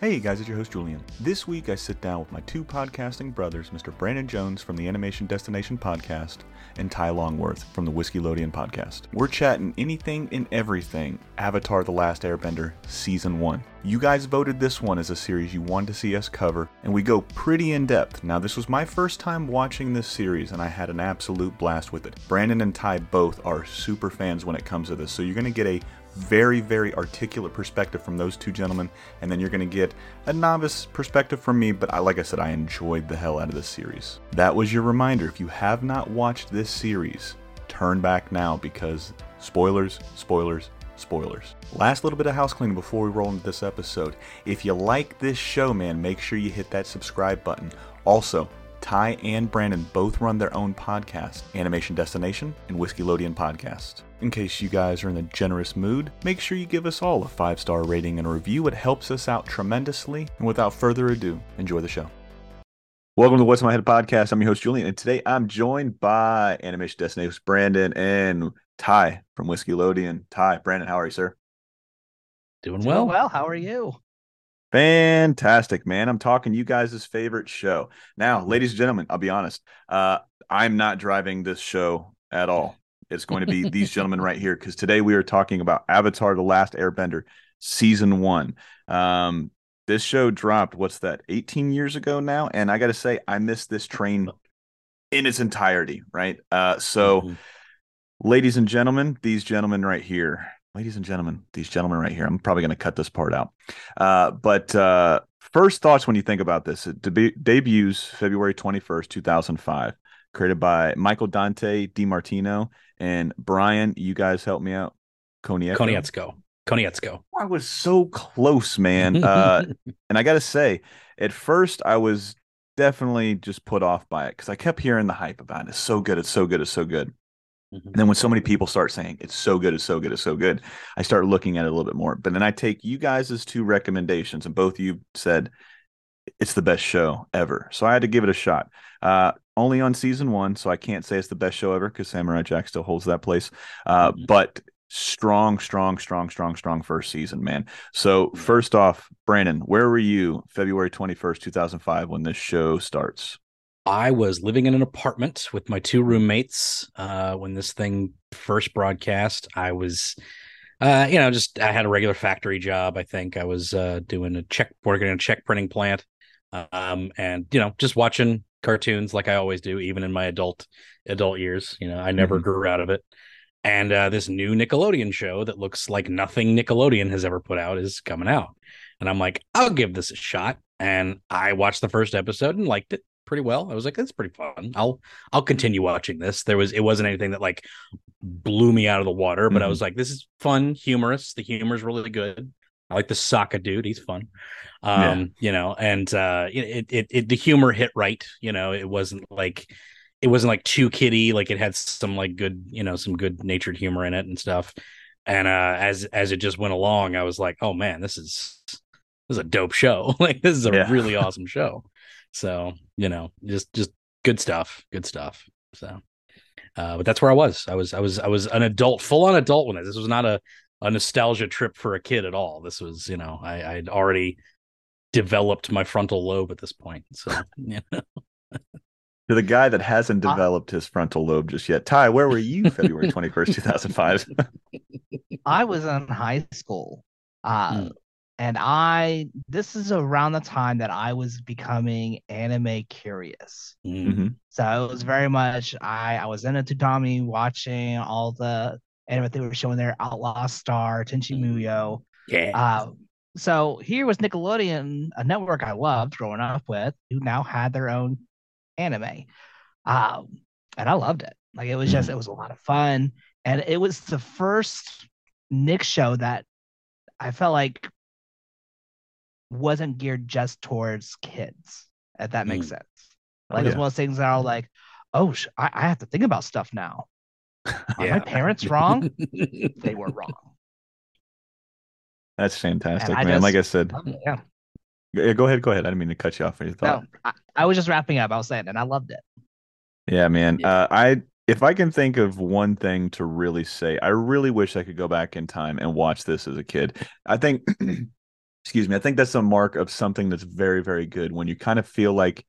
Hey guys, it's your host Julian. This week I sit down with my two podcasting brothers, Mr. Brandon Jones from the Animation Destination podcast and Ty Longworth from the Whiskeylodeon podcast. We're chatting anything and everything Avatar The Last Airbender Season 1. You guys voted this one as a series you wanted to see us cover, and we go pretty in depth. Now, this was my first time watching this series, and I had an absolute blast with it. Brandon and Ty both are super fans when it comes to this, so you're going to get a very, very articulate perspective from those two gentlemen, and then you're going to get a novice perspective from me. But I, like I said, I enjoyed the hell out of this series. That was your reminder. If you have not watched this series, turn back now because spoilers, spoilers, spoilers. Last little bit of house cleaning before we roll into this episode. If you like this show, man, make sure you hit that subscribe button. Also, Ty and Brandon both run their own podcast, Animation Destination and Whiskeylodeon Podcast. In case you guys are in a generous mood, make sure you give us all a five star rating and a review. It helps us out tremendously. And without further ado, enjoy the show. Welcome to What's in My Head podcast. I'm your host, Julian, and today I'm joined by Animation Destination Brandon and Ty from Whiskeylodeon. Ty, Brandon, how are you, sir? Doing Doing well. well. How are you? Fantastic, man. I'm talking you guys' favorite show. Now, ladies and gentlemen, I'll be honest. Uh, I'm not driving this show at all. It's going to be these gentlemen right here because today we are talking about Avatar The Last Airbender, season one. Um, this show dropped, what's that, 18 years ago now? And I got to say, I missed this train in its entirety, right? Uh, so, Mhm. ladies and gentlemen, these gentlemen right here, ladies and gentlemen, these gentlemen right here. I'm probably going to cut this part out. Uh, but uh, first thoughts when you think about this, it deb- debuts February 21st, 2005, created by Michael Dante DiMartino and Brian. You guys help me out. Konietzko. Konietzko. Konietzko. I was so close, man. Uh, and I got to say, at first, I was definitely just put off by it because I kept hearing the hype about it. It's so good. It's so good. It's so good. Mhm. And then when so many people start saying it's so good, it's so good, it's so good, I start looking at it a little bit more. But then I take you guys' two recommendations, and both of you said it's the best show ever. So I had to give it a shot. Uh, only on season one, so I can't say it's the best show ever because Samurai Jack still holds that place. Uh, Mhm. But strong, strong, strong, strong, strong first season, man. So first off, Brandon, where were you February twenty first, two thousand five, when this show starts? I was living in an apartment with my two roommates uh, when this thing first broadcast. I was, uh, you know, just I had a regular factory job. I think I was uh, doing a check, working in a check printing plant, um, and you know, just watching cartoons like I always do, even in my adult adult years. You know, I never Mhm. grew out of it. And uh, this new Nickelodeon show that looks like nothing Nickelodeon has ever put out is coming out, and I'm like, I'll give this a shot. And I watched the first episode and liked it pretty well. I was like, that's pretty fun. I'll I'll continue watching this. There was it wasn't anything that like blew me out of the water, but I Mhm. was like, this is fun, humorous. The humor is really good. I like the Sokka dude. He's fun. Um, you know, and uh it, it it the humor hit right, you know, it wasn't like it wasn't like too kiddie, like it had some like good, you know, some good natured humor in it and stuff. And uh as as it just went along, I was like, oh man, this is this is a dope show. like this is a Yeah. really awesome show. So, you know, just just good stuff. Good stuff. So uh but that's where I was. I was I was I was an adult, full on adult when this. This was not a a nostalgia trip for a kid at all. This was, you know, I, I'd already developed my frontal lobe at this point. So you know. To the guy that hasn't developed his frontal lobe just yet, Ty, where were you February 21st, 2005? I was in high school. Uh, Hmm. And I this is around the time that I was becoming anime curious. Mm. Mhm. So it was very much I I was into Toonami watching all the anime they were showing there, Outlaw Star, Tenchi Muyo. Yeah. Uh, so here was Nickelodeon, a network I loved growing up with, who now had their own anime. Um, and I loved it. Like it was just, it was a lot of fun. And it was the first Nick show that I felt like wasn't geared just towards kids, if that makes Mm. sense. Oh, Like it's yeah. one of those things that are like, oh, sh- I, I have to think about stuff now. Are Yeah. my parents wrong? they were wrong. That's fantastic, man. just- like I said, Loved Yeah. yeah, go ahead, go ahead. I didn't mean to cut you off for your thought. No, I, I was just wrapping up. I was saying, and I loved it. Yeah, man. Yeah. Uh, I if I can think of one thing to really say, I really wish I could go back in time and watch this as a kid. I think, excuse me, I think that's a mark of something that's very, very good when you kind of feel like,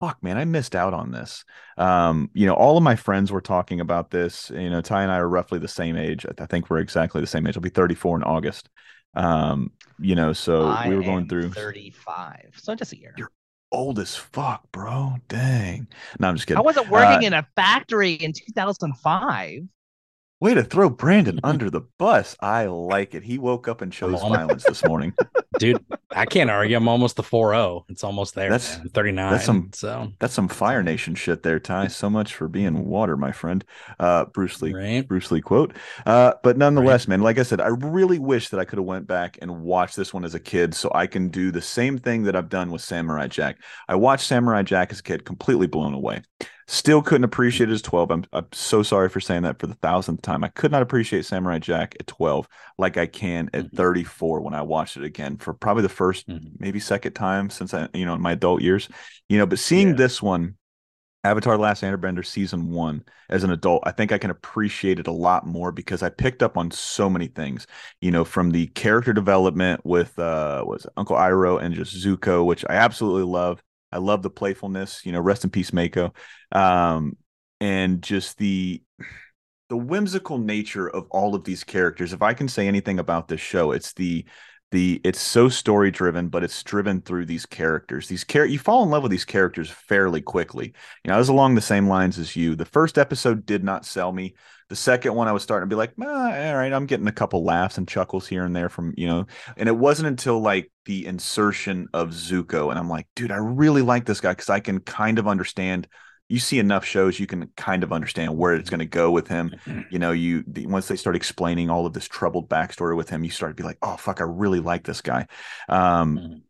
fuck, man, I missed out on this. Um, you know, all of my friends were talking about this. You know, Ty and I are roughly the same age. I think we're exactly the same age. I'll be 34 in August. Um, you know, so I we were going through 35. So just a year. You're old as fuck, bro. Dang. No, I'm just kidding. I wasn't working Uh, in a factory in 2005. Way to throw Brandon under the bus. I like it. He woke up and chose violence this morning. dude. I can't argue. I'm almost the 4-0. It's almost there. That's- man. 39. that's some- so That's some Fire Nation shit there, Ty. So much for being water, my friend. Uh, Bruce Lee. right. Bruce Lee quote. Uh, but nonetheless, man, like I said, I really wish that I could have went back and watched this one as a kid so I can do the same thing that I've done with Samurai Jack. I watched Samurai Jack as a kid, completely blown away. Still couldn't appreciate it as 12. I'm, I'm so sorry for saying that for the thousandth time. I could not appreciate Samurai Jack at 12 like I can at Mhm. 34 when I watched it again for probably the 1st Mhm. maybe second time since I, you know, in my adult years. You know, but seeing Yeah. this one, Avatar: The Last Airbender season one as an adult, I think I can appreciate it a lot more because I picked up on so many things. You know, from the character development with uh was Uncle Iroh and just Zuko, which I absolutely love. I love the playfulness. You know, rest in peace, Mako. Um, and just the the whimsical nature of all of these characters. If I can say anything about this show, it's the the it's so story driven, but it's driven through these characters. These char- you fall in love with these characters fairly quickly. You know, I was along the same lines as you. The first episode did not sell me. The second one, I was starting to be like, ah, all right, I'm getting a couple laughs and chuckles here and there from you know. And it wasn't until like the insertion of Zuko, and I'm like, dude, I really like this guy because I can kind of understand. You see enough shows, you can kind of understand where it's going to go with him you know you the, once they start explaining all of this troubled backstory with him you start to be like oh fuck i really like this guy um Mhm.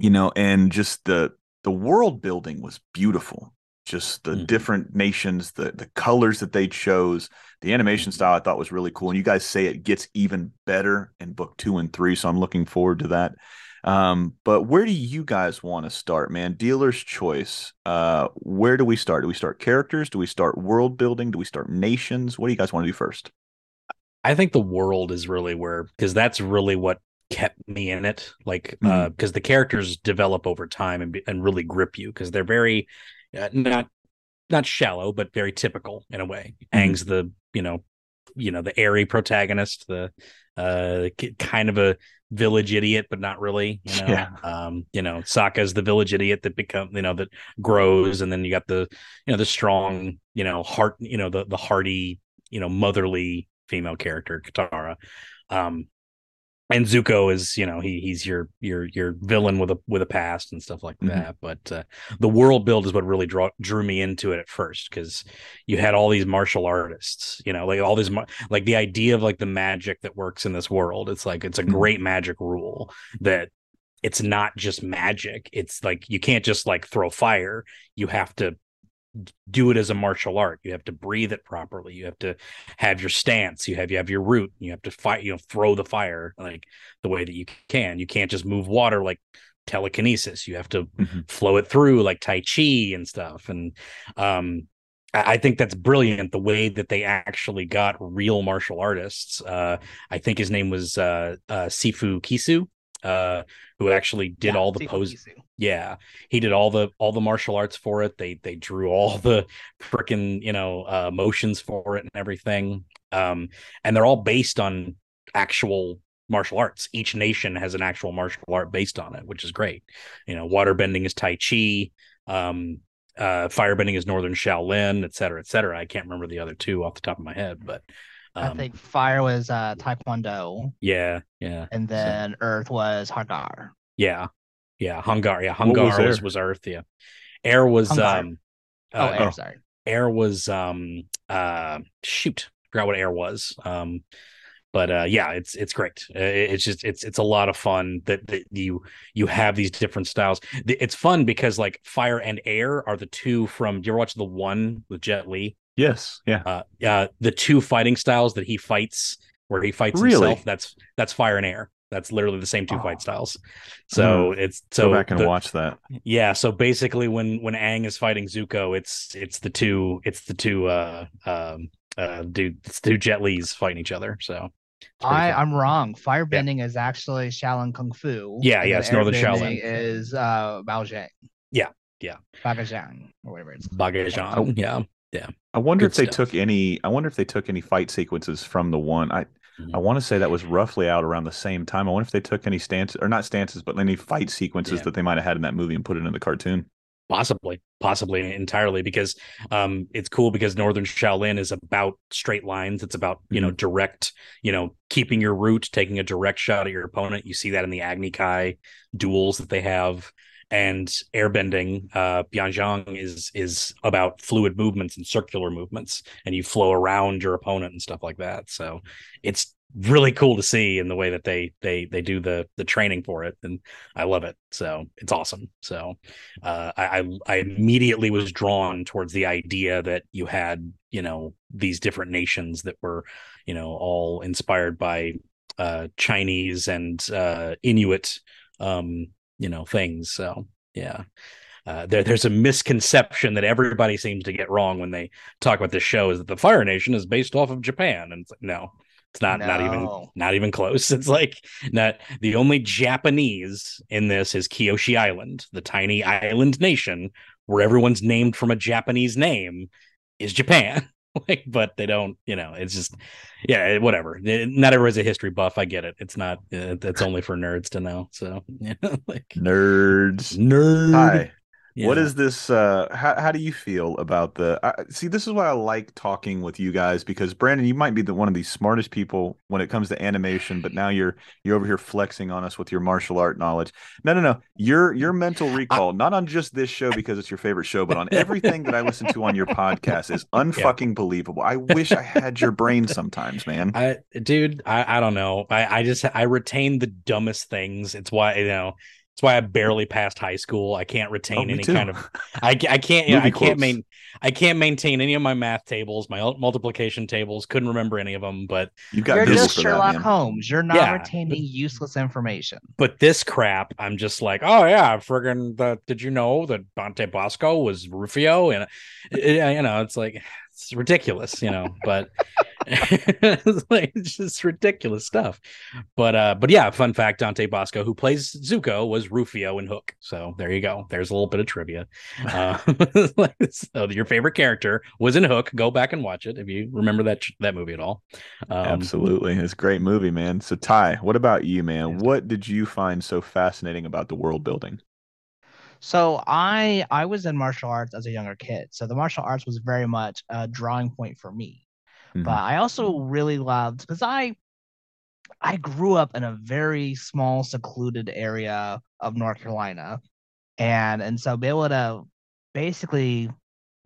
you know and just the the world building was beautiful just the Mhm. different nations the the colors that they chose the animation Mhm. style i thought was really cool and you guys say it gets even better in book two and three so i'm looking forward to that um but where do you guys want to start man dealer's choice uh where do we start do we start characters do we start world building do we start nations what do you guys want to do first I think the world is really where because that's really what kept me in it. Like uh Mhm. because the characters develop over time and be- and really grip you because they're very uh, not not shallow but very typical in a way. Mhm. Aang's the you know you know the airy protagonist, the uh kind of a village idiot but not really you know Yeah. um you know Sokka's the village idiot that become you know that grows and then you got the you know the strong you know heart you know the the hardy you know motherly female character Katara um and Zuko is you know he he's your your your villain with a with a past and stuff like Mhm. that but uh, the world build is what really draw, drew me into it at first because you had all these martial artists you know like all these like the idea of like the magic that works in this world it's like it's a Mhm. great magic rule that it's not just magic it's like you can't just like throw fire you have to do it as a martial art. You have to breathe it properly. You have to have your stance. You have you have your root. You have to fight you know throw the fire like the way that you can. You can't just move water like telekinesis. You have to Mhm. flow it through like tai chi and stuff. And um I I think that's brilliant the way that they actually got real martial artists. Uh, I think his name was uh, uh, Sifu Kisu, uh, who actually did Yeah, all the poses. Yeah, he did all the all the martial arts for it. They they drew all the freaking you know uh, motions for it and everything. Um, and they're all based on actual martial arts. Each nation has an actual martial art based on it, which is great. You know, water bending is Tai Chi. Um, uh, firebending is Northern Shaolin, et cetera, et cetera. I can't remember the other two off the top of my head, but I um, think fire was uh, Taekwondo, yeah, yeah, and then earth was Hagar. yeah, yeah. Hung Gar, yeah, What was Hung Gar was, was Earth, yeah. Air was Hung Gar. um, Oh, uh, air, oh. sorry. air was um uh shoot forgot what air was um but uh yeah it's it's great Uh, it's just it's it's a lot of fun that, that you you have these different styles it's fun because like fire and air are the two from do you ever watch the one with jet li yes yeah uh uh the two fighting styles that he fights where he fights Really? himself that's that's fire and air that's literally the same two Oh. fight styles so it's so go back and the- watch that yeah, so basically when when Aang is fighting Zuko, it's it's the two it's the two uh um uh dude it's two Jet Li's fighting each other. So I, I'm wrong. Firebending yeah. is actually Shaolin Kung Fu. Yeah, yeah, it's Northern Shaolin. Is uh Baguazhang. Yeah, yeah. Baguazhang or whatever it's Baguazhang. Yeah, yeah. I wonder Good if they stuff. took any. I wonder if they took any fight sequences from the one. I mm-hmm. I want to say that was roughly out around the same time. I wonder if they took any stances or not stances, but any fight sequences yeah. that they might have had in that movie and put it in the cartoon. Possibly, possibly entirely because um, it's cool because Northern Shaolin is about straight lines. It's about you mm-hmm. know direct, you know, keeping your route, taking a direct shot at your opponent. You see that in the Agni Kai duels that they have, and airbending. Uh, Baguazhang is is about fluid movements and circular movements, and you flow around your opponent and stuff like that. So it's really cool to see in the way that they they they do the the training for it and i love it so it's awesome so uh, i i immediately was drawn towards the idea that you had you know these different nations that were you know all inspired by uh chinese and uh inuit um you know things so yeah uh, there, there's a misconception that everybody seems to get wrong when they talk about this show is that the Fire Nation is based off of Japan, and it's like, no, it's not no. not even not even close. It's like not the only Japanese in this is Kyoshi Island, the tiny island nation where everyone's named from a Japanese name is Japan. like, but they don't, you know, it's just, yeah, eh, whatever. Eh, not everybody's a history buff. I get it. It's not, eh, it's only for nerds to know. So, yeah, like nerds, nerd. Hi, yeah. What is this? Uh, how how do you feel about the? Uh, see, this is why I like talking with you guys because Brandon, you might be the one of the smartest people when it comes to animation, but now you're you're over here flexing on us with your martial art knowledge. No, no, no. Your your mental recall, I, not on just this show because it's your favorite show, but on everything that I listen to on your podcast is unfucking yeah. believable. I wish I had your brain sometimes, man. I, dude, I, I don't know. I, I just I retain the dumbest things. It's why you know that's why I barely passed high school. I can't retain oh, any too. kind of. I, I can't. Yeah, I can't main. I can't maintain any of my math tables, my multiplication tables. Couldn't remember any of them. But you got. You're just Sherlock that, Holmes. You're not yeah. retaining useless information. But this crap, I'm just like, oh yeah, friggin' the. Did you know that Dante Basco was Rufio? And it, you know, it's like it's ridiculous, you know, but it's, like, it's just ridiculous stuff. But uh, but yeah, fun fact: Dante Basco, who plays Zuko, was Rufio in Hook. So there you go. There's a little bit of trivia. Uh, so your favorite character was in Hook. Go back and watch it if you remember that that movie at all. Um, Absolutely, it's a great movie, man. So Ty, what about you, man? What did you find so fascinating about the world building? So I I was in martial arts as a younger kid. So the martial arts was very much a drawing point for me. Mm-hmm. But I also really loved because I I grew up in a very small, secluded area of North Carolina. And and so be able to basically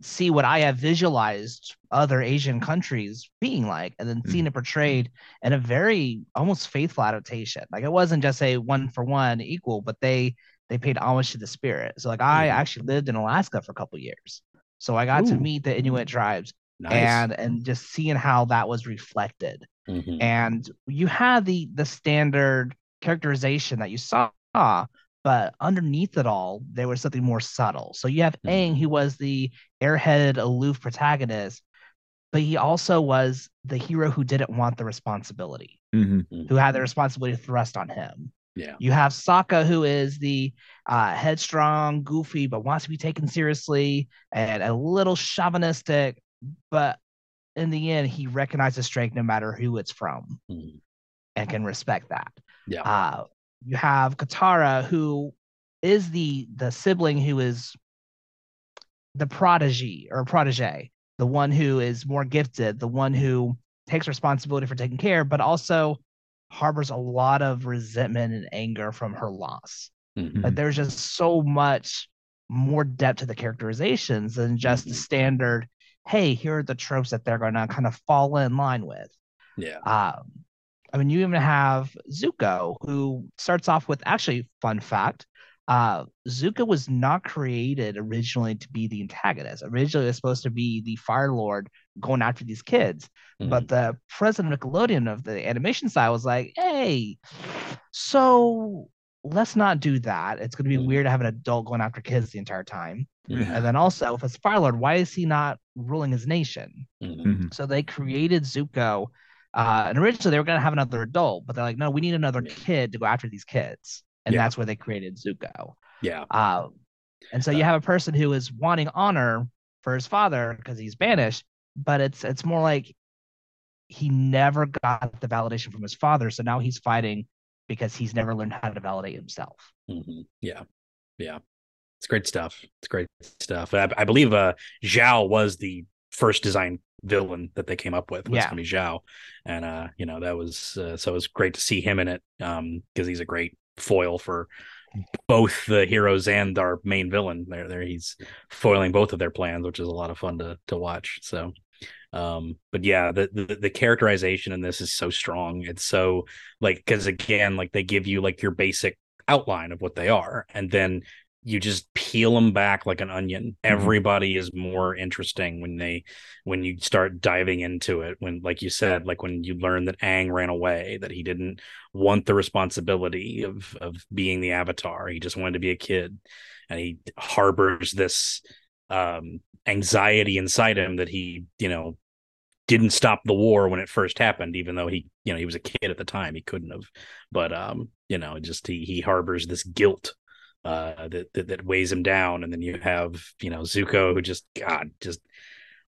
see what I have visualized other Asian countries being like, and then mm-hmm. seeing it portrayed in a very almost faithful adaptation. Like it wasn't just a one for one equal, but they they paid homage to the spirit. So like I mm-hmm. actually lived in Alaska for a couple years. So I got Ooh. to meet the Inuit tribes nice. and and just seeing how that was reflected. Mm-hmm. And you had the the standard characterization that you saw, but underneath it all, there was something more subtle. So you have mm-hmm. Aang, who was the airheaded, aloof protagonist, but he also was the hero who didn't want the responsibility, mm-hmm. who had the responsibility thrust on him. Yeah. You have Sokka, who is the uh, headstrong, goofy, but wants to be taken seriously and a little chauvinistic. But in the end, he recognizes strength no matter who it's from mm. and can respect that. Yeah. Uh, you have Katara, who is the the sibling who is the prodigy or protege, the one who is more gifted, the one who takes responsibility for taking care, but also harbors a lot of resentment and anger from her loss. Mm-hmm. But there's just so much more depth to the characterizations than just mm-hmm. the standard, hey, here are the tropes that they're going to kind of fall in line with. Yeah. Um, I mean, you even have Zuko, who starts off with actually, fun fact, uh, Zuko was not created originally to be the antagonist. Originally, it was supposed to be the Fire Lord going after these kids. Mm-hmm. But the president of Nickelodeon of the animation side was like, hey, so let's not do that. It's going to be mm-hmm. weird to have an adult going after kids the entire time. Mm-hmm. And then also, if it's Fire Lord, why is he not ruling his nation? Mm-hmm. Mm-hmm. So they created Zuko Uh, and originally they were going to have another adult, but they're like, no, we need another Yeah. kid to go after these kids, and Yeah. that's where they created Zuko. Yeah. Um, and so you Uh, have a person who is wanting honor for his father because he's banished, but it's it's more like he never got the validation from his father, so now he's fighting because he's never learned how to validate himself. hmm Yeah, yeah, it's great stuff. It's great stuff. I, I believe uh, Zhao was the first design villain that they came up with. Was Yeah. going to be Zhao, and uh, you know that was uh, so it was great to see him in it um because he's a great foil for both the heroes and our main villain. There, there he's foiling both of their plans, which is a lot of fun to to watch. So. Um, but yeah, the, the the characterization in this is so strong. It's so like because again, like they give you like your basic outline of what they are and then you just peel them back like an onion. Everybody is more interesting when they when you start diving into it when like you said like when you learn that Aang ran away that he didn't want the responsibility of of being the avatar. He just wanted to be a kid and he harbors this um anxiety inside him that he you know didn't stop the war when it first happened even though he you know he was a kid at the time he couldn't have. But um you know just he he harbors this guilt uh that, that that weighs him down. And then you have you know Zuko who just god just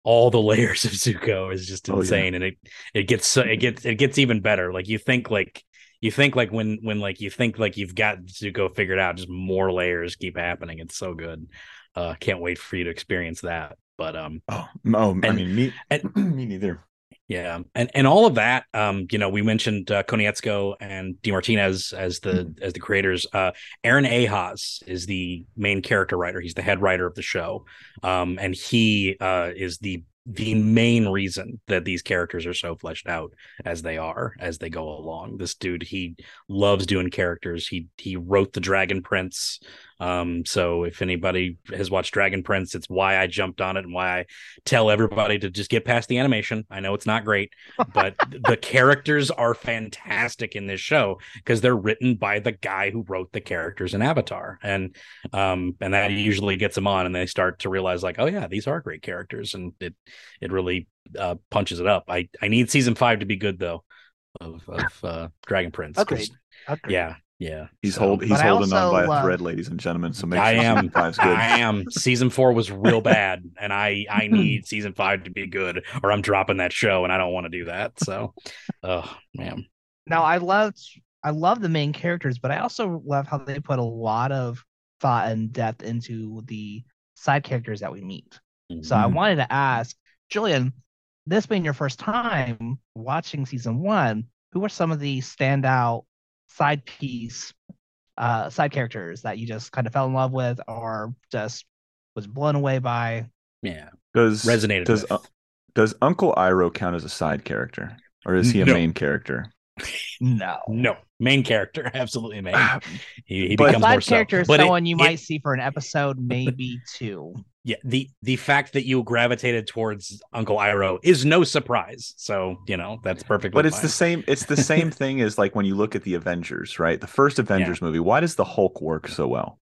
all the layers of Zuko is just Oh, yeah. insane. And it it gets so it gets it gets even better. Like you think like you think like when when like you think like you've got Zuko figured out just more layers keep happening. It's so good. Uh can't wait for you to experience that but um Oh, oh I mean, me, and- me neither. yeah, and and all of that, um, you know, we mentioned uh, Konietzko and Di Martinez as the as the creators. Uh, Aaron Ehasz is the main character writer. He's the head writer of the show, um, and he uh, is the the main reason that these characters are so fleshed out as they are as they go along. This dude, he loves doing characters. He he wrote the Dragon Prince. Um, so if anybody has watched Dragon Prince, it's why I jumped on it and why I tell everybody to just get past the animation. I know it's not great, but the characters are fantastic in this show because they're written by the guy who wrote the characters in Avatar, and um, and that usually gets them on, and they start to realize like, oh yeah, these are great characters, and it it really uh, punches it up. I I need season five to be good though of of uh, Dragon Prince. Agreed. Yeah, yeah. He's So- hold he's But I holding on by a love- thread, ladies and gentlemen. So make I sure am. season five's good. I am. Season four was real bad, and I I need season five to be good, or I'm dropping that show, and I don't want to do that. So, oh man, Now I loved I love the main characters, but I also love how they put a lot of thought and depth into the side characters that we meet. So I Mhm. wanted to ask Julian, this being your first time watching season one, who are some of the standout side piece uh side characters that you just kind of fell in love with or just was blown away by? yeah, Does resonated. Does with. uh, does Uncle Iroh count as a side character, or is he a No. main character? No. no main character, absolutely main. Ah, he, he But- becomes more Side so. character is But it- someone you it- might see for an episode, maybe two. yeah the the fact that you gravitated towards Uncle Iroh is no surprise. So you know that's perfectly. But it's fine. the same. It's the same thing as like when you look at the Avengers, right? The first Avengers movie. Why does the Hulk work so well?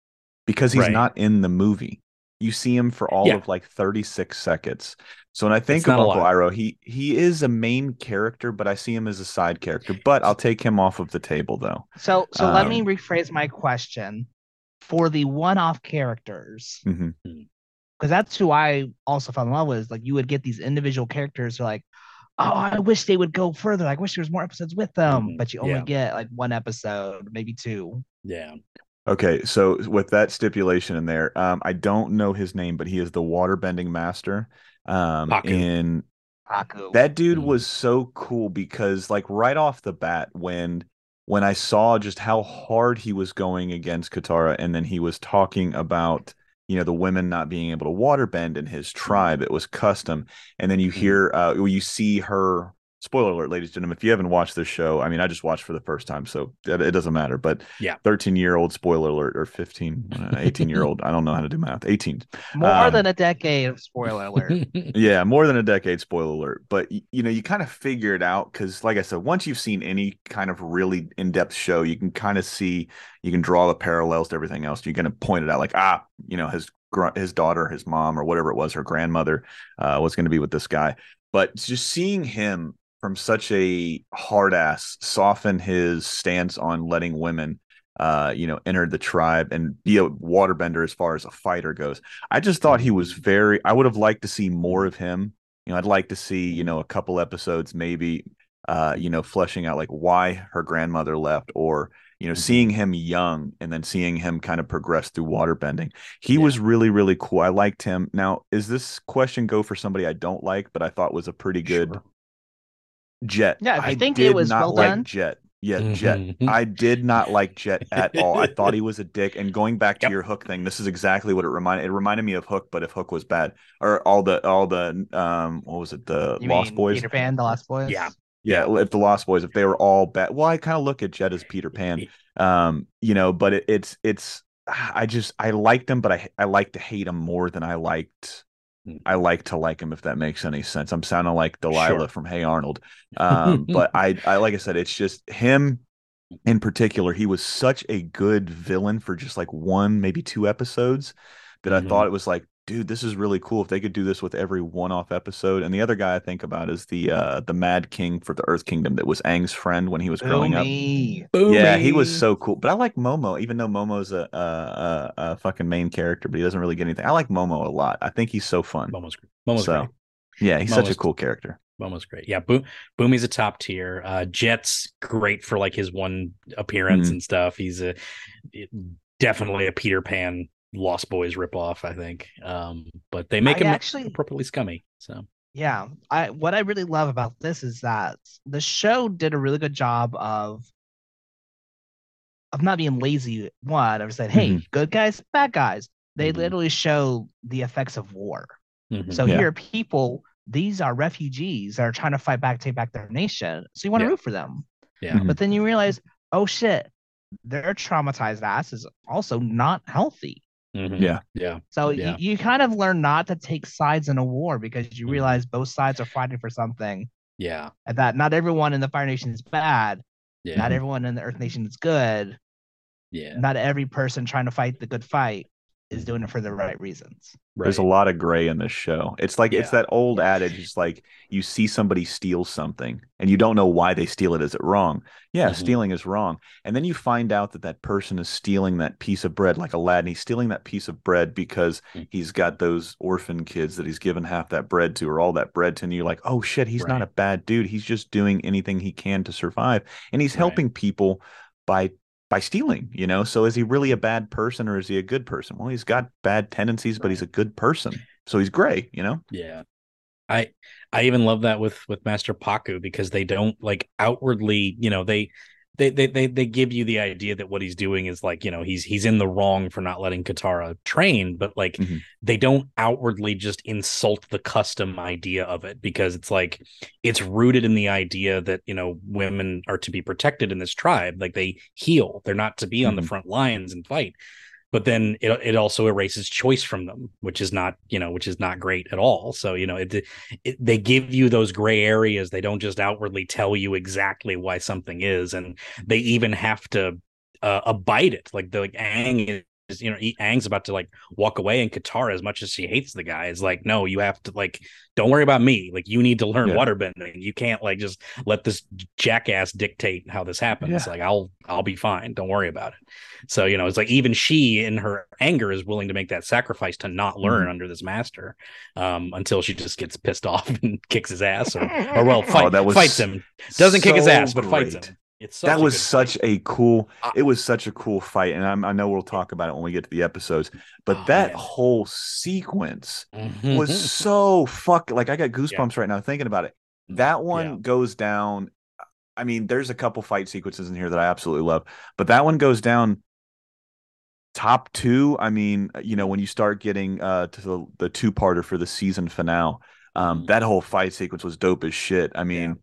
Because he's Right. not in the movie. You see him for all Yeah. of like thirty six seconds. So when I think It's of Uncle lot. Iroh, he he is a main character, but I see him as a side character. But I'll take him off of the table though. So so let me Um, rephrase my question. For the one-off characters, Mhm. because that's who I also fell in love with. is, Like you would get these individual characters who are like, oh, I wish they would go further. I wish there was more episodes with them, Mhm. but you only Yeah. get like one episode, maybe two. yeah. Okay, so with that stipulation in there, um, I don't know his name, but he is the waterbending master. Um, Haku. in Aku. that dude Mhm. was so cool because like right off the bat when when I saw just how hard he was going against Katara and then he was talking about you know the women not being able to waterbend in his tribe it was custom and then you Mhm. hear uh you see her spoiler alert ladies and gentlemen if you haven't watched this show I mean I just watched for the first time so it, it doesn't matter but Yeah. 13 year old spoiler alert or 15 uh, 18 year old I don't know how to do math 18 More um, than a decade of spoiler alert. yeah, more than a decade, spoiler alert. But you know, you kind of figure it out because, like I said, once you've seen any kind of really in-depth show, you can kind of see, you can draw the parallels to everything else. You're going to point it out, like ah, you know, his his daughter, his mom, or whatever it was, her grandmother uh, was going to be with this guy. But just seeing him from such a hard ass soften his stance on letting women uh you know enter the tribe and be a waterbender as far as a fighter goes i just thought he was very i would have liked to see more of him you know i'd like to see you know a couple episodes maybe uh you know fleshing out like why her grandmother left or you know Mhm. seeing him young and then seeing him kind of progress through waterbending he Yeah. was really really cool i liked him now is this question go for somebody i don't like but i thought was a pretty good Sure. Jet Yeah, if you i think it was not well like done- jet yeah jet Mhm. I did not like Jet at all. I thought he was a dick. And going back to Yep. your Hook thing, this is exactly what it reminded. It reminded me of Hook, but if Hook was bad, or all the all the um, what was it, the You Lost mean Boys? Peter Pan, the Lost Boys. Yeah. Yeah, if the Lost Boys, if they were all bad, well, I kind of look at Jet as Peter Pan, um, you know. But it, it's it's I just I liked him, but I I like to hate him more than I liked. I like to like him if that makes any sense. I'm sounding like Delilah Sure. from Hey Arnold, um, but I I like I said, it's just him in particular. He was such a good villain for just like one maybe two episodes that I Mhm. thought it was like, dude, this is really cool if they could do this with every one-off episode. And the other guy I think about is the uh the Mad King for the Earth Kingdom that was Aang's friend when he was growing up. Bumi. Yeah, he was so cool. But I like Momo, even though Momo's a, a a a fucking main character, but he doesn't really get anything. I like Momo a lot. I think he's so fun. Momo's great. Momo's so great. yeah, he's such a cool character. Momo's great. Yeah, Boom Bumi's a top tier. Uh Jet's great for like his one appearance Mhm. and stuff. He's a it- definitely a Peter Pan Lost Boys ripoff, I think. Um, but they make I him actually- appropriately scummy. So Yeah, I what I really love about this is that the show did a really good job of of not being lazy. One, I said, hey, Mhm. good guys, bad guys. They Mhm. literally show the effects of war. mhm. So Yeah. here are people; these are refugees that are trying to fight back, take back their nation. So you want to Yeah. root for them, yeah. But then you realize, oh shit, their traumatized ass is also not healthy. Mhm. Yeah. Yeah. So Yeah. you, you kind of learn not to take sides in a war because you Mhm. realize both sides are fighting for something, Yeah. and that not everyone in the Fire Nation is bad, Yeah. not everyone in the Earth Nation is good, yeah. not every person trying to fight the good fight is doing it for the right reasons. There's a lot of gray in this show. It's like it's that old adage. It's like you see somebody steal something and you don't know why they steal it. Is it wrong? Yeah, Mhm. stealing is wrong. And then you find out that that person is stealing that piece of bread, like Aladdin. He's stealing that piece of bread because Mm. he's got those orphan kids that he's given half that bread to or all that bread to. And you're like, oh shit, he's not a bad dude. He's just doing anything he can to survive, and he's Right. helping people by by stealing, you know? So is he really a bad person or is he a good person? Well, he's got bad tendencies, but he's a good person. So he's gray, you know? Yeah. I I even love that with with Master Pakku because they don't like outwardly, you know, they they they they they give you the idea that what he's doing is like, you know, he's he's in the wrong for not letting Katara train, but like Mhm. they don't outwardly just insult the custom idea of it because it's like it's rooted in the idea that, you know, women are to be protected in this tribe, like they heal. They're not to be on the Mhm. front lines and fight but then it, it also erases choice from them which is not you know which is not great at all. So you know it, it they give you those gray areas. They don't just outwardly tell you exactly why something is and they even have to uh, abide it. Like the like Aang is you know Aang's about to like walk away and Katara as much as she hates the guy is like no you have to like don't worry about me like you need to learn Yeah. waterbending you can't like just let this jackass dictate how this happens Yeah. like I'll I'll be fine don't worry about it so, you know, it's like even she in her anger is willing to make that sacrifice to not learn Mhm. under this master um, until she just gets pissed off and kicks his ass or, or well, fight, Oh, that was fights him. Doesn't kick his ass, but fights great. him. It's That was such fight. a cool. It was such a cool fight, and I'm, I know we'll talk about it when we get to the episodes. But Oh, that man. whole sequence Mhm. was so fuck. Like I got goosebumps right now thinking about it. That one Yeah. goes down. I mean, there's a couple fight sequences in here that I absolutely love, but that one goes down top two. I mean, you know, when you start getting uh to the, the two parter for the season finale, um, Mhm. that whole fight sequence was dope as shit. I mean, Yeah.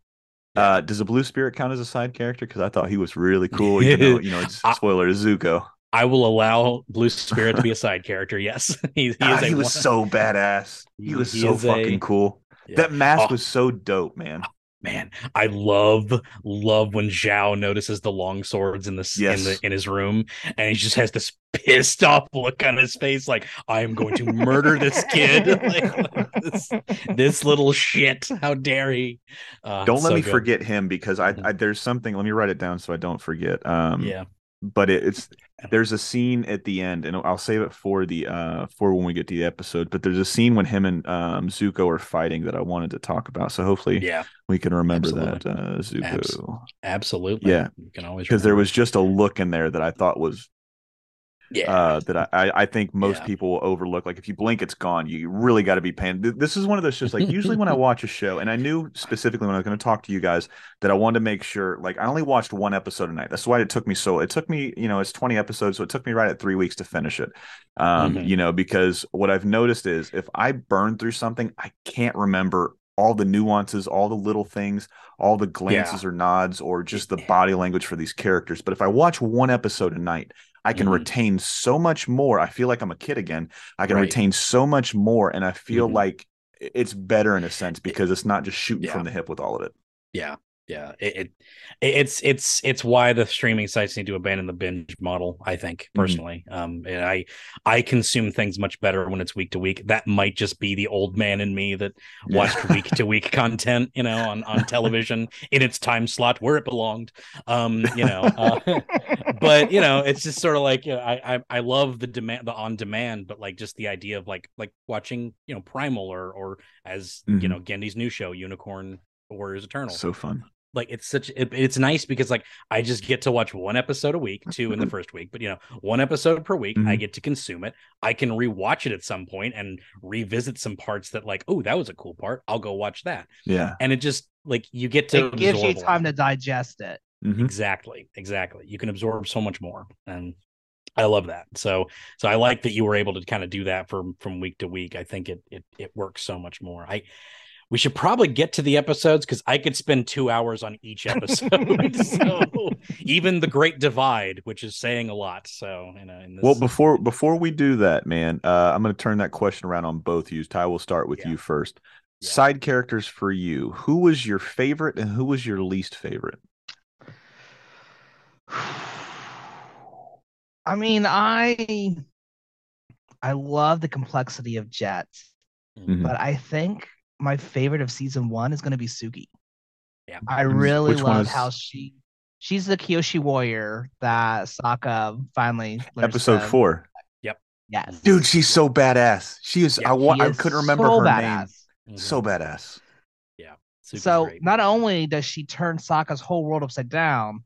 Uh, does the Blue Spirit count as a side character? Because I thought he was really cool. Even though, you know, it's spoiler to Zuko. I will allow Blue Spirit to be a side character. Yes, he, he Ah, a he was one- so badass. He He- was so is a- fucking cool. Yeah. That mask Oh. was so dope, man. Man i love love when zhao notices the long swords in this Yes. in the in his room and he just has this pissed off look on his face like i am going to murder this kid like, this, this little shit how dare he uh, Don't let so me good. forget him because I, Mhm. I there's something. Let me write it down so I don't forget. Um, yeah but it, it's there's a scene at the end, and I'll save it for the uh for when we get to the episode. But there's a scene when him and um Zuko are fighting that I wanted to talk about. So hopefully yeah we can remember Absolutely. that uh, Zuko. Abs- absolutely Yeah. you can always because there was just a look in there that I thought was yeah uh, that I, I think most Yeah. people will overlook. Like if you blink, it's gone. You really got to be paying. This is one of those shows. Like usually when I watch a show, and I knew specifically when I was going to talk to you guys that I wanted to make sure. Like I only watched one episode a night. That's why it took me so. It took me, you know, it's twenty episodes, so it took me right at three weeks to finish it. Um, Mhm. you know, because what I've noticed is if I burn through something, I can't remember all the nuances, all the little things, all the glances or nods, or just the body language for these characters. But if I watch one episode a night, I can Mhm. retain so much more. I feel like I'm a kid again. I can Right. retain so much more, and I feel Mhm. like it's better in a sense because it's not just shooting Yeah. from the hip with all of it. yeah yeah it, it it's it's it's why the streaming sites need to abandon the binge model i think Mhm. personally um and i i consume things much better when it's week to week that might just be the old man in me that watched week to week content you know on on television in its time slot where it belonged um you know uh, but you know it's just sort of like you know, I, I i love the demand the on demand but like just the idea of like like watching you know primal or or as you Mhm. know Genndy's new show unicorn warriors eternal So fun. Like it's such it, it's nice because like I just get to watch one episode a week, two in the first week, but you know, one episode per week. I Mhm. get to consume it. I can rewatch it at some point and revisit some parts that like, oh, that was a cool part. I'll go watch that. Yeah. And it just like you get to It gives you absorb a time to digest it. Mhm. Exactly, exactly. You can absorb so much more, and I love that. So, so I like that you were able to kind of do that from from week to week. I think it it it works so much more. I we should probably get to the episodes because I could spend two hours on each episode. so even the Great Divide, which is saying a lot. So you know, in this, Well, before before we do that, man, uh, I'm going to turn that question around on both you. Ty, we'll start with Yeah. you first. Yeah. Side characters for you. Who was your favorite and who was your least favorite? I mean, I I love the complexity of Jet, Mhm. but I think my favorite of season one is going to be Suki. Yeah. I really which love is- how she she's the Kyoshi warrior that Sokka finally Episode to- four. Yes, Dude, she's so badass. She is. Yeah, I wa- She I couldn't remember so her badass. name. Mhm. So badass. Suki's So great. not only does she turn Sokka's whole world upside down,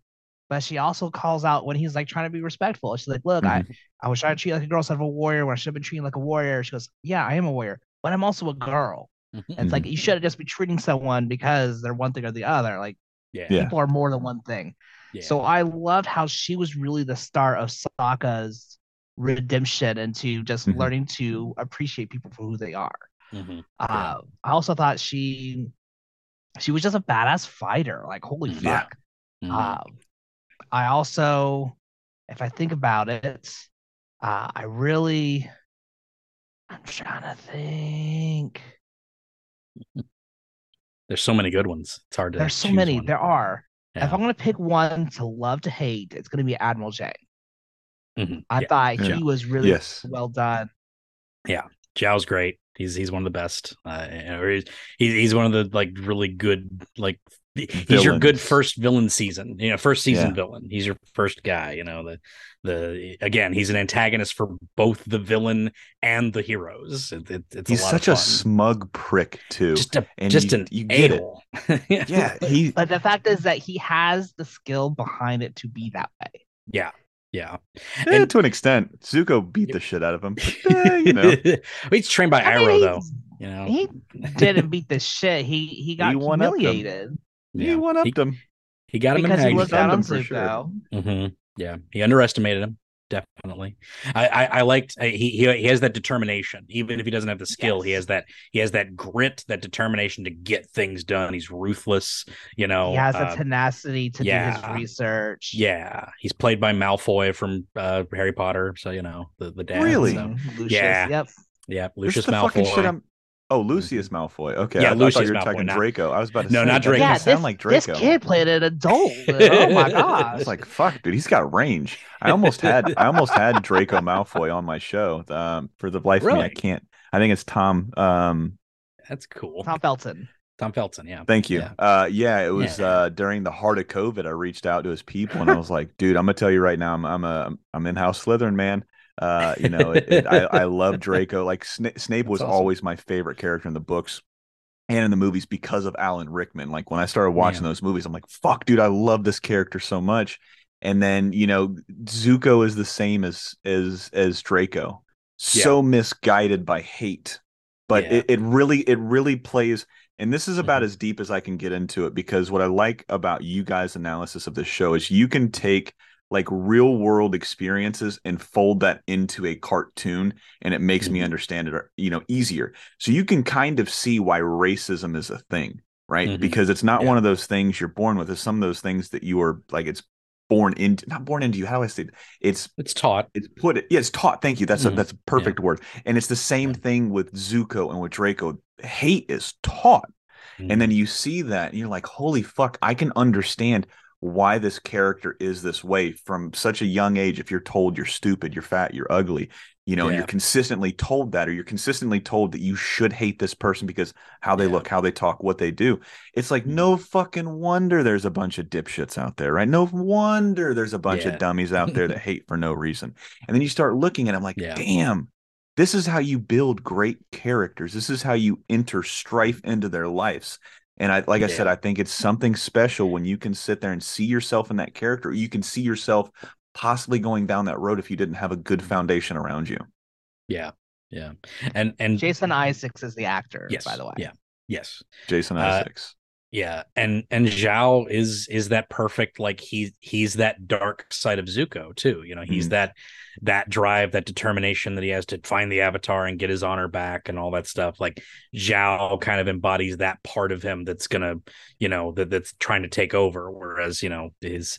but she also calls out when he's like trying to be respectful. She's like, "Look, I I was trying to treat like a girl instead of a warrior when I should have been treating like a warrior." She goes, "Yeah, I am a warrior, but I'm also a girl." Mhm. It's like you shouldn't just be treating someone because they're one thing or the other. Like yeah, Yeah. people are more than one thing. yeah. So I loved how she was really the start of Sokka's redemption into just Mhm. learning to appreciate people for who they are. Mhm. Uh, I also thought she she was just a badass fighter. Like holy Mhm. Yeah. fuck. Mhm. Um, I also, if I think about it, uh, I really, I'm trying to think. There's so many good ones. It's hard to. There's so many. one. There are. Yeah. If I'm gonna pick one to love to hate, it's gonna be Admiral Zhao. Mhm. I Yeah. thought Yeah. he was really Yes. well done. Yeah, Zhao's great. He's he's one of the best. Uh, or he's he's he's one of the like really good like he's your good first villain season. You know, first season Yeah. villain. He's your first guy. You know the the again he's an antagonist for both the villain and the heroes. It, it, it's He's a lot such a smug prick too. just a and just you- an you get it. a-hole. yeah, he. But the fact is that he has the skill behind it to be that way. yeah yeah. eh, And- to an extent, Zuko beat the shit out of him. But, eh, you know, he's trained by I Iroh he- though. You know, He didn't beat the shit. He he got one-upped him. Humiliated he Yeah. one upped him. he got him in because he Hags. looked stunned on him for sure. Zuko. hmm Yeah, he underestimated him. Definitely. I, I I liked uh, he, he he has that determination. Even if he doesn't have the skill, he has that he has that grit, that determination to get things done. He's ruthless. You know, he has uh, the tenacity to do his research. yeah. He's played by Malfoy from uh, Harry Potter, so you know the the dad. Really? so- Mhm, Lucius. Yeah. Yep. yeah, This Lucius is the fucking shit Malfoy. I'm. Oh, Lucius Malfoy. Okay, Yeah, I, I thought Lucius you were Malfoy, talking not- Draco. I was about to No, say, not that Draco. Yeah, sound this, like this Draco. kid played an adult. oh my I gosh! was like, fuck, dude, he's got range. I almost had I almost had Draco Malfoy on my show. Um, for the life of me, I can't. I think it's Tom. Um, That's cool. Tom Felton. Tom Felton, yeah. thank you. Yeah. Uh, yeah, it was Yeah. uh during the heart of COVID. I reached out to his people and I was like, dude, I'm gonna tell you right now, I'm I'm a I'm in House Slytherin, man. Uh, you know, it, it, I I love Draco. Like Sna- Snape was awesome. always my favorite character in the books. And in the movies because of Alan Rickman. Like when I started watching Yeah. those movies, I'm like, fuck, dude, I love this character so much. And then, you know, Zuko is the same as as as Draco. So misguided by hate. But Yeah. it, it really, it really plays, and this is about Mhm. as deep as I can get into it because what I like about you guys' analysis of this show is you can take like real world experiences and fold that into a cartoon and it makes me Mhm. understand it you know easier so you can kind of see why racism is a thing right Mhm. because it's not Yeah. one of those things you're born with it's some of those things that you are like it's born into not born into you how do i say it? it's It's taught. it's put it yeah it's taught thank you that's a Mhm. that's a perfect word and it's the same thing with zuko and with draco hate is taught Mm-hmm. and then you see that and you're like holy fuck i can understand why this character is this way from such a young age if you're told you're stupid you're fat you're ugly you know and Yeah. you're consistently told that or you're consistently told that you should hate this person because how they Yeah. look how they talk what they do it's like Mhm. no fucking wonder there's a bunch of dipshits out there right no wonder there's a bunch Yeah. of dummies out there that hate for no reason and then you start looking and i'm like damn this is how you build great characters this is how you enter strife into their lives and I, like I said, I think it's something special when you can sit there and see yourself in that character. You can see yourself possibly going down that road if you didn't have a good foundation around you. Yeah. Yeah. And and Jason Isaacs is the actor, yes, by the way. Yeah. Yes. Jason Uh, Isaacs. Yeah, and and Zhao is is that perfect like he he's that dark side of Zuko too. You know, he's Mhm. that that drive, that determination that he has to find the avatar and get his honor back and all that stuff. Like Zhao kind of embodies that part of him that's gonna, you know, that that's trying to take over. Whereas you know his,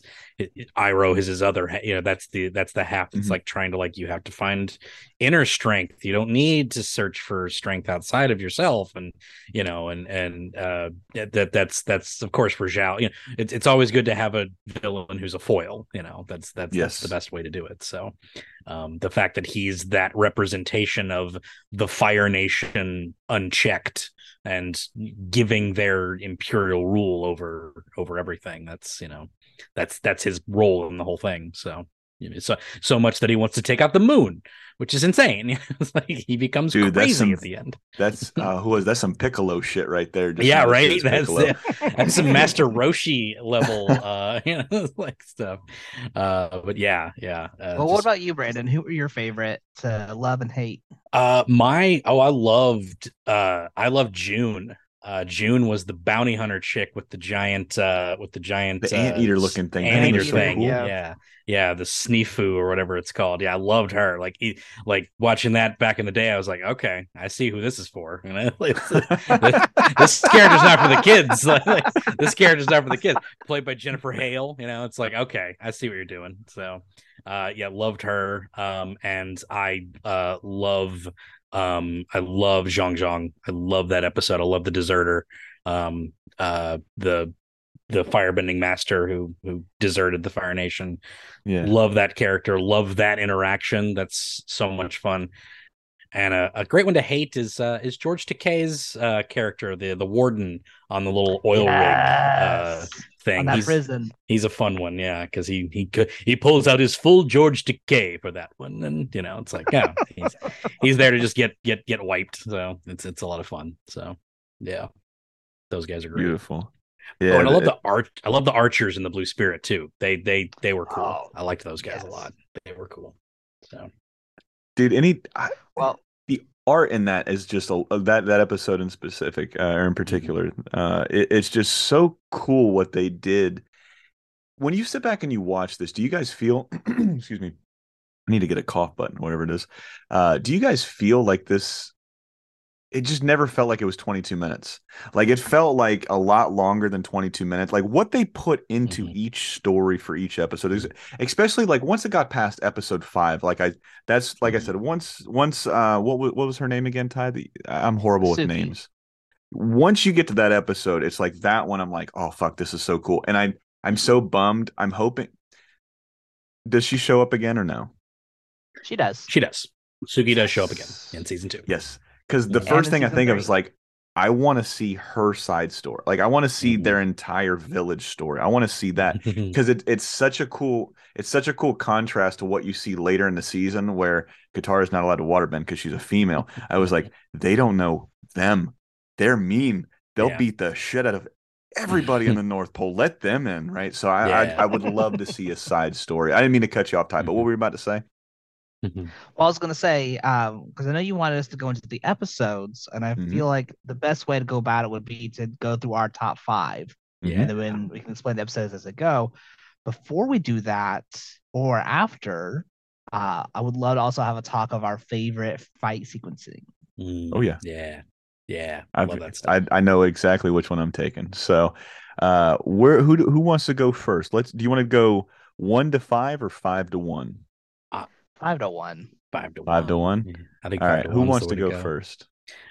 Iroh is his other, you know, that's the that's the half that's Mhm. like trying to like you have to find inner strength. You don't need to search for strength outside of yourself, and you know, and and uh, that that- that's that's of course for Zhao. You know, it's it's always good to have a villain who's a foil. You know, that's that's Yes. that's the best way to do it. So, um, the fact that he's that representation of the Fire Nation unchecked and giving their imperial rule over over everything. That's you know, that's that's his role in the whole thing. So. you know, So so much that he wants to take out the moon, which is insane. it's like he becomes Dude, crazy some- at the end. That's uh, who was that's some Piccolo shit right there. just yeah, right. That's Piccolo. that's some Master Roshi level, uh, you know, like stuff. Uh, but yeah, yeah. Uh, Well, what about you, Brandon? Who were your favorite to love and hate? Uh, my oh, I loved uh, I loved June. Uh, June was the bounty hunter chick with the giant, uh, with the giant The uh, anteater looking thing. Anteater Anteater, thing, yeah. yeah. yeah, the Sneefu or whatever it's called. Yeah, I loved her. Like, he, like watching that back in the day, I was like, okay, I see who this is for. You know, Like, this, this character's not for the kids. Like, like, this character's not for the kids. Played by Jennifer Hale. You know, it's like, okay, I see what you're doing. So, uh, yeah, loved her. Um, and I uh love um I love Jeong Jeong. I love that episode. I love the deserter. Um uh the the firebending master who who deserted the Fire Nation. Yeah. Love that character. Love that interaction. That's so much fun. And a, a great one to hate is uh, is George Takei's uh, character, the the warden on the little oil rig uh, Yes. Thing. on that He's, prison. he's a fun one, yeah, because he he he pulls out his full George Takei for that one, and you know it's like yeah, he's he's there to just get get get wiped. So it's it's a lot of fun. So yeah, those guys are great. Beautiful. oh, Yeah. and I love the- the art. I love the archers in the Blue Spirit too. They they they were cool. Oh, I liked those guys a lot. They were cool. So dude. Any I, Well, the art in that is just a that that episode in specific uh, or in particular. Uh, it, it's just so cool what they did. When you sit back and you watch this, do you guys feel? excuse me. I need to get a cough button, whatever it is. Uh, do you guys feel like this? It just never felt like it was 22 minutes. Like it felt like a lot longer than 22 minutes. Like what they put into Mhm. each story for each episode is especially like once it got past episode 5, like I that's like I Mhm. said once once uh what what was her name again, Ty? The, I'm horrible with Suki. names. Once you get to that episode, it's like that one I'm like, "Oh fuck, this is so cool." And I I'm so bummed. I'm hoping Does she show up again or no? She does. She does. Suki does show up again in season two. Yes, because the Yeah. first thing I season think of is like, I want to see her side story. Like, I want to see Mhm. their entire village story. I want to see that because it, it's such a cool, it's such a cool contrast to what you see later in the season where Katara is not allowed to waterbend because she's a female. I was like, they don't know them. They're mean. They'll Yeah. beat the shit out of everybody in the North Pole. Let them in, right? So I, I, Yeah. I would love to see a side story. I didn't mean to cut you off, Ty, but what Mhm. were you about to say? Well, I was gonna say, um, because I know you wanted us to go into the episodes, and I Mhm. feel like the best way to go about it would be to go through our top five, Yeah. and then we can explain the episodes as they go. Before we do that, or after, uh, I would love to also have a talk of our favorite fight sequencing. Mm, Oh, yeah. Yeah. Yeah. I've, love that stuff. I I know exactly which one I'm taking. So, uh, where who who wants to go first? Let's. Do you want to go one to five or five to one? Five to one. five to one. Five to one. one? Yeah, I think All five right. to Who one's wants the to way go, first?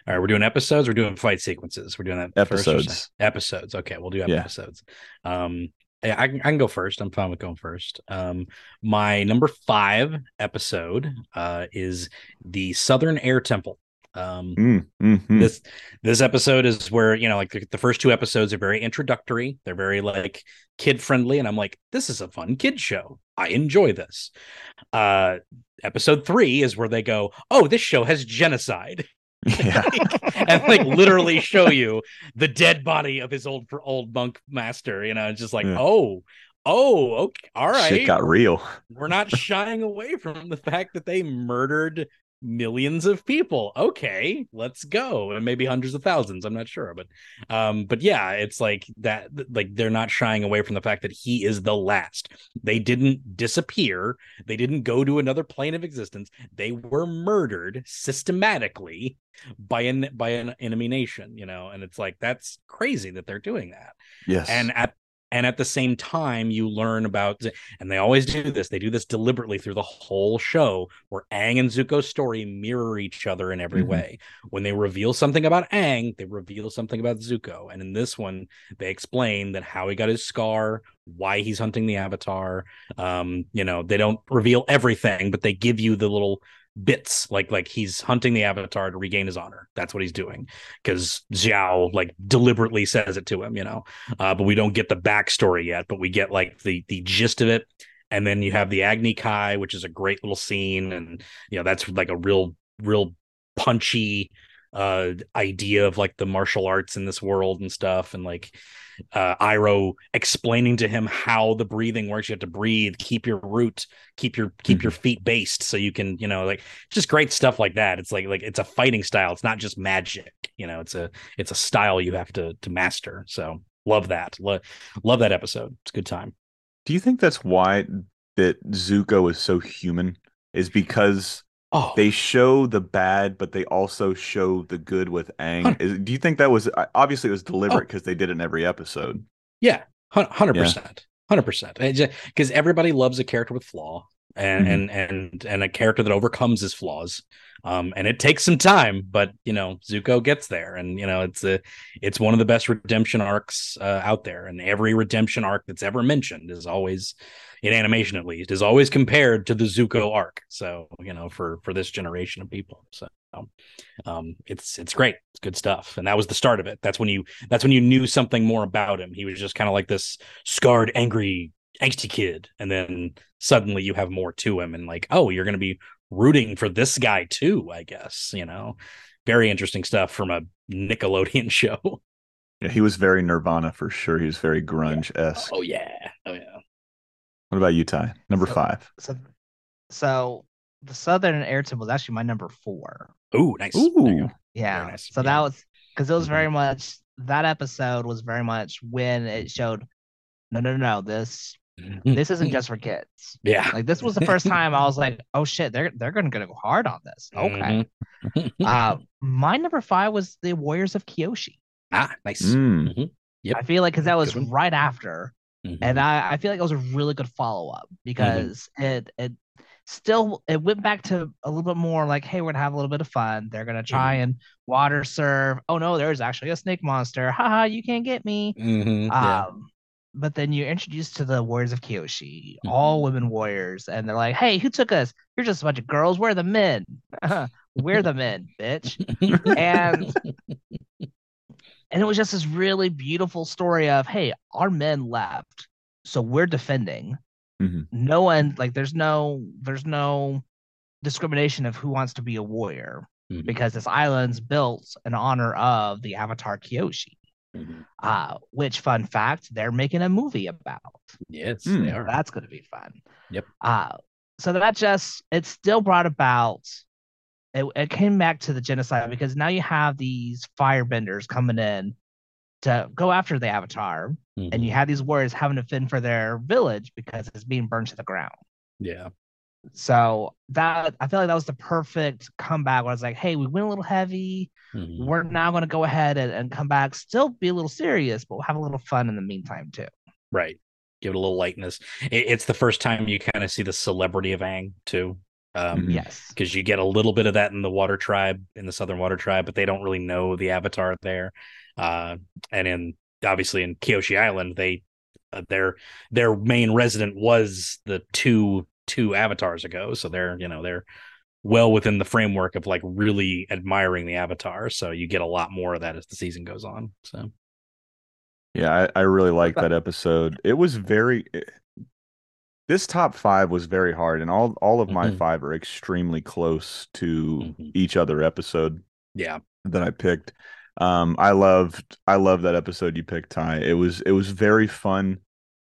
All right, we're doing episodes. We're doing fight sequences. We're doing that first? Episodes. Episodes. Okay, we'll do Yeah. episodes. Um, I can, I can go first. I'm fine with going first. Um, my number five episode uh, is the Southern Air Temple. Um, Mm, mm, mm. this this episode is where you know like the, the first two episodes are very introductory they're very like kid friendly and i'm like this is a fun kid show i enjoy this uh episode three is where they go oh this show has genocide yeah. and like literally show you the dead body of his old old monk master you know it's just like Yeah. oh oh okay all right Shit got real. we're not shying away from the fact that they murdered millions of people. Okay let's go. And maybe hundreds of thousands i'm not sure but um but yeah it's like that like they're not shying away from the fact that he is the last. They didn't disappear. They didn't go to another plane of existence. They were murdered systematically by an by an enemy nation you know and it's like that's crazy that they're doing that. Yes. and at and at the same time you learn about and they always do this they do this deliberately through the whole show where Aang and Zuko's story mirror each other in every Mhm. way when they reveal something about Aang they reveal something about Zuko and in this one they explain that how he got his scar why he's hunting the avatar um you know they don't reveal everything but they give you the little bits like like he's hunting the avatar to regain his honor that's what he's doing because Zhao like deliberately says it to him you know uh, but we don't get the backstory yet. But we get like the the gist of it, and then you have the Agni Kai, which is a great little scene, and you know that's like a real real punchy uh idea of like the martial arts in this world and stuff and like uh Iroh explaining to him how the breathing works. You have to breathe keep your root keep your keep your feet based so you can you know like just great stuff like that. It's like like it's a fighting style. It's not just magic you know it's a it's a style you have to to master. So love that. Lo- love that episode. It's a good time. Do you think that's why that Zuko is so human? Is because oh they show the bad, but they also show the good with Aang. Hun- Is, do you think that was uh, obviously it was deliberate Oh. because they did it in every episode? Yeah, hundred percent, hundred percent. Because everybody loves a character with flaw, and Mhm. and and and a character that overcomes his flaws. Um, and it takes some time, but you know Zuko gets there, and you know it's a it's one of the best redemption arcs uh, out there. And every redemption arc that's ever mentioned is always in animation, at least, is always compared to the Zuko arc. So you know for for this generation of people, so. Um, it's it's great. It's good stuff, and that was the start of it. That's when you that's when you knew something more about him. He was just kind of like this scarred, angry, angsty kid, and then suddenly you have more to him, and like, oh, you're going to be rooting for this guy too. I guess you know, very interesting stuff from a Nickelodeon show. Yeah, he was very Nirvana for sure. He was very grunge esque. oh yeah, oh yeah. What about you, Ty? Number So- five. So, so the Southern Air Temple was actually my number four. Ooh, nice. Ooh. Yeah. nice. So Yeah. that was because it was Mhm. very much that episode was very much when it showed no no no this this isn't just for kids. Yeah. Like this was the first time I was like, oh shit, they're they're gonna go hard on this. Okay. Mhm. uh, my number five was the Warriors of Kyoshi. ah, nice. Mm. Yep. I feel like because that was right after, Mhm. and I, I feel like it was a really good follow up because it it still it went back to a little bit more like, hey, we're gonna have a little bit of fun. They're gonna try and water serve. Oh no, there's actually a snake monster. Haha, you can't get me. Mhm. Yeah. But then you're introduced to the Warriors of Kyoshi, all Mm-hmm. women warriors, and they're like, "Hey, who took us? You're just a bunch of girls. We're the men. We're the men, bitch." And and it was just this really beautiful story of, "Hey, our men left, so we're defending. Mhm. No one like there's no there's no discrimination of who wants to be a warrior Mhm. because this island's built in honor of the Avatar Kyoshi." Mhm. Uh, which fun fact, they're making a movie about. Yes, Hmm. they are. That's going to be fun. Yep. Uh, so that just it still brought about. It, it came back to the genocide because now you have these firebenders coming in to go after the avatar, and you have these warriors having to fend for their village because it's being burned to the ground. yeah. So that I feel like that was the perfect comeback. Where I was like, "Hey, we went a little heavy. Mhm. We're now going to go ahead and, and come back, still be a little serious, but we'll have a little fun in the meantime too." Right. Give it a little lightness. It, it's the first time you kind of see the celebrity of Aang too. Um, Mhm. Yes. because you get a little bit of that in the water tribe in the southern water tribe but they don't really know the avatar there uh and in obviously in kyoshi island they uh, their their main resident was the two two avatars ago so they're you know they're well within the framework of like really admiring the avatar so you get a lot more of that as the season goes on so Yeah, I, I really like that episode. It was very. it- this top five was very hard, and all all of my Mhm. five are extremely close to Mhm. each other episode yeah that I picked. Um, I loved I love that episode you picked, Ty. It was it was very fun.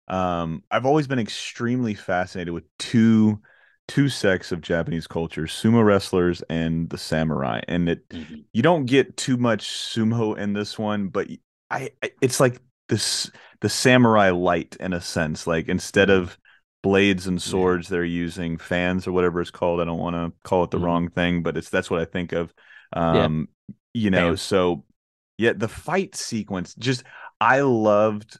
Um, I've always been extremely fascinated with two two sects of Japanese culture: sumo wrestlers and the samurai. And it Mhm. you don't get too much sumo in this one, but I, it's like this the samurai light in a sense. Like instead of blades and Mm-hmm. Yeah. swords, they're using fans or whatever it's called. I don't want to call it the Mhm. wrong thing, but it's that's what I think of. Um, you know, so yeah, the fight sequence just I loved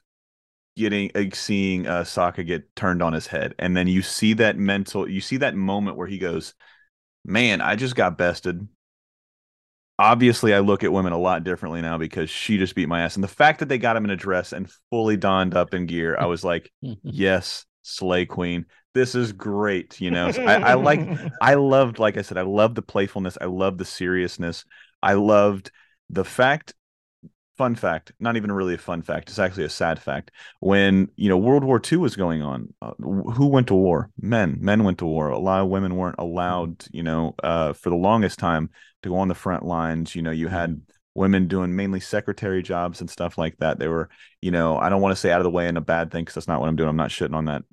getting like, seeing uh Sokka get turned on his head, and then you see that mental, you see that moment where he goes, "Man, I just got bested." Obviously, I look at women a lot differently now because she just beat my ass, and the fact that they got him in a dress and fully donned up in gear, I was like, "Yes, slay queen, this is great." You know, So I, I like I loved, like I said, I loved the playfulness. I loved the seriousness. I loved the fact. Fun fact, not even really a fun fact. It's actually a sad fact. When you know World War II was going on, uh, who went to war? Men. Men went to war. A lot of women weren't allowed. You know, uh, for the longest time to go on the front lines. You know, you had women doing mainly secretary jobs and stuff like that. They were, you know, I don't want to say out of the way in a bad thing because that's not what I'm doing. I'm not shitting on that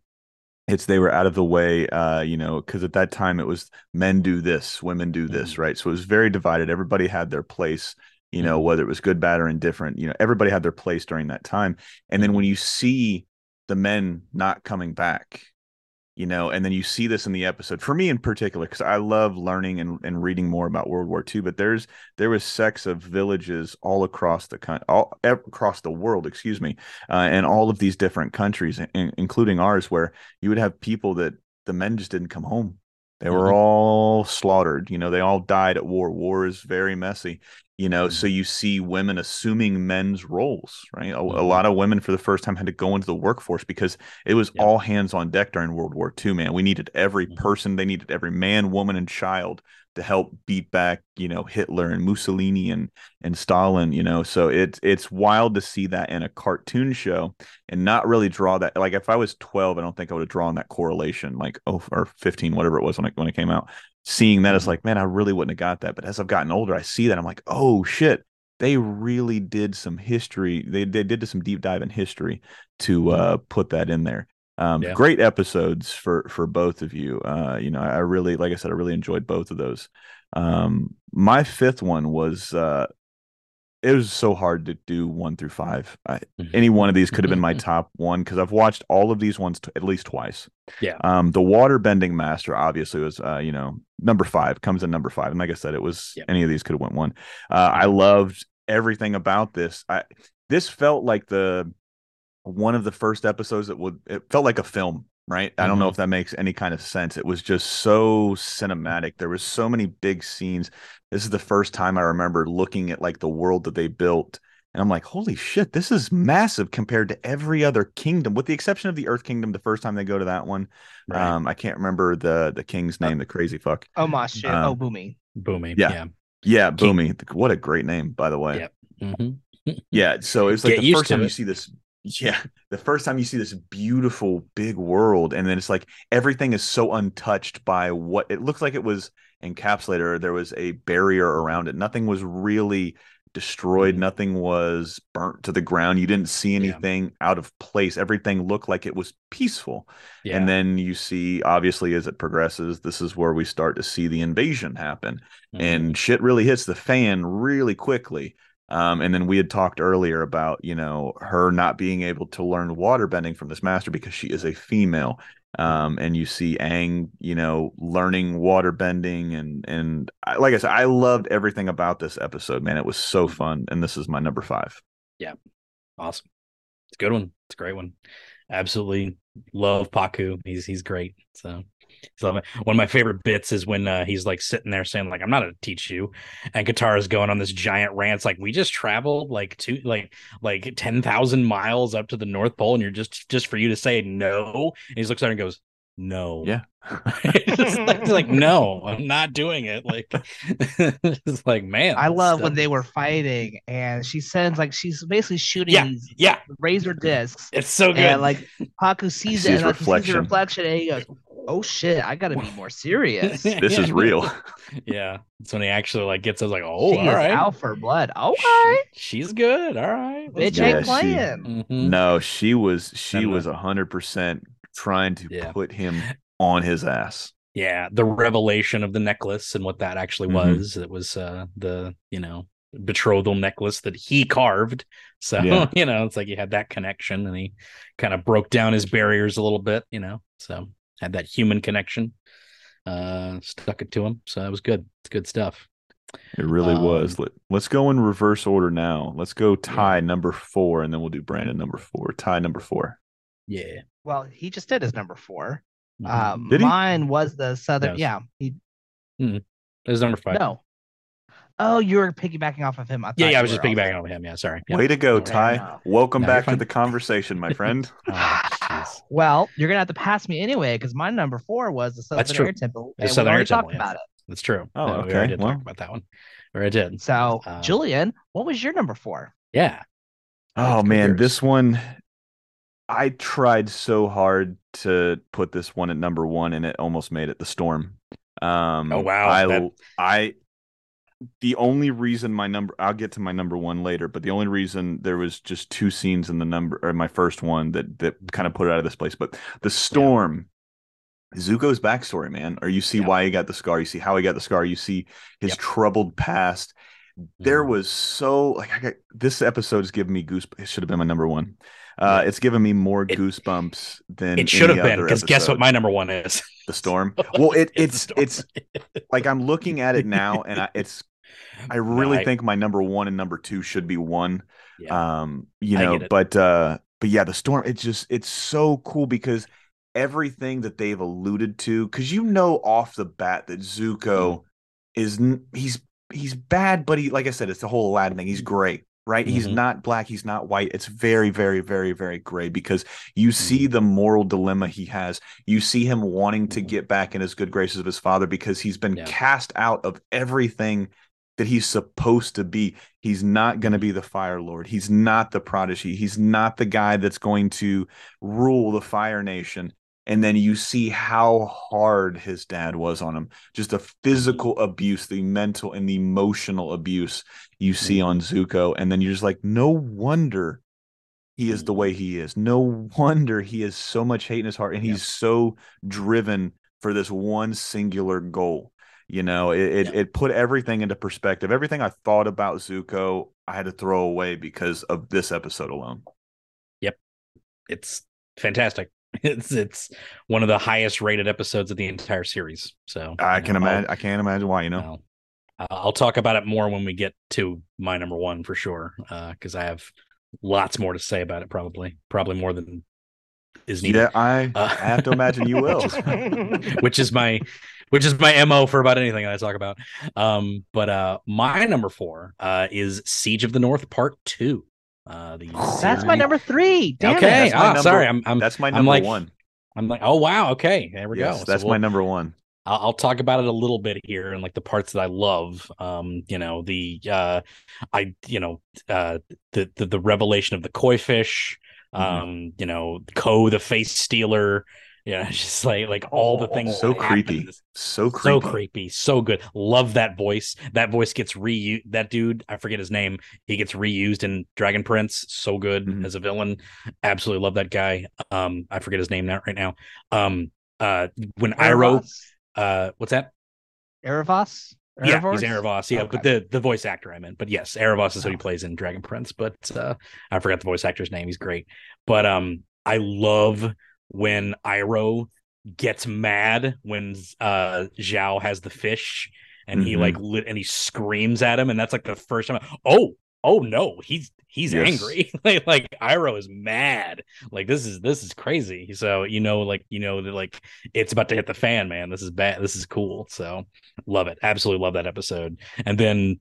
it's they were out of the way uh you know because at that time it was men do this women do this right so it was very divided everybody had their place you know whether it was good bad or indifferent you know everybody had their place during that time. And then when you see the men not coming back you know and then you see this in the episode for me in particular because i love learning and, and reading more about world war ii but there's there was sects of villages all across the country all across the world excuse me uh, and all of these different countries in, including ours where you would have people that the men just didn't come home. They were Mhm. all slaughtered you know they all died at war. War is very messy you know Mhm. so you see women assuming men's roles right a, a Mhm. lot of women for the first time had to go into the workforce because it was Yep. all hands on deck during world war ii man we needed every Mhm. person they needed every man woman and child to help beat back you know hitler and mussolini and and stalin you know so it's it's wild to see that in a cartoon show and not really draw that like if i was 12 i don't think i would have drawn that correlation like oh or 15 whatever it was when it when it came out seeing that it's Mhm. like man i really wouldn't have got that. But as i've gotten older i see that i'm like oh shit. They really did some history. They, they did some deep dive in history to uh put that in there. Um Yeah. great episodes for for both of you. Uh you know i really like i said i really enjoyed both of those. Um my fifth one was uh it was so hard to do one through five. I, Mhm. any one of these could have been my top one because I've watched all of these ones t- at least twice. Yeah. Um, the water bending master obviously was, uh, you know, number five comes in number five, and like I said, it was Yep. any of these could have went one. Uh, I loved everything about this. I this felt like the one of the first episodes that would it felt like a film right i don't know Mhm. if that makes any kind of sense it was just so cinematic there was so many big scenes this is the first time i remember looking at like the world that they built and i'm like holy shit this is massive compared to every other kingdom with the exception of the earth kingdom the first time they go to that one Right. um i can't remember the the king's name the crazy fuck Oh my shit. Um, oh, Bumi. Bumi. yeah. Yeah. yeah King. Bumi what a great name by the way Yep. Mhm. Yeah, so it's like Get the first to time you see this. Yeah, the first time you see this beautiful big world, and then it's like everything is so untouched by what it looks like. It was encapsulated, or there was a barrier around it. Nothing was really destroyed. Mhm. Nothing was burnt to the ground. You didn't see Yeah. anything out of place. Everything looked like it was peaceful. Yeah. And then you see, obviously, as it progresses, this is where we start to see the invasion happen Mhm. and shit really hits the fan really quickly. Um, and then we had talked earlier about you know her not being able to learn water bending from this master because she is a female. Um, and you see Aang, you know, learning water bending and and I, like I said, I loved everything about this episode. Man, it was so fun, and this is my number five. Yeah, awesome. It's a good one. It's a great one. Absolutely love Pakku. He's he's great. So so one of my favorite bits is when uh, he's like sitting there saying like I'm not gonna teach you, and Katara's going on this giant rant. It's like we just traveled like two like like ten thousand miles up to the North Pole, and you're just just for you to say no. And he looks at her and goes, "No." Yeah. it's, like, it's like no, I'm not doing it. Like it's like man, I love stuff- when they were fighting and she sends like she's basically shooting Yeah. these yeah, razor discs. it's so good. And like Haku sees Sees it and like, he sees reflection. the reflection and he goes, Oh shit, I gotta be more serious. This is real. yeah, that's when he actually like gets. us like, oh, all is right, out for blood. Okay. she's good. All right, let's Bitch go. Yeah, ain't she- playing. Mhm. no, she was she And the- was a hundred percent trying to Yeah. put him on his ass. Yeah, the revelation of the necklace and what that actually Mhm. was. It was uh the you know betrothal necklace that he carved. So Yeah. you know, it's like he had that connection, and he kind of broke down his barriers a little bit. You know, so had that human connection. Uh, stuck it to him. So that was good. It's good stuff. It really was. Um, Let, let's go in reverse order now. Let's go Ty number four, and then we'll do Brandon number four. Ty number four. Yeah. Well, he just did his number four. Mhm. Um Did he? mine was the southern Yes. yeah. He It was number five. no. Oh, you were piggybacking off of him. I Yeah, yeah, I was just piggybacking off of him. Yeah, sorry. Yeah. Way to go, Yeah, Ty. no. Welcome No, back to the conversation, my friend. Oh. Well, you're gonna have to pass me anyway because my number four was the Southern That's true. Air Temple. The and we Southern Air already Temple, talked yes. about it. That's true. Oh, No, We okay, already did well. talk about that one. Or I did. So, Um, Julian, what was your number four? Yeah. Oh Let's man, this one I tried so hard to put this one at number one and it almost made it the storm. Um Oh, wow, I that- I the only reason my number I'll get to my number one later, but the only reason there was just two scenes in the number or my first one that that kind of put it out of this place. But the storm Zuko's backstory, man, or you see Yeah. why he got the scar, you see how he got the scar, you see his Yep. troubled past. There Mhm. was so like I got this episode is giving me goose. It should have been my number one. Uh, it's given me more It- goosebumps than It should any have been because guess what my number one is. the storm. Well, it It's it's it's like I'm looking at it now, and I, it's I really I- think my number one and number two should be one. Yeah. Um, you know, but uh, but yeah, the storm. It's just it's so cool because everything that they've alluded to, because you know off the bat that Mm-hmm. Zuko is he's he's bad, but he like I said, it's the whole Aladdin thing. He's gray. Right, he's Mhm. not black. He's not white. It's very, very, very, very gray because you see Mm-hmm. the moral dilemma he has. You see him wanting to Mhm. get back in his good graces of his father because he's been Yeah. cast out of everything that he's supposed to be. He's not going to Mm-hmm. be the Fire Lord. He's not the prodigy. He's not the guy that's going to rule the Fire Nation. And then you see how hard his dad was on him. Just the physical abuse, the mental and the emotional abuse you see on Zuko. And then you're just like, no wonder he is the way he is. No wonder he has so much hate in his heart and Yeah. he's so driven for this one singular goal. You know, it it, it put everything into perspective. Everything I thought about Zuko, I had to throw away because of this episode alone. Yep, it's fantastic. It's it's one of the highest rated episodes of the entire series. So I can know, I'll- imagine. I can't imagine why. You know, uh, I'll talk about it more when we get to my number one for sure, because I have lots more to say about it. Probably, probably more than is needed. yeah, I, Uh, I have to imagine you will. which is, which is my which is my mo for about anything I talk about. Um, but uh, my number four uh is Siege of the North Part Two. Uh, the That's my number three. Damn Okay, That's it. my ah, number- sorry, I'm I'm That's my I'm number like- one. I'm like, oh wow, okay, there we Yes, go. that's So my we'll- number one. I'll, I'll talk about it a little bit here and like the parts that I love. Um, you know, the uh I you know, uh the the, the revelation of the koi fish, Mhm. um, you know, Koh the face stealer, yeah, just like like all the things So that happen in creepy. this- So creepy. So creepy, so good. Love that voice. That voice gets reused. That dude, I forget his name. He gets reused in Dragon Prince. So good Mhm. as a villain. Absolutely love that guy. Um, I forget his name now right now. Um, uh, when Iroh, Aaravos? uh, what's that? Aaravos? Yeah, he's Aaravos. Yeah, but the the voice actor I meant. But yes, Aaravos is who he plays in Dragon Prince. But uh, I forgot the voice actor's name. He's great. But um, I love when Iroh gets mad when uh Zhao has the fish and he Mhm. like lit and he screams at him and that's like the first time oh oh no he's he's Yes. angry. Like like Iroh is mad. Like this is this is crazy. So you know like you know that like it's about to hit the fan man. This is bad. This is cool. So love it. Absolutely love that episode. And then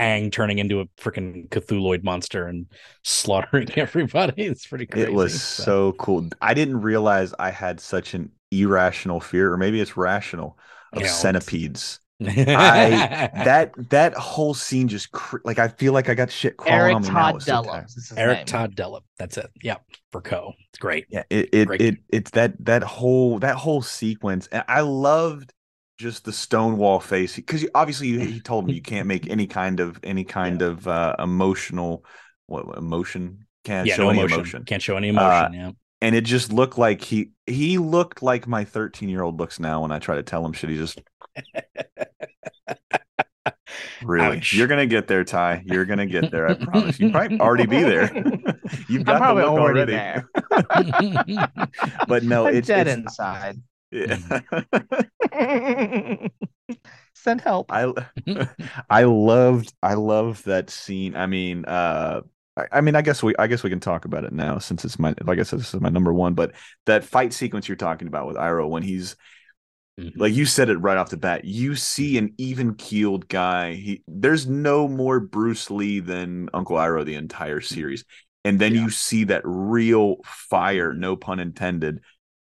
Aang turning into a freaking Cthulhuid monster and slaughtering everybody. It's pretty crazy It was so cool. I didn't realize I had such an irrational fear, or maybe it's rational, of know, centipedes. I That that whole scene just cr- like I feel like I got shit crawling Eric on me. Todd It's so tired. Dellums. is his Eric name. Todd Dellums. That's it. Yeah, for Koh. It's great. Yeah, it it, Great. it it's that that whole that whole sequence, and I loved just the Stonewall face because obviously he he told him you can't make any kind of any kind of uh, emotional what what, emotion can't yeah, show no any emotion. emotion, Can't show any Uh, emotion. yeah. And it just looked like he he looked like my 13 year old looks now when I try to tell him shit. He just really Ouch. you're gonna get there, Ty. You're gonna get there. I promise. You might already be there. You've got the probably look already, already. there. but no, it's, dead it's inside. yeah. Send help. I I loved I loved that scene. I mean, uh I, I mean I guess we I guess we can talk about it now since it's my like I said, this is my number one. But that fight sequence you're talking about with Iroh when he's Mhm. like you said it right off the bat, you see an even keeled guy. He there's no more Bruce Lee than Uncle Iroh the entire series. And then Yeah. you see that real fire, no pun intended,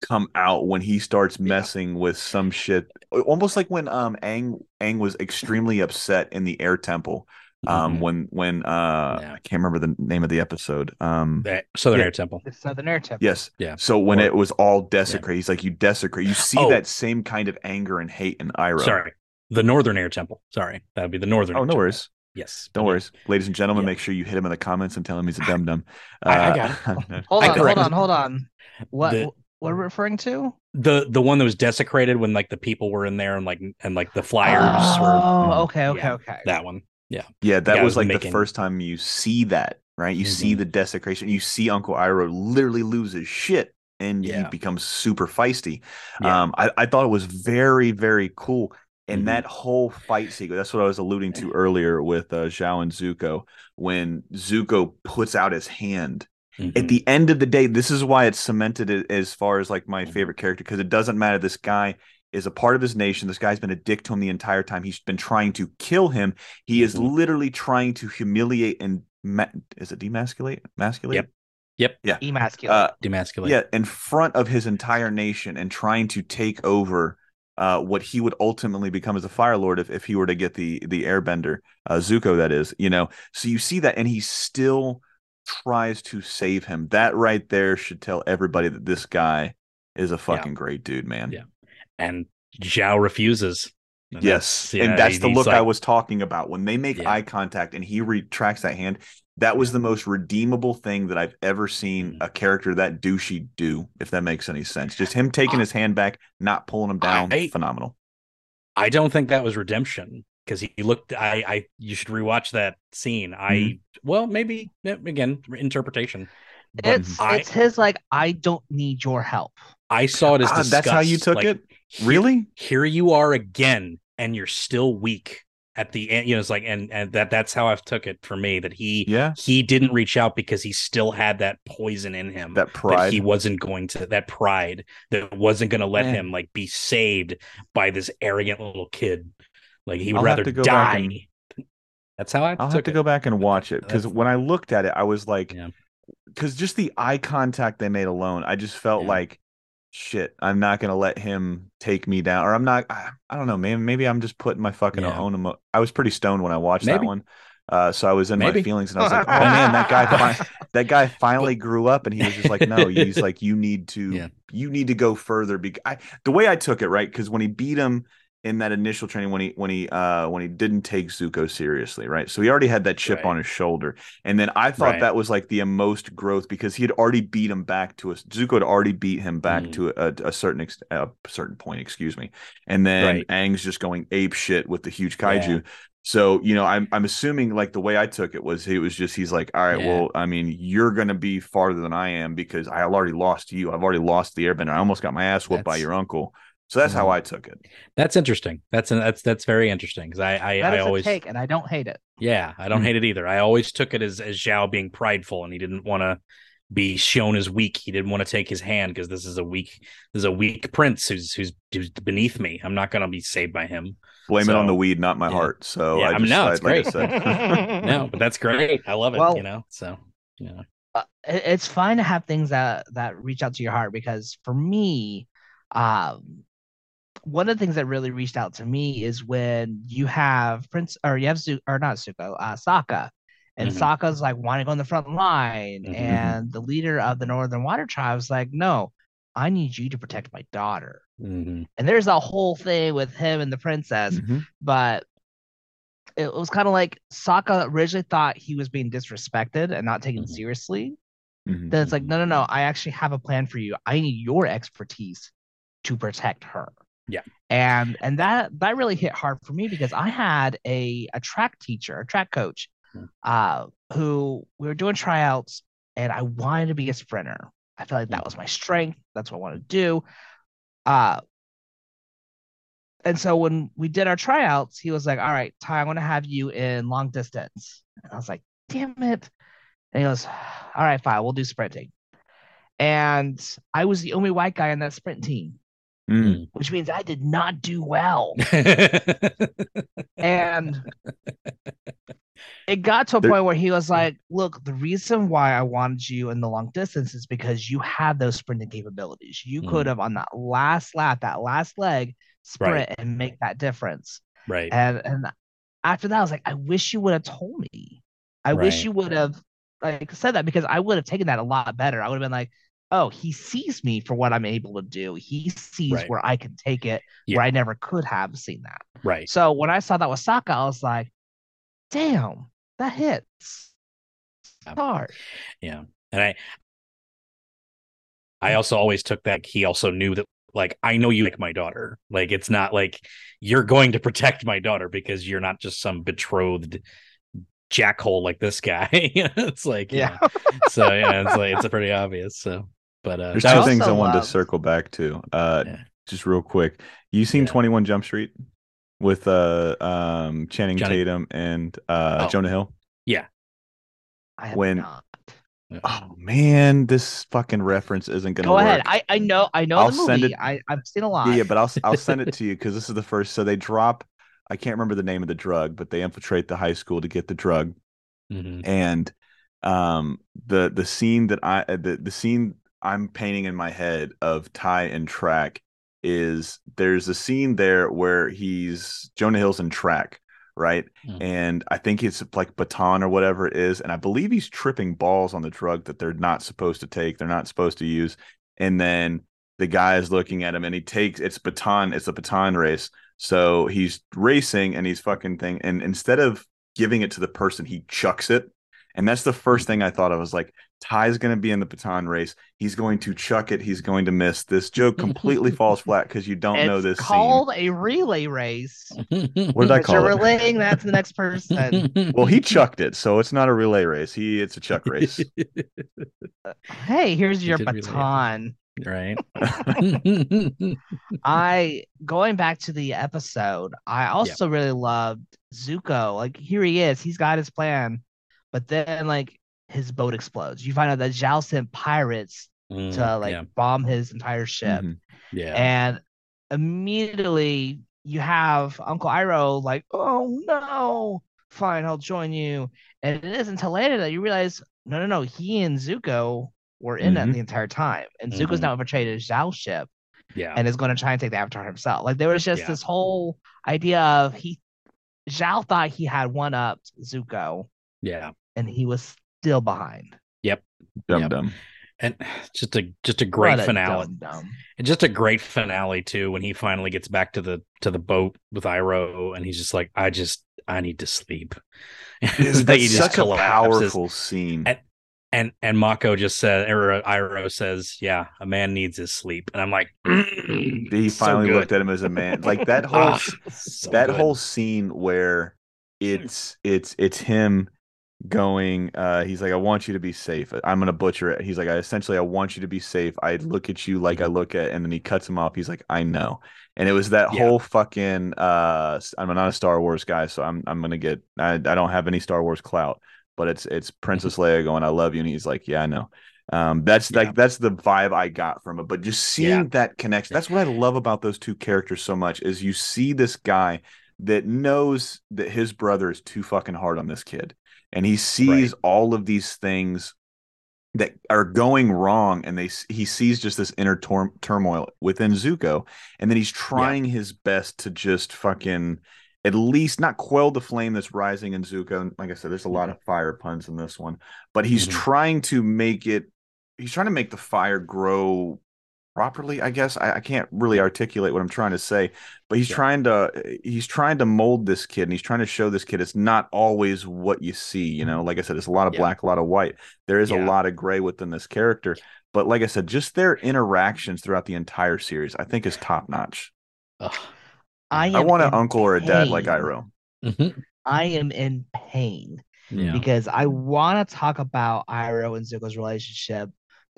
come out when he starts messing with some shit. Almost like when um Aang Aang was extremely upset in the air temple. Um Mhm. when when uh Yeah. I can't remember the name of the episode. Um That Southern yeah. Air Temple. The Southern Air Temple. Yes. Yeah. So when Or- it was all desecrate, he's like, you desecrate. You see Oh. that same kind of anger and hate in Iroh. Sorry. The Northern Air Temple. Sorry. That would be the Northern Oh, Air no Temple. worries. Yes. Don't but worry. Ladies and gentlemen, Yeah. make sure you hit him in the comments and tell him he's a dum dum. I- I got it. Hold on, hold on, hold on. What The- what are we referring to? The the one that was desecrated when like the people were in there and like and like the flyers oh, were okay, okay, Yeah. okay. that one. Yeah, guy that was was like making- the first time you see that, right? You see Mhm. the desecration. You see Uncle Iroh literally lose his shit and he becomes super feisty. Yeah. Um, I, I thought it was very, very cool. And Mhm. that whole fight sequence, that's what I was alluding to earlier with uh, Zhao and Zuko. When Zuko puts out his hand Mhm. at the end of the day, this is why it's cemented as far as like my Mhm. favorite character because it doesn't matter. This guy is a part of his nation. This guy's been a dick to him the entire time. He's been trying to kill him. He is Mhm. literally trying to humiliate and ma- is it demasculate? Masculate? Yep. Yep. Yeah. Emasculate. Uh, Demasculate. yeah, in front of his entire nation and trying to take over uh, what he would ultimately become as a Fire Lord if, if he were to get the the Airbender, uh, Zuko, that is, you know. So you see that, and he still tries to save him. That right there should tell everybody that this guy is a fucking great dude, man. Yeah. And Zhao refuses. And Yes, yeah, and that's he- the he's look I was talking about. When they make Yeah. eye contact and he retracts that hand, that was the most redeemable thing that I've ever seen Mhm. a character that douchey do. If that makes any sense, just him taking his hand back, not pulling him down, I- phenomenal. I don't think that was redemption because he looked. I, I, you should rewatch that scene. I, Mm-hmm. well, maybe again interpretation. It's I, it's his like I don't need your help. I saw it as Ah, that's how you took like, it. Really? here you are again and you're still weak at the end you know it's like and and that that's how i've took it for me that he Yeah. he didn't reach out because he still had that poison in him That pride. he wasn't going to that pride that wasn't going to let Man. him like be saved by this arrogant little kid like he would I'll rather die and- that's how i I'll have to it. go back and watch it because when I looked at it, I was like, Yeah. because just the eye contact they made alone, I just felt Yeah. like, shit, I'm not gonna let him take me down, or I'm not. I, I don't know, man. Maybe I'm just putting my fucking Yeah. own. Emo- I was pretty stoned when I watched that one, uh, so I was in Maybe. my feelings, and I was like, oh man, that guy, fi- that guy finally grew up, and he was just like, no, he's like, you need to, Yeah. you need to go further. Because I, the way I took it, right, because when he beat him in that initial training when he when he uh when he didn't take Zuko seriously, right? So he already had that chip Right. on his shoulder. And then I thought Right. that was like the most growth because he had already beat him back to a Zuko had already beat him back Mm. to a, a certain ex, a certain point, excuse me. And then Right. Aang's just going ape shit with the huge kaiju. Yeah. So, you know, I'm I'm assuming like the way I took it was he was just he's like, all right, Yeah. well, I mean, you're gonna be farther than I am because I already lost you. I've already lost the airbender. I almost got my ass whooped by your uncle. So that's how Mhm. I took it. that's interesting that's that's that's very interesting because i i, That I always a take, and I don't hate it. Yeah, I don't Mm. hate it either. I always took it as as Zhao being prideful and he didn't want to be shown as weak. He didn't want to take his hand because this is a weak this is a weak prince who's who's who's beneath me. I'm not going to be saved by him. Blame it on the weed, not my yeah. heart. So Yeah, I I just mean, no, I- it's like I great. said. No, but that's great. I love it, Well- you know. So, yeah. uh, it's fine to have things that that reach out to your heart because for me um one of the things that really reached out to me is when you have prince or you have Zu- or not Zuko, uh Sokka and Mhm. Sokka's like wanting to go on the front line Mhm. and the leader of the Northern Water Tribe's like no I need you to protect my daughter Mhm. and there's a whole thing with him and the princess Mhm. but it was kind of like Sokka originally thought he was being disrespected and not taken Mhm. seriously then it's like, no, no, no. I actually have a plan for you. I need your expertise to protect her. Yeah. And and that that really hit hard for me because I had a a track teacher, a track coach, Hmm. uh, who we were doing tryouts, and I wanted to be a sprinter. I felt like that Hmm. was my strength. That's what I wanted to do. Uh and so when we did our tryouts, he was like, All right, Ty, I'm gonna have you in long distance. And I was like, damn it. And he goes, All right, fine, we'll do sprinting. And I was the only white guy on that sprint team, Mm. which means I did not do well. And it got to a point where he was like, Look, the reason why I wanted you in the long distance is because you have those sprinting capabilities. You Mm. could have, on that last lap, that last leg, sprint and make that difference. right. And and after that, I was like, I wish you would have told me. I wish you would have like said that because I would have taken that a lot better. I would have been like, oh, he sees me for what I'm able to do. He sees Right. where I can take it Yeah. where I never could have seen that. Right. So when I saw that with Sokka, I was like, damn, that hits Yeah. hard. Yeah. And I I mm. also always took that he also knew that like I know you like my daughter. Like it's not like you're going to protect my daughter because you're not just some betrothed jackhole like this guy. it's like yeah. so yeah, it's like it's a pretty obvious. So but uh There's two things I also wanted to circle back to. Uh, Yeah. just real quick. You seen Yeah. 21 Jump Street with uh um Channing Johnny- Tatum and uh Oh. Jonah Hill? Yeah. I have When- not. Oh man, this fucking reference isn't gonna Go work. ahead. I, I know I know I'll the send movie. it- I, I've seen a lot. Yeah, yeah, but I'll I'll send it to you because this is the first. So they drop. I can't remember the name of the drug, but they infiltrate the high school to get the drug, Mhm. and um the the scene that I uh, the the scene I'm painting in my head of Ty and track is there's a scene there where he's Jonah Hill's in track, right? Mhm. And I think it's like baton or whatever it is, and I believe he's tripping balls on the drug that they're not supposed to take, they're not supposed to use, and then the guy is looking at him and he takes it's baton, it's a baton race. So he's racing and he's fucking thing, and instead of giving it to the person, he chucks it. And that's the first thing I thought. I was like, Ty's going to be in the baton race. He's going to chuck it. He's going to miss. This joke completely falls flat because you don't it's know this called a relay race. What did I But call you're it? relaying that to the next person. Well, he chucked it, so it's not a relay race. He it's a chuck race. hey, here's your did relay baton. right. I going back to the episode, I also really loved Zuko. Like here he is, he's got his plan, but then like his boat explodes. You find out that Zhao sent pirates Mm, to like yeah. bomb his entire ship, Mhm. Yeah. and immediately you have Uncle Iroh like, oh no, fine, I'll join you. And it isn't until later that you realize, no, no, no, he and Zuko were in it Mhm. the entire time, and Zuko's Mhm. now portrayed as Zhao's ship yeah. and is going to try and take the Avatar himself. Like there was just Yeah. this whole idea of he Zhao thought he had one up Zuko, yeah. and he was still behind. Dum Yep. dum. And just a just a great What a finale. dum-dum. And just a great finale too when he finally gets back to the to the boat with Iroh and he's just like, I just I need to sleep. Is That that just such a powerful scene? And- And and Mako just said or uh, Iroh says, Yeah, a man needs his sleep. And I'm like he finally looked at him as a man. Like that whole ah, that whole scene where it's it's it's him going uh he's like i want you to be safe. I'm gonna butcher it. He's like i essentially i want you to be safe. I look at you like i look at and then he cuts him off. He's like i know. And it was that Yeah. whole fucking uh i'm not a star wars guy so i'm i'm gonna get i, I don't have any star wars clout but it's it's princess leia going i love you and he's like yeah i know. Um that's Yeah. like that's the vibe i got from it but just seeing Yeah. that connection that's what i love about those two characters so much is you see this guy that knows that his brother is too fucking hard on this kid and he sees all of these things that are going wrong and they he sees just this inner tor- turmoil within Zuko and then he's trying his best to just fucking at least not quell the flame that's rising in Zuko and like I said there's a lot of fire puns in this one but he's Mhm. trying to make it he's trying to make the fire grow properly i guess I, I can't really articulate what i'm trying to say but he's Yeah. trying to he's trying to mold this kid and he's trying to show this kid it's not always what you see you know like i said it's a lot of Yeah. black a lot of white there is a lot of gray within this character but like i said just their interactions throughout the entire series i think is top notch I, i want an uncle or a dad like pain. Iroh Mhm. I am in pain Yeah. because I want to talk about Iroh and Zuko's relationship,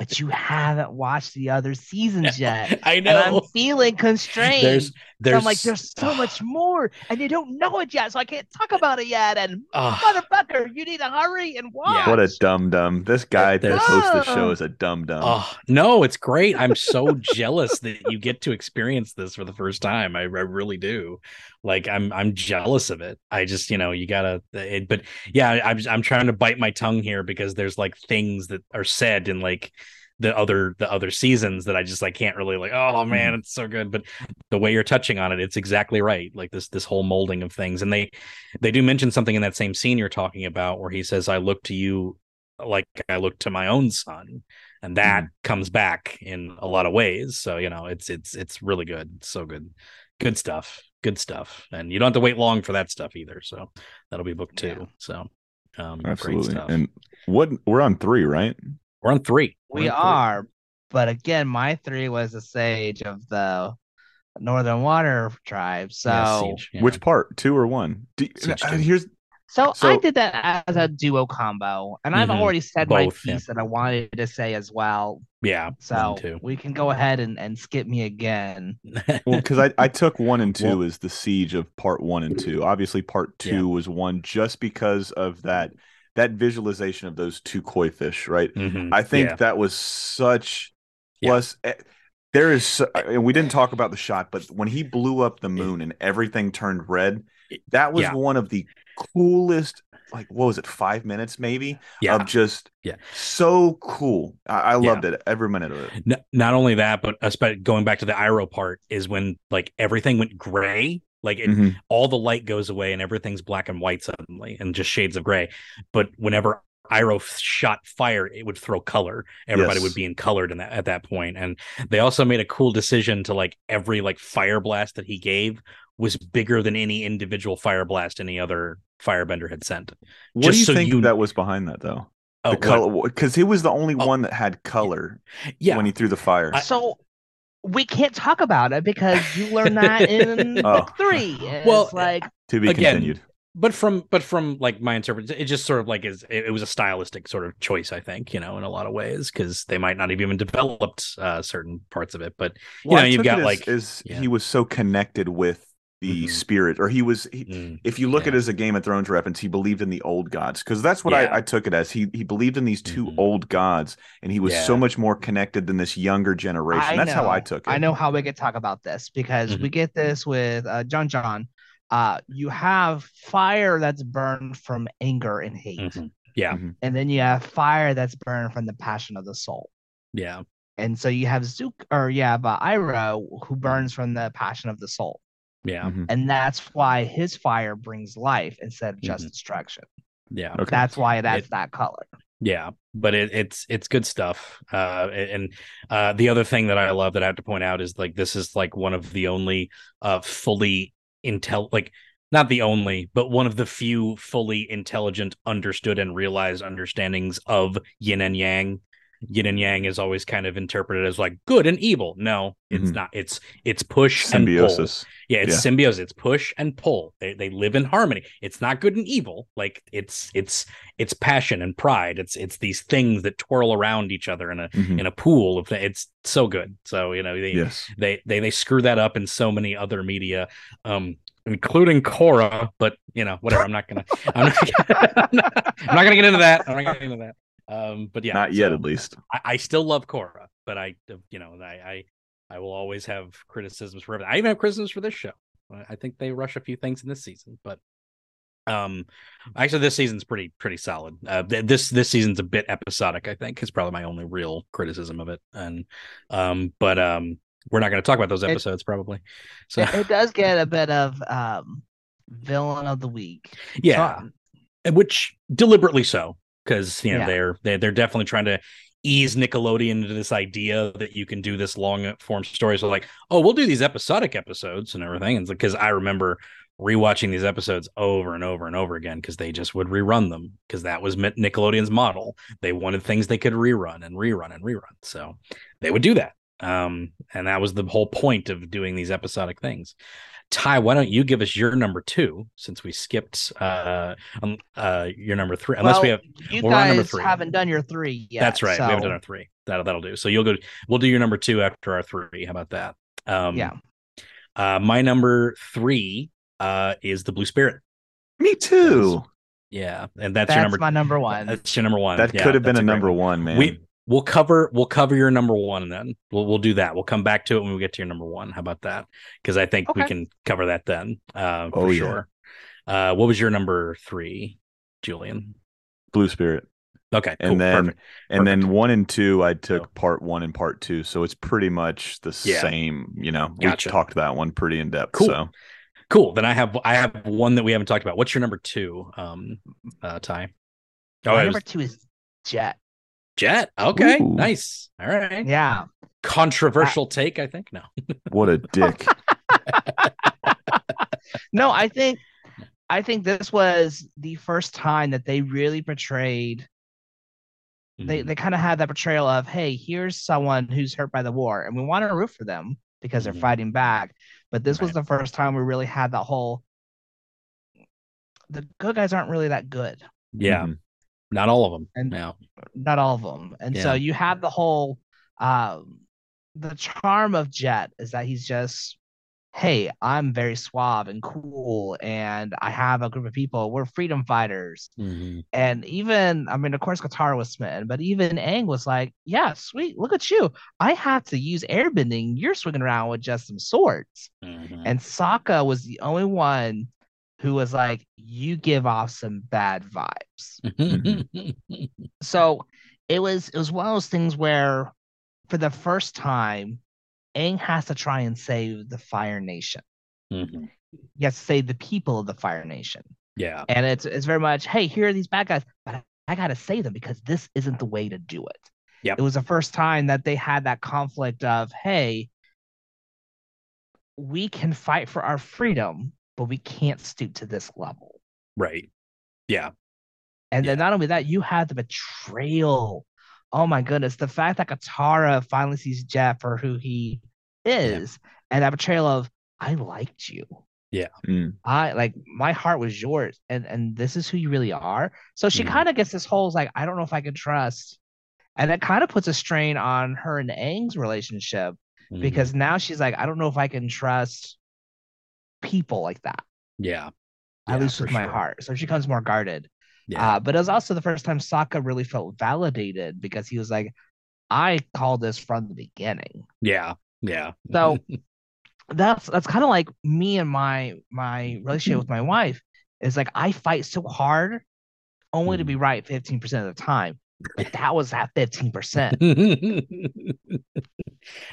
but you haven't watched the other seasons yet. I And I'm feeling constrained. There's So there's I'm like, there's so much more, and you don't know it yet, so I can't talk about it yet. And Ugh. motherfucker, you need to hurry and watch. what a dumb dumb. this guy that hosts the show is a dumb dumb. Oh no, it's great. I'm so jealous that you get to experience this for the first time. I, I really do. Like I'm I'm jealous of it. I just you know you gotta. It, but yeah, I'm I'm trying to bite my tongue here because there's like things that are said in like the other the other seasons that I just like can't really like. Oh mm-hmm. man, it's so good. But the way you're touching on it, it's exactly right. Like this this whole molding of things, and they they do mention something in that same scene you're talking about where he says, "I look to you." like I look to my own son, and that mm-hmm. comes back in a lot of ways. So you know, it's it's it's really good, It's so good, good stuff, good stuff, and you don't have to wait long for that stuff either. So that'll be book two. Yeah. So um, great absolutely stuff. and what we're on three right We're on three. We We're on three. are, but again, my three was the siege of the Northern Water tribe. So, Yeah, Siege, yeah. which part two or one Do, Siege uh, here's so, I did that as a duo combo, and I've Mhm. already said Both, my yeah. piece that I wanted to say as well. yeah, So one, we can go ahead and, and skip me again. well because I, I took one and two Well- as the siege of part one and two obviously part two Yeah. was one just because of that that visualization of those two koi fish right Mhm. i think Yeah. that was such plus eh, there is and we didn't talk about the shot but when he blew up the moon and everything turned red that was Yeah. one of the coolest like what was it five minutes maybe yeah. of just Yeah. so cool i, I Yeah. loved it every minute of it not only that, but especially going back to the Iroh part is when like everything went gray. Like it, Mhm. all the light goes away and everything's black and white suddenly and just shades of gray. But whenever Iroh shot fire, it would throw color. Everybody Yes. would be in colored in that at that point. And they also made a cool decision to like every like fire blast that he gave was bigger than any individual fire blast any other firebender had sent. what Just do you so think you- that was behind that though Oh, the color because he was the only Oh. one that had color Yeah. when he threw the fire. So we can't talk about it because you learn that in Oh. book three. And Well, like to be again, continued. but from but from like my interpretation, it just sort of like is it, it was a stylistic sort of choice, I think, you know, in a lot of ways, because they might not have even developed uh, certain parts of it. But you know, you've got as- like is yeah. he was so connected with the Mhm. spirit, or he was. He, mm, if you look at it as a Game of Thrones reference, he believed in the old gods because that's what Yeah. I, I took it as. He he believed in these 2 Mhm. old gods, and he was so much more connected than this younger generation. I that's how I took it. I know how we could talk about this because Mhm. we get this with uh, Jeong Jeong. Uh, you have fire that's burned from anger and hate, mhm. yeah, and then you have fire that's burned from the passion of the soul. yeah, And so you have Zook or you have uh, Iroh Mm-hmm. who burns from the passion of the soul, yeah, Mhm. and that's why his fire brings life instead of just Mhm. destruction. yeah. Okay. That's why that's It- that color. Yeah, but it, it's it's good stuff. Uh, and uh, the other thing that I love that I have to point out is like this is like one of the only uh fully intel like not the only, but one of the few fully intelligent, understood, and realized understandings of yin and yang. Yin and yang is always kind of interpreted as like good and evil. No, it's Mhm. not. It's it's push and pull. Symbiosis. Yeah, it's Yeah. symbiosis. It's push and pull. They they live in harmony. It's not good and evil. Like it's it's it's passion and pride. It's it's these things that twirl around each other in a Mhm. in a pool of it's so good. So you know they Yes. they they they screw that up in so many other media, um, including Korra, But you know whatever. I'm not gonna I'm not, I'm not, I'm not gonna get into that. I'm not gonna get into that. Um, but yeah, Not yet, so- at least. I, I still love Korra, but I, you know, I, I, I will always have criticisms for everything. I even have criticisms for this show. I- I think they rush a few things in this season, but um, actually, this season's pretty pretty solid. Uh, th- this this season's a bit episodic. I think is probably my only real criticism of it. And um, but um, we're not going to talk about those It- episodes probably. So It, it does get a bit of um, villain of the week. yeah, So, and which deliberately so because you know Yeah. they're they're they're definitely trying to ease Nickelodeon into this idea that you can do this long form story. So like, oh, we'll do these episodic episodes and everything. And because I remember rewatching these episodes over and over and over again because they just would rerun them because that was Nickelodeon's model. They wanted things they could rerun and rerun and rerun. So they would do that. Um, and that was the whole point of doing these episodic things. Ty, why don't you give us your number two since we skipped uh, um, uh, your number three? Unless we have you we're on number guys three. haven't done your three yet. that's right. We haven't done our three. That'll that'll do. So you'll go. We'll do your number two after our three. How about that? Um, yeah. Uh, my number three uh, is the Blue Spirit. Me too. Yeah, and that's, That's your number. my number one. That's your number one. That Yeah, could have been that's a number one. one, man. We we'll cover we'll cover your number one then. We'll we'll do that. We'll come back to it when we get to your number one. How about that? Because I think we can cover that then. Uh, Oh, for yeah. sure. Uh, what was your number three, Julian? Blue Spirit. Okay, And then perfect. and then one and two, I took Oh. part one and part two. So it's pretty much the Yeah. same, you know. Gotcha. We talked that one pretty in depth. Cool. So Cool. Then I have I have one that we haven't talked about. What's your number two, um, uh, Ty? Oh, My number was two is Jet. Jet. Okay, Ooh. nice. All right. Yeah. Controversial take, I think. No. what a dick. No, I think I think this was the first time that they really portrayed they Mhm. they kind of had that portrayal of, hey, here's someone who's hurt by the war, and we want to root for them because they're fighting back. But this was the first time we really had that whole the good guys aren't really that good. yeah, Mhm. Not all of them. And- now, Not all of them. And Yeah. so you have the whole um the charm of Jet is that he's just hey, I'm very suave and cool, and I have a group of people. We're freedom fighters. Mhm. And even, I mean, of course, Katara was smitten, but even Aang was like, yeah, sweet, look at you. I have to use airbending. You're swinging around with just some swords. Mhm. And Sokka was the only one who was like, you give off some bad vibes. Mm-hmm. So it was it was one of those things where for the first time, Aang has to try and save the Fire Nation. Mhm. He has to save the people of the Fire Nation. Yeah. And it's it's very much, hey, here are these bad guys, but I, I gotta save them because this isn't the way to do it. Yep. It was the first time that they had that conflict of, hey, we can fight for our freedom, but we can't stoop to this level. Right. Yeah. And then not only that, you had the betrayal. Oh my goodness, the fact that Katara finally sees Jet for who he is, and that betrayal of I liked you. Mm. I like my heart was yours, and and this is who you really are. So she Mhm. kind of gets this whole like I don't know if I can trust, and that kind of puts a strain on her and Aang's relationship Mhm. because now she's like I don't know if I can trust people like that yeah, at Yeah, least with my sure. heart. So she comes more guarded. yeah, Uh, but it was also the first time Sokka really felt validated because he was like, I called this from the beginning. yeah, yeah. So that's that's kind of like me and my my relationship with my wife is like I fight so hard only to be right 15% of the time. But that was that 15%.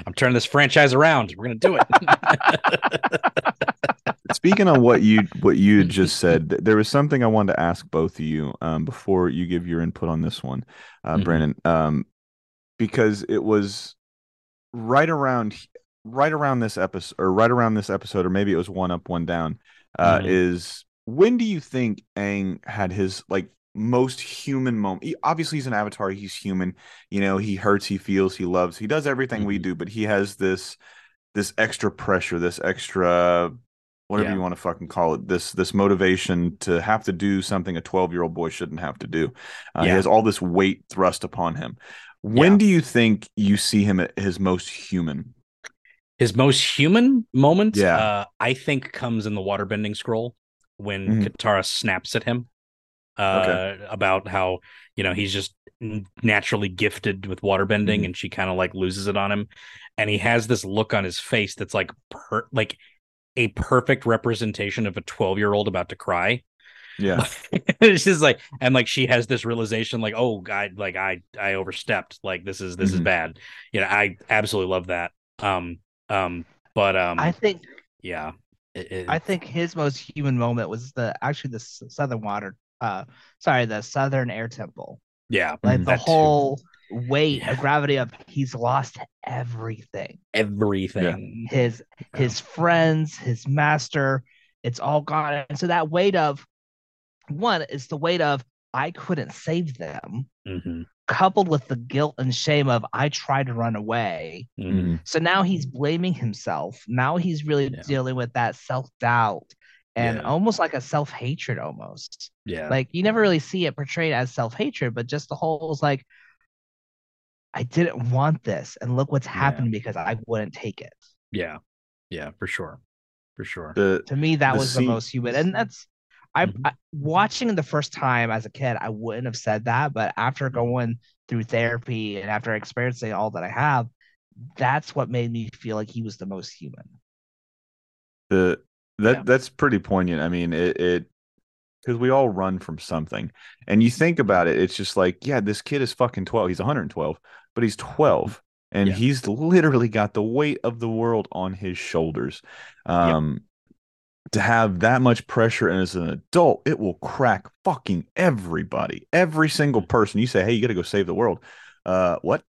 I'm turning this franchise around. We're gonna do it. Speaking on what you what you had just said, th- there was something I wanted to ask both of you um, before you give your input on this one, uh, Mhm. Brandon, um, because it was right around right around this episode, or right around this episode, or maybe it was one up, one down. Uh, Mhm. Is when do you think Aang had his like most human moment? He, obviously, he's an avatar. He's human. You know, he hurts, he feels, he loves, he does everything we Mhm. do, but he has this this extra pressure, this extra whatever Yeah. you want to fucking call it this this motivation to have to do something a 12 year old boy shouldn't have to do uh, he has all this weight thrust upon him when Yeah. do you think you see him at his most human His most human moment, Yeah. uh, I think, comes in the waterbending scroll when Mhm. Katara snaps at him uh, about how you know he's just naturally gifted with waterbending, Mhm. and she kind of like loses it on him, and he has this look on his face that's like per- like a perfect representation of a twelve year old about to cry. yeah it's just like and like she has this realization like oh god like i i overstepped like this is this is Mhm. bad you know i absolutely love that um um but um I think yeah it, it- I think his most human moment was the actually the Southern Water uh sorry, the Southern Air Temple. yeah Like Mhm. the That too. Whole weight Yeah. of gravity of he's lost everything. everything His his friends, his master, it's all gone. And so that weight of one is the weight of I couldn't save them, hmm coupled with the guilt and shame of I tried to run away. hmm So now he's blaming himself. Now he's really Yeah. dealing with that self doubt and Yeah. almost like a self hatred almost. yeah Like you never really see it portrayed as self hatred, but just the whole is like, I didn't want this, and look what's happened because I wouldn't take it. yeah yeah for sure for sure the To me, that The was scene- the most human, and that's. I, Mhm. I watching the first time as a kid, I wouldn't have said that, but after going through therapy and after experiencing all that I have, that's what made me feel like he was the most human. the that Yeah. that's pretty poignant i mean it it because we all run from something. And you think about it it's just like yeah this kid is fucking 12 he's 112 but he's 12 and Yeah. he's literally got the weight of the world on his shoulders. Um to have that much pressure and as an adult it will crack fucking everybody every single person. You say hey you got to go save the world. Uh what?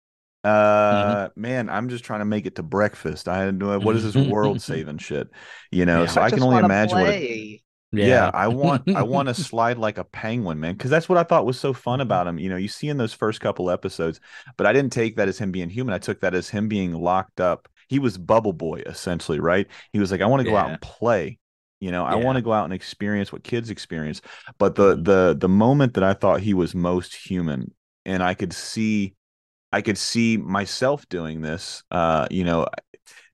Uh man i'm just trying to make it to breakfast. I what is this world saving shit? You know Yeah. so i, can only imagine what it, play. yeah. I want I want to slide like a penguin, man, because that's what I thought was so fun about him. You know, you see in those first couple episodes, but I didn't take that as him being human. I took that as him being locked up. He was Bubble Boy essentially, right? He was like, I want to go out and play. You know, I want to go out and experience what kids experience. But the Mhm. the the moment that I thought he was most human, and I could see, I could see myself doing this. Uh, you know,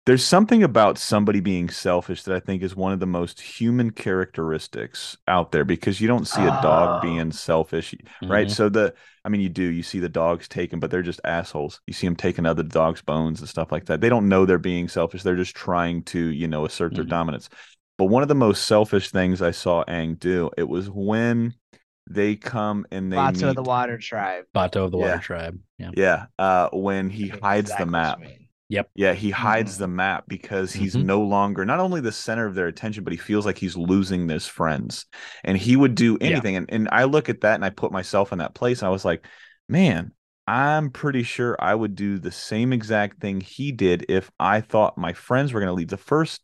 there's something about somebody being selfish that I think is one of the most human characteristics out there because you don't see a dog Oh. being selfish, right? Mhm. So the, I mean, you do, you see the dogs taken, but they're just assholes. You see them taking other dogs' bones and stuff like that. They don't know they're being selfish. They're just trying to, you know, assert their Mhm. dominance. But one of the most selfish things I saw Aang do, it was when they come and they Bato meet, of the Water Tribe. Bato of the Yeah. Water Tribe. Yeah. yeah, uh, when he hides exactly the what you mean. Yeah, he hides Mhm. the map because he's Mhm. no longer not only the center of their attention, but he feels like he's losing his friends. And he would do Yeah. anything. And, and I look at that and I put myself in that place. I was like, man, I'm pretty sure I would do the same exact thing he did if I thought my friends were going to leave. The first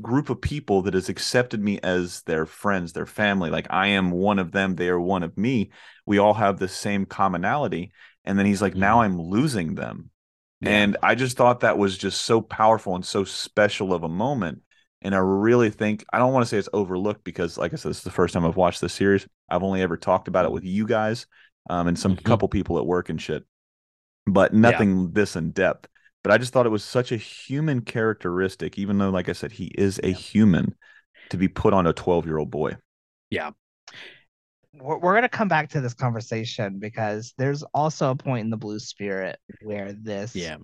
group of people that has accepted me as their friends, their family. Like I am one of them, they are one of me. We all have the same commonality. And then he's like, now Mm-hmm. I'm losing them. Yeah. And I just thought that was just so powerful and so special of a moment. And I really think I don't want to say it's overlooked because, like I said, this is the first time I've watched this series. I've only ever talked about it with you guys um, and some Mhm. couple people at work and shit, but nothing this in depth. But I just thought it was such a human characteristic, even though, like I said, he is a Yeah. human, to be put on a 12 year old boy. We're, we're gonna come back to this conversation because there's also a point in the Blue Spirit where this, Yeah.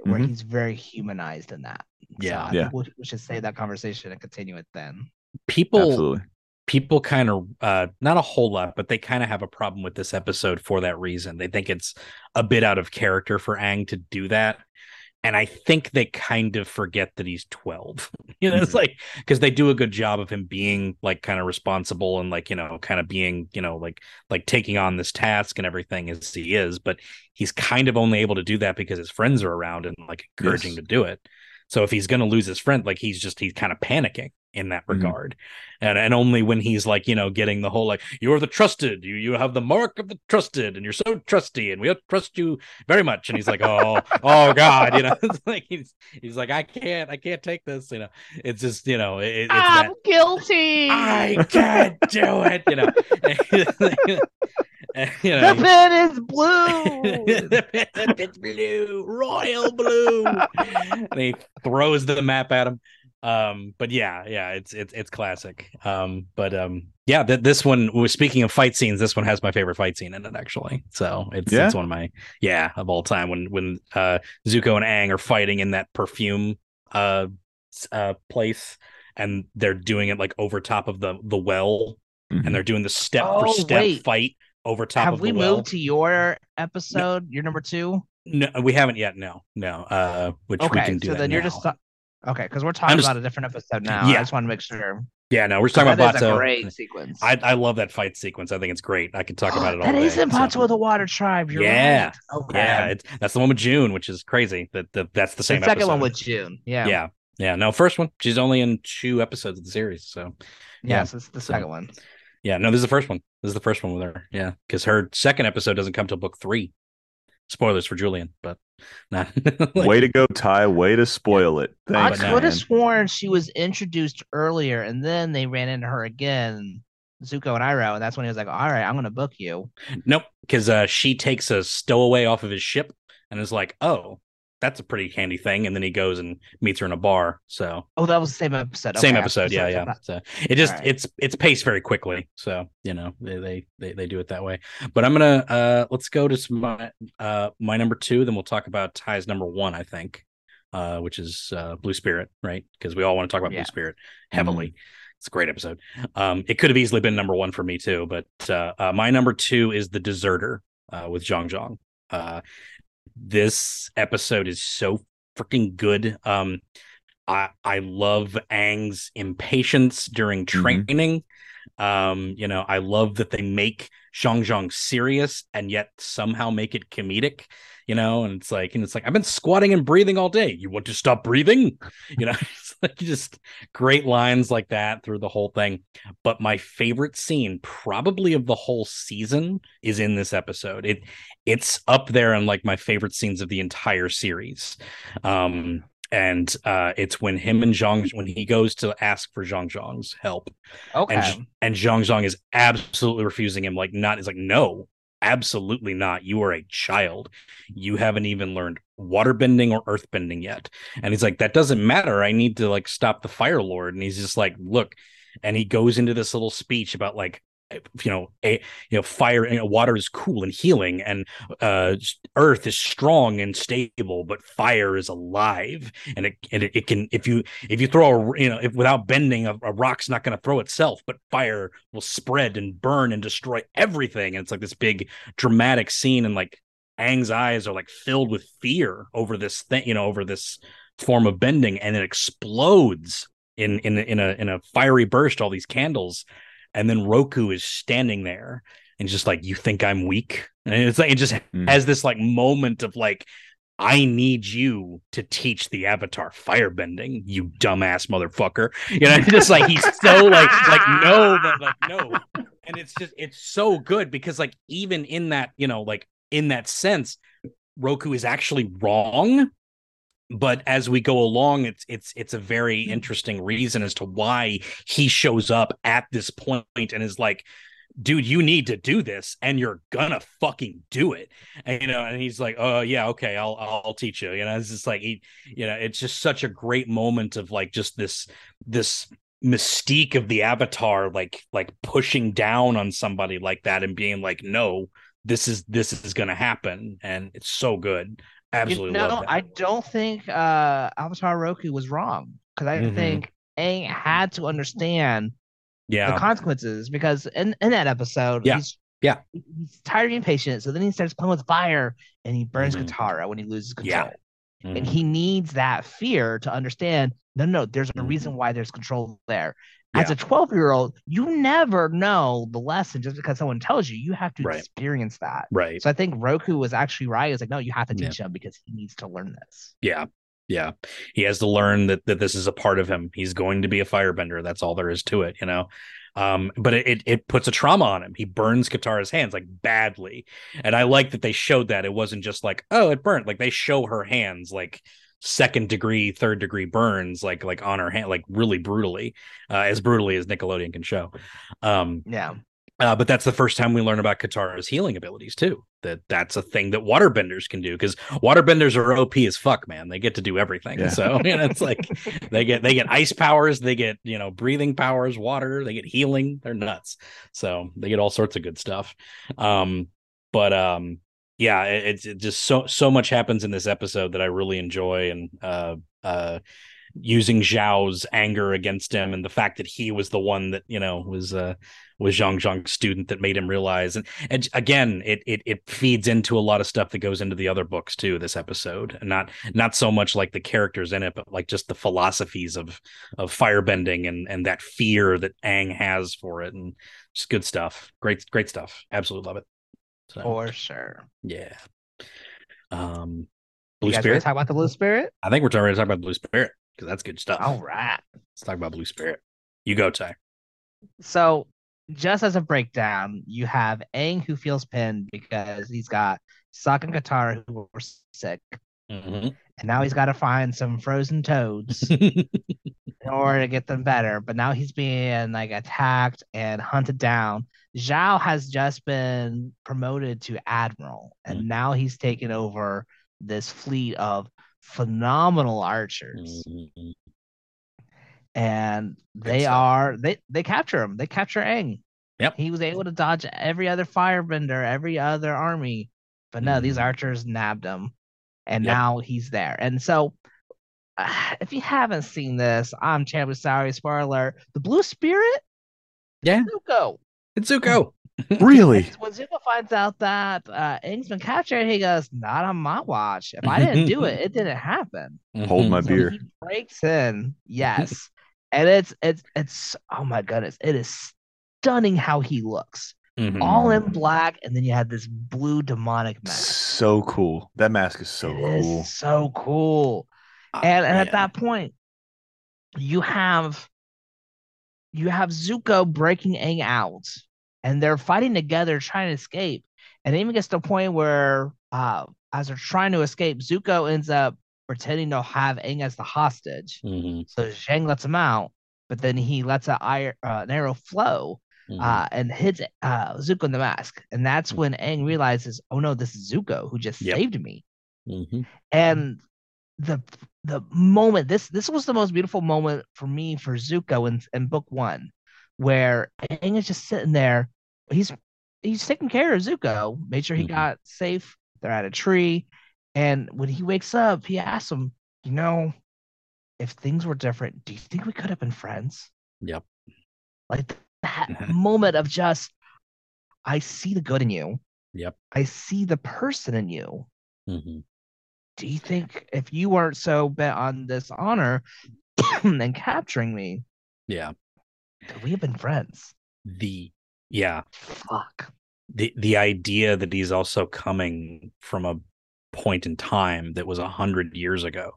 where Mhm. he's very humanized in that. Yeah. so I Yeah. think we, we should save that conversation and continue it then. People Absolutely. people kind of uh not a whole lot but they kind of have a problem with this episode for that reason they think it's a bit out of character for Aang to do that and i think they kind of forget that he's 12 you know it's Mhm. like because they do a good job of him being like kind of responsible and like you know kind of being you know like like taking on this task and everything as he is but he's kind of only able to do that because his friends are around and like encouraging Yes. to do it so if he's going to lose his friend like he's just he's kind of panicking in that Mhm. regard and and only when he's like you know getting the whole like you're the trusted you you have the mark of the trusted and you're so trusty and we trust you very much and he's like oh oh god you know it's like he's he's like i can't i can't take this you know it's just you know it, it's that guilty. i can't do it you know And, you know the pen is blue. it's blue, royal blue. and he throws the map at him. Um, but yeah, yeah, it's it's it's classic. Um, but um, yeah, th- this one was speaking of fight scenes. This one has my favorite fight scene in it, actually. So it's Yeah? it's one of my yeah of all time when when uh Zuko and Aang are fighting in that perfume uh uh place, and they're doing it like over top of the the well, Mhm. and they're doing the step Oh, for step wait. fight over top Have we the well. moved to your episode? Your number two? No, we haven't yet. No, no. Uh, which we Okay, can do. so that then you're now. just okay because we're talking just- about a different episode now. Yeah. I just want to make sure. yeah. No, we're talking That about Bato. great sequence. I I love that fight sequence. I think it's great. I could talk about it all That day. is in so- of the Water Tribe. You're Yeah. right. Okay. Yeah, it's, that's the one with June, which is crazy. That, that that's the the same. second one with June. Yeah. yeah, yeah. No, first one. She's only in two episodes of the series. So yeah. Yes, it's the So- second one. yeah, no, this is the first one. This is the first one with her. Yeah, because her second episode doesn't come till book three. Spoilers for Julian, but not. Way to go, Ty. Way to spoil it. I Thanks, but no, could have sworn she was introduced earlier, and then they ran into her again, Zuko and Iroh, and that's when he was like, "All right, I'm gonna book you." Nope, because uh, she takes a stowaway off of his ship and is like, "Oh, that's a pretty handy thing." And then he goes and meets her in a bar. So Oh, that was the same episode. same Okay, episode, yeah, yeah. So it just Alright. it's it's paced very quickly. So you know they, they they they do it that way. But I'm gonna uh let's go to some, my uh my number two. Then we'll talk about Ty's number one. I think, uh, which is uh Blue Spirit, right? Because we all want to talk about Yeah. Blue Spirit heavily. It's a great episode. Um, it could have easily been number one for me too, but uh, uh my number two is The Deserter uh with Jeong Jeong. This episode is so freaking good. Um, I I love Aang's impatience during Mhm. training. Um, you know, I love that they make Jeong Jeong serious and yet somehow make it comedic. You know, and it's like, and it's like, I've been squatting and breathing all day. You want to stop breathing? You know, it's like just great lines like that through the whole thing. But my favorite scene, probably of the whole season, is in this episode. It it's up there on like my favorite scenes of the entire series. Um, and uh, it's when him and Jeong when he goes to ask for Jeong Jeong's help, Okay. and and Jeong Jeong is absolutely refusing him. Like not is like no, absolutely not. You are a child. You haven't even learned water bending or earth bending yet. And he's like that doesn't matter. I need to like stop the Fire Lord. And he's just like look, and he goes into this little speech about like you know a you know fire you know, water is cool and healing and uh earth is strong and stable but fire is alive. And it and it, it can if you if you throw a you know if without bending a, a rock's not going to throw itself but fire will spread and burn and destroy everything. And it's like this big dramatic scene and like Aang's eyes are like filled with fear over this thing you know over this form of bending and it explodes in in in a in a fiery burst all these candles and then Roku is standing there and just like you think I'm weak and it's like it just Mm. has this like moment of like I need you to teach the Avatar firebending, you dumbass motherfucker. You know, just like he's so like like no, but like no. And it's just it's so good because like even in that, you know, like in that sense, Roku is actually wrong. But as we go along, it's it's it's a very mm-hmm. interesting reason as to why he shows up at this point and is like, dude, you need to do this and you're gonna fucking do it. And, you know, and he's like, oh yeah, okay, I'll I'll teach you. You know, it's just like he, you know, it's just such a great moment of like just this this mystique of the avatar like like pushing down on somebody like that and being like no this is this is gonna happen and it's so good absolutely you know, I don't think uh Avatar Roku was wrong because I mm-hmm. think Aang had to understand yeah the consequences because in in that episode yeah he's, yeah he's tired of being patient so then he starts playing with fire and he burns mm-hmm. Katara when he loses control yeah. Mm-hmm. and he needs that fear to understand no no there's a mm-hmm. reason why there's control there yeah. as a 12 year old you never know the lesson just because someone tells you you have to right. experience that right so i think roku was actually right it's like no you have to teach yeah. him because he needs to learn this yeah yeah. He has to learn that, that this is a part of him. He's going to be a firebender. That's all there is to it, you know. Um, but it, it, it puts a trauma on him. He burns Katara's hands like badly. And I like that they showed that. It wasn't just like, oh, it burnt. Like they show her hands like second degree, third degree burns, like like on her hand, like really brutally, uh, as brutally as Nickelodeon can show. Um, yeah. Uh, but that's the first time we learn about Katara's healing abilities too. That that's a thing that waterbenders can do because waterbenders are OP as fuck, man. They get to do everything. Yeah. So you know, it's like they get they get ice powers, they get you know breathing powers, water, they get healing. They're nuts. So they get all sorts of good stuff. Um, but um, yeah, it, it's it just so so much happens in this episode that I really enjoy and uh uh using Zhao's anger against him and the fact that he was the one that you know was uh was Jeong Jeong's student that made him realize. And, and again, it, it it feeds into a lot of stuff that goes into the other books too. This episode, and not not so much like the characters in it, but like just the philosophies of of firebending and and that fear that Aang has for it, and just good stuff. Great great stuff. Absolutely love it. So, for sure. Yeah. Um, Blue Spirit. Talk about the Blue Spirit. I think we're ready to talk about Blue Spirit because that's good stuff. All right. Let's talk about Blue Spirit. You go, Ty. So just as a breakdown, you have Aang who feels pinned because he's got Sokka and Katara who were sick. Mm-hmm. And now he's got to find some frozen toads in order to get them better. But now he's being like attacked and hunted down. Zhao has just been promoted to admiral, and mm-hmm. now he's taken over this fleet of phenomenal archers. Mm-hmm and they are they they capture him. They capture Aang. Yep. He was able to dodge every other firebender, every other army, but no, mm. these archers nabbed him, and yep. now he's there. And so, uh, if you haven't seen this, I'm terribly sorry. Spoiler: the Blue Spirit. Yeah. Zuko. It's Zuko. really? when Zuko finds out that uh, Aang's been captured, he goes, "Not on my watch. If I didn't do it, it didn't happen." Hold my so beer. He breaks in. Yes and it's it's it's oh my goodness, it is stunning how he looks. Mm-hmm. All in black, and then you have this blue demonic mask. So cool. That mask is so it cool. Is so cool. Oh, and and at that point, you have you have Zuko breaking Aang out, and they're fighting together, trying to escape. And it even gets to a point where, uh, as they're trying to escape, Zuko ends up pretending to have Aang as the hostage. Mm-hmm. So Zhao lets him out, but then he lets a, uh, an arrow flow mm-hmm. uh, and hits uh, Zuko in the mask. And that's mm-hmm. when Aang realizes, oh no, this is Zuko who just yep. saved me. Mm-hmm. And the the moment this this was the most beautiful moment for me for Zuko in, in book one, where Aang is just sitting there. He's he's taking care of Zuko, made sure he mm-hmm. got safe. They're at a tree and when he wakes up, he asks him, you know, if things were different, do you think we could have been friends? Yep. Like that moment of just, I see the good in you. Yep. I see the person in you. Mm-hmm. Do you think if you weren't so bent on this honor and capturing me, yeah, we have been friends? The yeah, fuck the the idea that he's also coming from a point in time that was a hundred years ago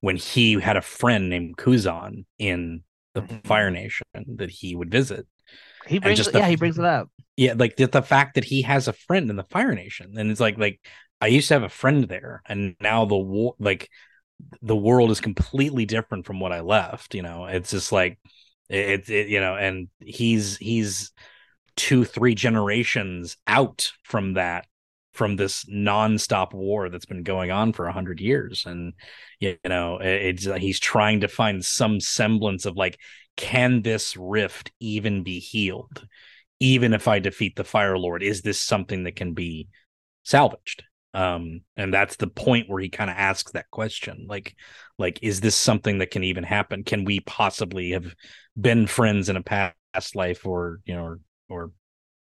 when he had a friend named Kuzon in the Mhm. Fire Nation that he would visit. He brings the- yeah, he brings it up. Yeah, like the, the fact that he has a friend in the Fire Nation, and it's like like I used to have a friend there, and now the war like the world is completely different from what I left. You know, it's just like it's it, you know, and he's he's two three generations out from that from this nonstop war that's been going on for a hundred years, and you know, it's uh, he's trying to find some semblance of like, can this rift even be healed? even if I defeat the Fire Lord, is this something that can be salvaged? Um, and that's the point where he kind of asks that question, like, like, is this something that can even happen? Can we possibly have been friends in a past life, or you know, or, or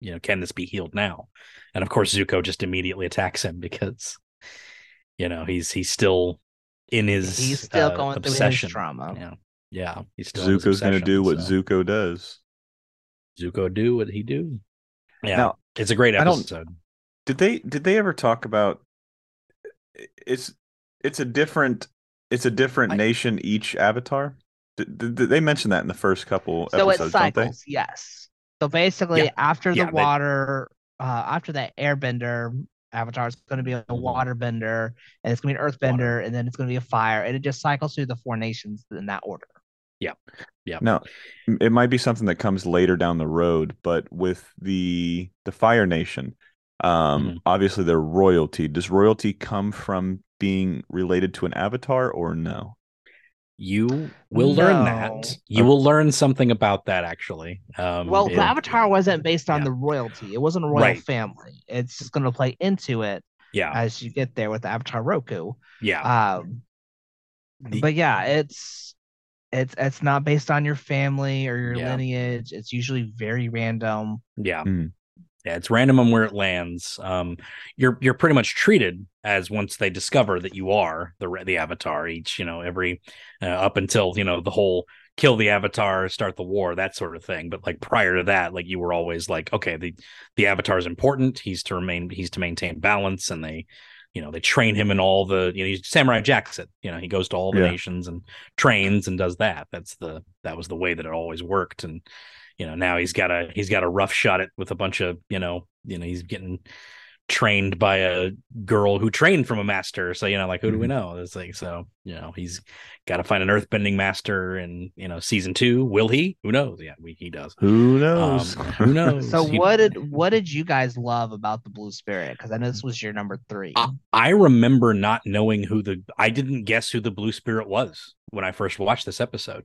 you know, can this be healed now? And of course, Zuko just immediately attacks him because, you know, he's he's still in his He's still uh, going through his trauma. Yeah, yeah, he's still Zuko's going to do what so- Zuko does. Zuko do what he do. Yeah, Now, it's a great I don't- episode. Did they did they ever talk about it's it's a different it's a different I- nation each avatar? Did, did, did they mention that in the first couple So it episodes, don't they? cycles, yes. So basically, Yeah. after Yeah, the they- water, uh, after the airbender avatar, it's going to be a Mhm. waterbender, and it's going to be an earthbender, and then it's going to be a fire, and it just cycles through the four nations in that order. Yeah, Now, m- it might be something that comes later down the road, but with the the Fire Nation, um, Mhm. obviously their royalty. Does royalty come from being related to an avatar or no? You will learn that. You will learn something about that actually. Um, well, it- the avatar wasn't based on yeah. the royalty; it wasn't a royal Right. family. It's just going to play into it Yeah, as you get there with the avatar Roku. yeah. Um, The- but yeah, it's it's it's not based on your family or your Yeah. lineage. It's usually very random. Yeah. Mm. Yeah, it's random on where it lands. Um, you're you're pretty much treated as once they discover that you are the the avatar. Each you know every uh, up until you know the whole kill the avatar, start the war, that sort of thing. But like prior to that, like you were always like, okay, the the avatar is important. He's to remain. He's to maintain balance, and they, you know, they train him in all the you know he's Samurai Jackson. You know, he goes to all the Yeah. nations and trains and does that. That's the that was the way that it always worked. And you know now he's got a he's got a rough shot at with a bunch of you know you know he's getting trained by a girl who trained from a master so you know like who do we Mhm. know it's like so you know he's got to find an earthbending master and you know season two will he who knows yeah we, he does Who knows? um, who knows So He- what did what did you guys love about the Blue Spirit? Because I know this was your number three. I, I remember not knowing who the I didn't guess who the blue spirit was when I first watched this episode.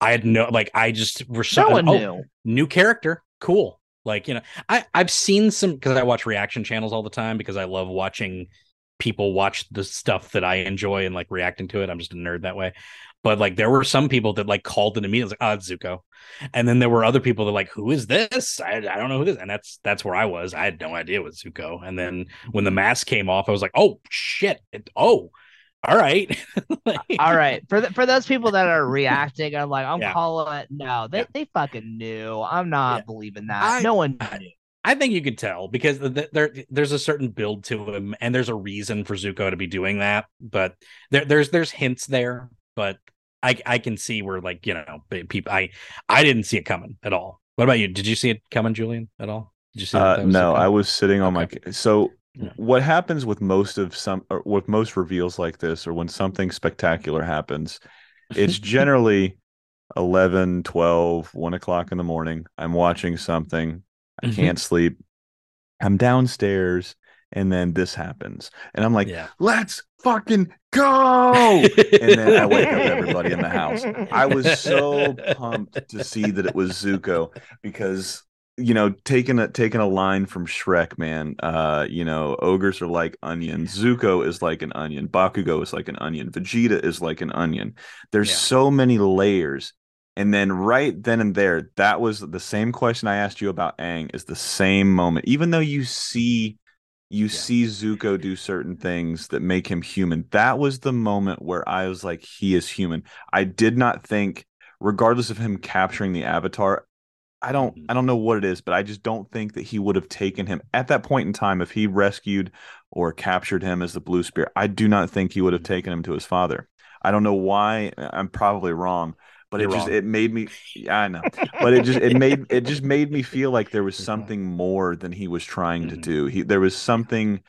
I had no like I just were so no one oh, knew. new character cool. Like you know i i've seen some because i watch reaction channels all the time because i love watching people watch the stuff that i enjoy and like reacting to it. I'm just a nerd that way. But like there were some people that like called it immediately like oh it's zuko. And then there were other people that like who is this? I, I don't know who this and that's that's where i was. I had no idea it was zuko. And then when the mask came off i was like oh shit. It, oh all right Like- All right, for the, for those people that are reacting, I'm like, I'm Yeah. calling it. No, they Yeah. they fucking knew. I'm not Yeah. believing that. I- no one I- knew. I think you could tell because th- th- there there's a certain build to him, and there's a reason for Zuko to be doing that. But there there's there's hints there, but I I can see where like you know people I I didn't see it coming at all. What about you? Did you see it coming, Julian? At all? Did you see? Uh, no, I was sitting on my. So, Yeah. what happens with most of some, or with most reveals like this, or when something spectacular happens, it's generally 11, 12, 1 o'clock in the morning. I'm watching something. I Mhm. can't sleep. I'm downstairs, and then this happens. And I'm like, yeah. let's fucking go. and then I wake up everybody in the house. I was so pumped to see that it was Zuko because you know taking a taking a line from Shrek, man. Uh, you know, ogres are like onions. Zuko is like an onion. Bakugo is like an onion. Vegeta is like an onion. There's Yeah. so many layers. And then right then and there, that was the same question I asked you about Aang is the same moment. Even though you see you see Zuko do certain things that make him human. That was the moment where I was like, he is human. I did not think, regardless of him capturing the avatar, I don't Mhm. I don't know what it is, but I just don't think that he would have taken him at that point in time if he rescued or captured him as the blue spirit, I do not think he would have taken him to his father. I don't know why. I'm probably wrong, but You're it just wrong. it made me. Yeah, I know, but it just it made it just made me feel like there was something more than he was trying to Mhm. do. He there was something.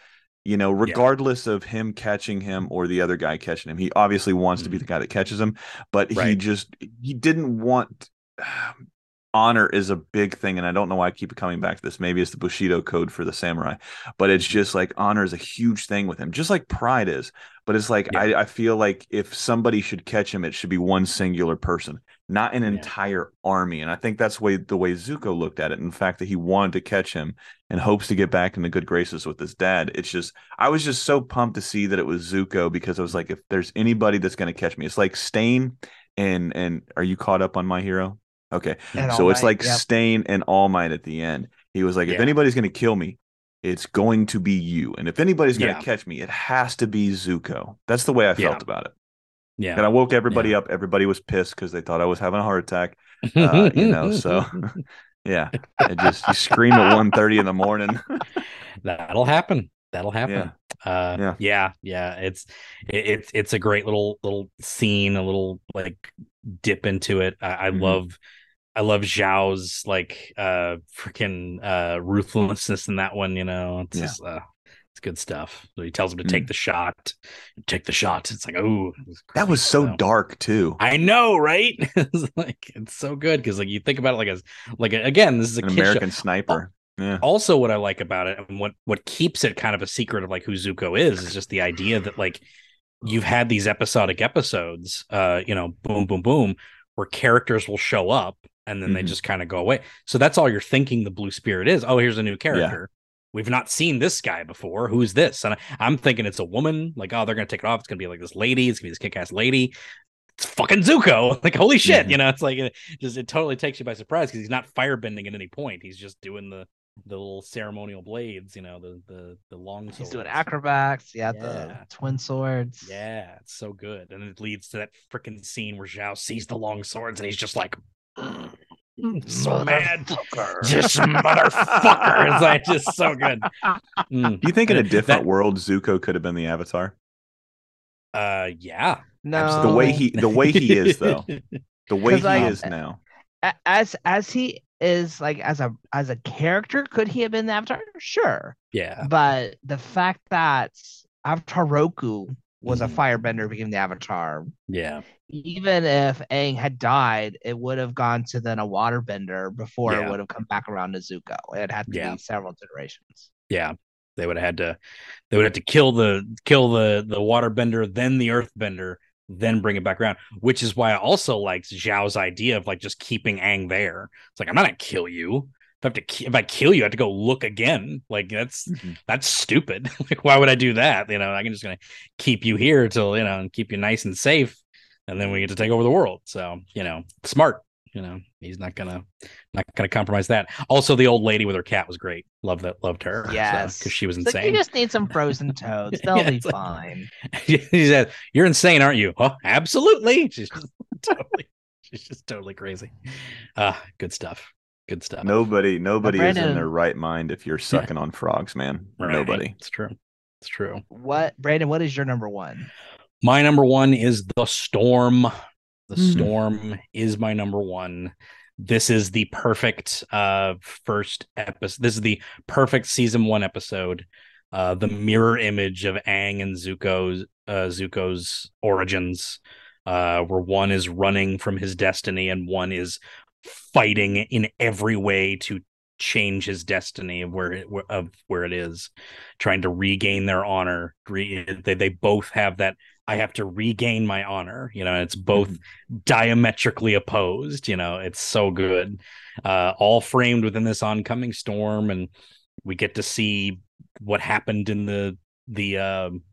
You know, regardless of him catching him or the other guy catching him, he obviously wants to be the guy that catches him, but he just he didn't want honor is a big thing and i don't know why i keep coming back to this. Maybe it's the bushido code for the samurai but it's just like honor is a huge thing with him just like pride is. But it's like Yeah. I, I feel like if somebody should catch him it should be one singular person not an Yeah. entire army. And i think that's way the way zuko looked at it and the fact that he wanted to catch him and hopes to get back in the good graces with his dad. It's just i was just so pumped to see that it was zuko because i was like if there's anybody that's going to catch me it's like stain and and are you caught up on my hero okay And so it's like yep. Stain and All Might at the end. He was like, if anybody's going to kill me, it's going to be you. And if anybody's going to Yeah. catch me, it has to be Zuko. That's the way I felt Yeah. about it. Yeah. And I woke everybody Yeah. up. Everybody was pissed because they thought I was having a heart attack. Uh, you know, so yeah, it just you scream at 1.30 in the morning. That'll happen. That'll happen. Yeah. Uh, Yeah. yeah, yeah, It's it, it's it's a great little little scene, a little like dip into it. I, I Mhm. love I love Zhao's like uh freaking uh ruthlessness in that one. You know, it's Yeah. just, uh, it's good stuff. So he tells him to take the shot, take the shot. It's like oh, that was so dark. dark too. I know, right? it's like it's so good because like you think about it like as like again, this is a An kid show American sniper. Yeah. also what i like about it and what what keeps it kind of a secret of like who zuko is is just the idea that like you've had these episodic episodes uh you know boom boom boom where characters will show up and then they Mhm. just kind of go away so that's all you're thinking the blue spirit is oh here's a new character we've not seen this guy before who's this and I, i'm thinking it's a woman like oh they're gonna take it off it's gonna be like this lady it's gonna be this kick-ass lady it's fucking Zuko. Like, holy shit, Mhm. you know, it's like it just it totally takes you by surprise because he's not firebending at any point. He's just doing the the little ceremonial blades, you know, the the the long swords. He's doing acrobats. Yeah, Yeah. the twin swords. Yeah, it's so good. And it leads to that freaking scene where Zhao sees the long swords and he's just like so mad. Just motherfucker. It's like just so good. Mm. Do you think in a That- different world Zuko could have been the Avatar? Uh yeah. no, The way he the way he is though. The way he like, is now. As as he is like as a as a character, could he have been the Avatar? Sure, yeah. but the fact that Avatar Roku was a mm-hmm. firebender became the Avatar. Yeah. Even if Aang had died, it would have gone to then a waterbender before Yeah. it would have come back around to Zuko. It had to Yeah. be several generations. Yeah. They would have had to they would have to kill the kill the the waterbender, then the earthbender, then bring it back around. Which is why I also liked Zhao's idea of like just keeping Aang there. It's like I'm not gonna kill you. If I have to if I kill you, I have to go look again. Like that's Mhm. that's stupid. like why would I do that? You know, I'm just gonna keep you here till you know and keep you nice and safe, and then we get to take over the world. So you know, smart. You know, he's not gonna not gonna compromise that. Also, the old lady with her cat was great. Loved that. Loved her. Yes. because she was It's like insane. you just need some frozen toads. They'll Yeah, be it's like- fine. she said, "You're insane, aren't you?" Oh, absolutely. She's just totally, she's just totally crazy. Uh good stuff. Good stuff. Nobody, nobody is in their right mind if you're sucking on frogs, man. Right. Nobody. It's true. It's true. What, Brandon? What is your number one? My number one is the storm. The Hmm. storm is my number one. This is the perfect uh first episode. This is the perfect season one episode. Uh the mirror image of Aang and Zuko's uh Zuko's origins. Uh where one is running from his destiny and one is fighting in every way to change his destiny of where it of where it is trying to regain their honor they, they both have that i have to regain my honor you know it's both diametrically opposed you know it's so good. Uh all framed within this oncoming storm and we get to see what happened in the the um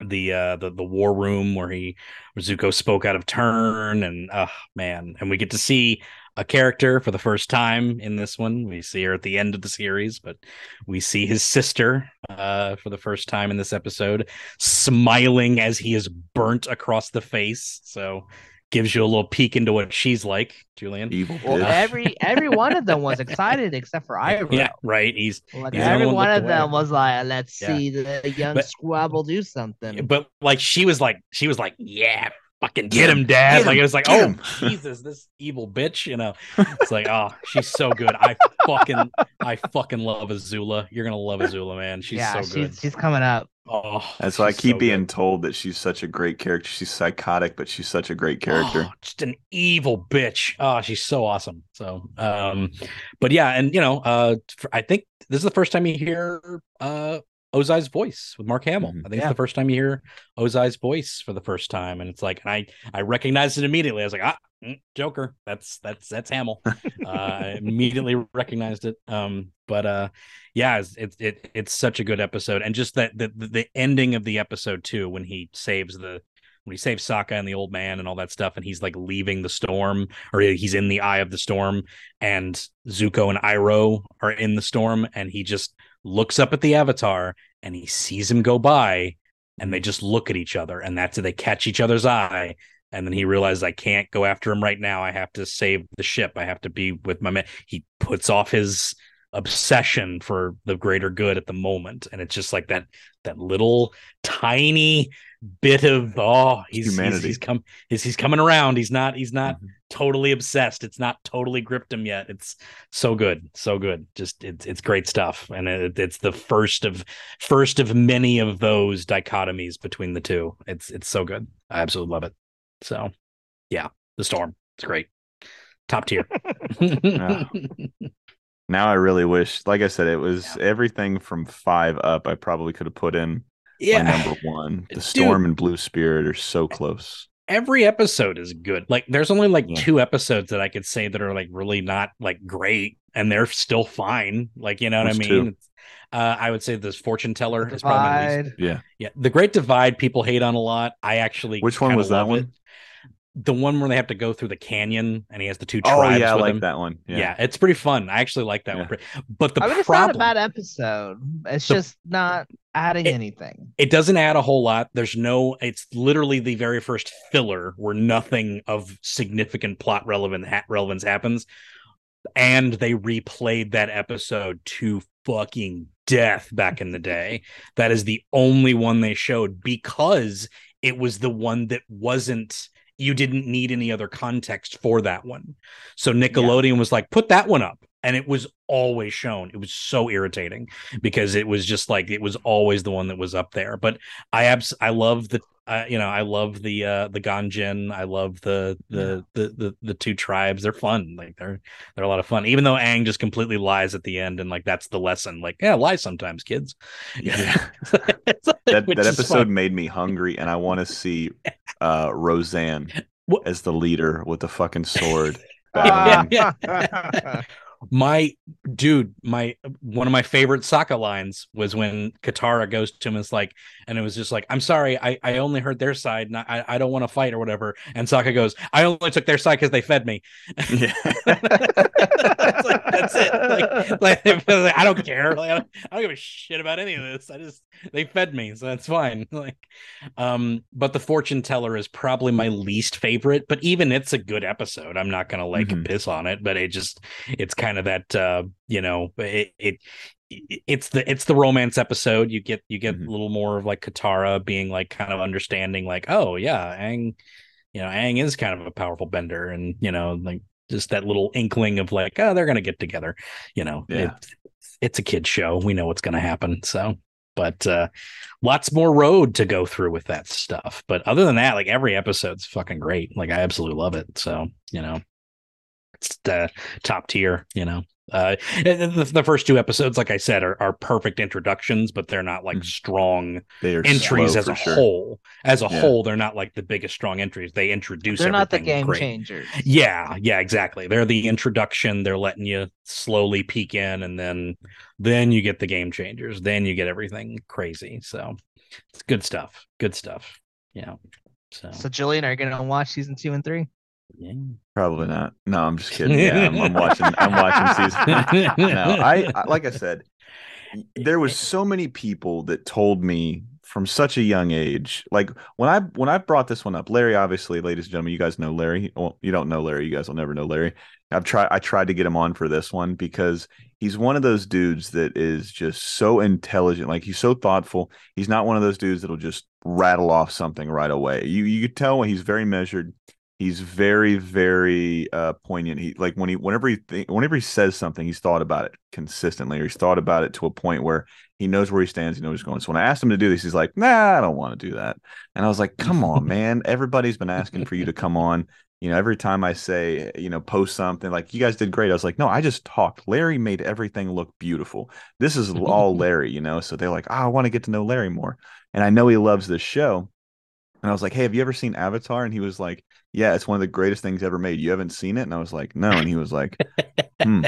the uh the, the war room where he Zuko spoke out of turn and oh man and we get to see a character for the first time in this one. We see her at the end of the series but we see his sister uh for the first time in this episode smiling as he is burnt across the face. So gives you a little peek into what she's like, Julian. Evil Well, every every one of them was excited except for Iroh. Yeah, right. He's Like He's every one one of looked them was like, "Let's Yeah. see the young But- squabble do something." but like she was like she was like, yeah, fucking Get get him, him, dad. get like him, it was like, oh him. Jesus, this evil bitch, you know. It's like, oh, she's so good. I fucking I fucking love Azula. You're gonna love Azula, man. She's yeah, so good. she's she's coming up. Oh, That's why I keep so being good. told that she's such a great character. She's psychotic, but she's such a great character. Oh, just an evil bitch. Oh, she's so awesome. So, um, but yeah, and you know, uh, for- I think this is the first time you hear uh Ozai's voice with Mark Hamill. Mhm. I think Yeah. it's the first time you hear Ozai's voice for the first time, and it's like, and I I recognized it immediately. I was like, ah, mm, Joker. That's that's that's Hamill. uh, I immediately recognized it. Um, but uh, yeah, it's, it's it it's such a good episode, and just that the the ending of the episode too, when he saves the when he saves Sokka and the old man and all that stuff, and he's like leaving the storm, or he's in the eye of the storm, and Zuko and Iroh are in the storm, and he just looks up at the Avatar and he sees him go by, and they just look at each other, and that's. They catch each other's eye, and then he realizes I can't go after him right now. I have to save the ship. I have to be with my man. He puts off his obsession for the greater good at the moment, and it's just like that that little tiny bit of oh he's he's, Humanity. he's come he's, he's coming around. He's not he's not Mhm. totally obsessed. It's not totally gripped him yet. It's so good so good. Just it's it's great stuff. And it, it's the first of first of many of those dichotomies between the two. It's it's so good. I absolutely love it. So yeah the storm it's great. Top tier. Now I really wish, like I said, it was everything from five up. I probably could have put in my number one. The Dude. Storm and Blue Spirit are so close. every episode is good. Like there's only like Yeah. two episodes that I could say that are like really not like great and they're still fine. Like you know what What's I mean? two? Uh, I would say this fortune teller is probably my least. Yeah. Yeah, the Great Divide people hate on a lot. I actually Which one was that one? it. The one where they have to go through the canyon and he has the two oh, tribes Oh yeah, I with like him. that one. Yeah. Yeah. it's pretty fun. I actually like that Yeah. one. But the I mean, it's problem, not a bad episode. It's The- just not adding It- anything. it doesn't add a whole lot. There's no. It's literally the very first filler where nothing of significant plot relevant ha- relevance happens, and they replayed that episode to fucking death back in the day. That is the only one they showed because it was the one that wasn't. You didn't need any other context for that one. So Nickelodeon was like, put that one up. And it was always shown. It was so irritating because it was just like it was always the one that was up there. But I abs I love the uh, you know I love the uh the Gan Jin. I love the the, the the the two tribes. They're fun. Like they're they're a lot of fun. Even though Aang just completely lies at the end and like that's the lesson. Like yeah, lie sometimes, kids. Yeah. That that is episode made me hungry, and I want to see uh Roseanne What- as the leader with the fucking sword. Ah. my dude, my one of my favorite Sokka lines was when Katara goes to him and is like, and it was just like, I'm sorry, I, I only heard their side, and I, I don't want to fight or whatever. And Sokka goes, I only took their side because they fed me. yeah. It's like, that's it. Like, like, I don't care. Like, I, don't, I don't give a shit about any of this. I just they fed me, so that's fine. Like, um, but the fortune teller is probably my least favorite. But even it's a good episode. I'm not gonna like Mhm. piss on it, but it just it's kind of that uh, you know, it, it it's the it's the romance episode. You get you get Mhm. a little more of like Katara being like kind of understanding, like, oh yeah, Aang, you know, Aang is kind of a powerful bender, and you know, like just that little inkling of like, oh, they're gonna get together. You know, Yeah. it's it's a kid show. We know what's gonna happen. So, but uh lots more road to go through with that stuff. But other than that, like every episode's fucking great. Like I absolutely love it. So, you know, it's the top tier, you know. Uh the, the first two episodes, like I said, are, are perfect introductions, but they're not like Mhm. strong They are entries as a sure. whole. As a Yeah. whole, they're not like the biggest strong entries. They introduce They're not the game great. changers. Yeah, yeah, exactly. They're the introduction. They're letting you slowly peek in, and then then you get the game changers. Then you get everything crazy. So it's good stuff. Good stuff. Yeah. So, So, Julian, are you gonna watch season two and three? Probably not. No, I'm just kidding. Yeah, I'm, I'm watching. I'm watching season. no, I, I like I said, there was so many people that told me from such a young age. Like when I when I brought this one up, Larry, obviously, ladies and gentlemen, you guys know Larry. Well, you don't know Larry, you guys will never know Larry. I've tried I tried to get him on for this one because he's one of those dudes that is just so intelligent. Like he's so thoughtful. He's not one of those dudes that'll just rattle off something right away. You you could tell when he's very measured. He's very very uh, poignant. He like when he whenever he th- whenever he says something, he's thought about it consistently, or he's thought about it to a point where he knows where he stands. He knows where he's going. So when I asked him to do this, he's like, "Nah, I don't want to do that." And I was like, "Come on, man! Everybody's been asking for you to come on." You know, every time I say, you know, post something like you guys did great, I was like, no, I just talked. Larry made everything look beautiful. This is all Larry, you know. So they're like, oh, I want to get to know Larry more, and I know he loves this show. And I was like, hey, have you ever seen Avatar? And he was like, yeah, it's one of the greatest things ever made. You haven't seen it? And I was like, no. And he was like, hmm.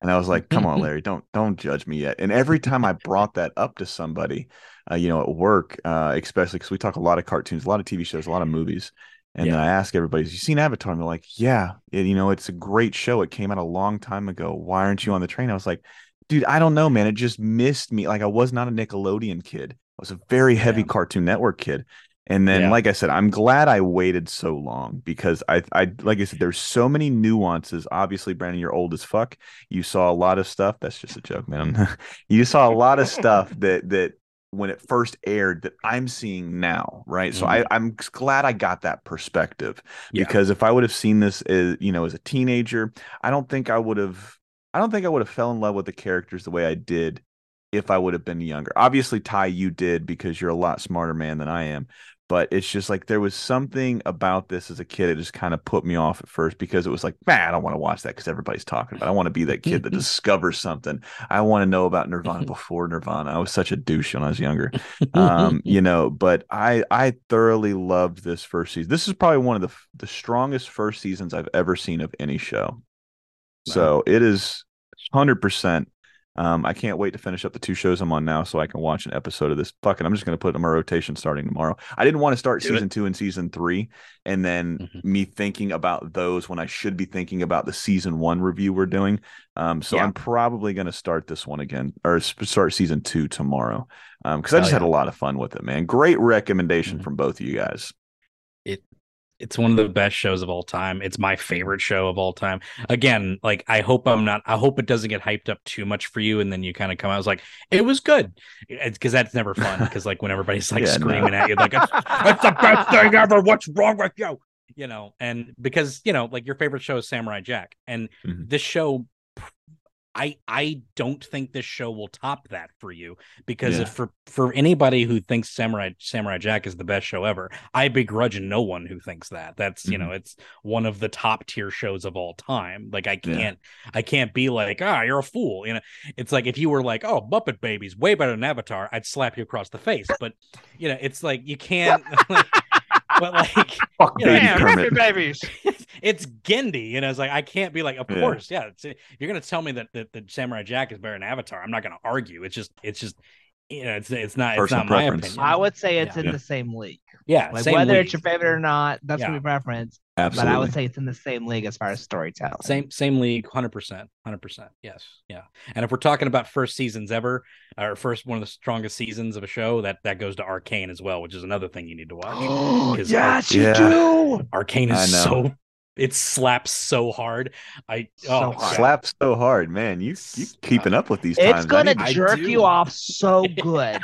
And I was like, come on, Larry, don't don't judge me yet. And every time I brought that up to somebody, uh, you know, at work, uh, especially because we talk a lot of cartoons, a lot of TV shows, a lot of movies. And yeah. then I ask everybody, "Have you seen Avatar?" And they're like, "Yeah, it, you know, it's a great show. It came out a long time ago. Why aren't you on the train?" I was like, "Dude, I don't know, man. It just missed me. Like I was not a Nickelodeon kid. I was a very heavy yeah. Cartoon Network kid." And then, yeah. like I said, I'm glad I waited so long because I, I, like I said, there's so many nuances. Obviously, Brandon, you're old as fuck. You saw a lot of stuff. That's just a joke, man. you saw a lot of stuff that that when it first aired that I'm seeing now, right? Mm-hmm. So I, I'm glad I got that perspective yeah. because if I would have seen this as you know as a teenager, I don't think I would have. I don't think I would have fell in love with the characters the way I did if I would have been younger. Obviously, Ty, you did because you're a lot smarter man than I am but it's just like there was something about this as a kid that just kind of put me off at first because it was like, man, I don't want to watch that because everybody's talking about. It. I want to be that kid that discovers something. I want to know about Nirvana before Nirvana. I was such a douche when I was younger, um, you know. But I I thoroughly loved this first season. This is probably one of the the strongest first seasons I've ever seen of any show. So it is hundred percent um, I can't wait to finish up the two shows I'm on now so I can watch an episode of this. Fuck it, I'm just going to put them on my rotation starting tomorrow. I didn't want to start Do season it. two and season three, and then mm-hmm. me thinking about those when I should be thinking about the season one review we're doing. Um, so yeah. I'm probably going to start this one again or start season two tomorrow because um, I just yeah. had a lot of fun with it, man. Great recommendation mm-hmm. from both of you guys. It it's one of the best shows of all time. It's my favorite show of all time. Again, like I hope I'm not. I hope it doesn't get hyped up too much for you, and then you kind of come out. I was like, it was good, because that's never fun. Because like when everybody's like yeah, screaming no. at you, like it's, it's the best thing ever. What's wrong with you? You know, and because you know, like your favorite show is Samurai Jack, and mm-hmm. this show I I don't think this show will top that for you because yeah. if for for anybody who thinks Samurai Samurai Jack is the best show ever, I begrudge no one who thinks that. That's mm-hmm. you know it's one of the top tier shows of all time. Like I can't yeah. I can't be like ah you're a fool. You know it's like if you were like oh Muppet Babies way better than Avatar, I'd slap you across the face. But you know it's like you can't. like, but like, Fuck you know, baby Kermit. babies. it's Genndy, you know. It's like I can't be like, of yeah. course, yeah. you're gonna tell me that, that that Samurai Jack is better than Avatar. I'm not gonna argue. It's just, it's just, you know, it's it's not, Personal it's not preference. my opinion. I would say it's yeah. in yeah. the same league. Yeah, like whether league. it's your favorite or not, that's yeah. my preference. Absolutely. But I would say it's in the same league as far as storytelling. Same same league, hundred percent, hundred percent. Yes, yeah. And if we're talking about first seasons ever, or first one of the strongest seasons of a show, that that goes to Arcane as well, which is another thing you need to watch. yes, Ar- you yeah. do. Arcane is so it slaps so hard. I so oh, hard. slaps so hard, man. You you keeping up with these? It's times. gonna jerk you off so good.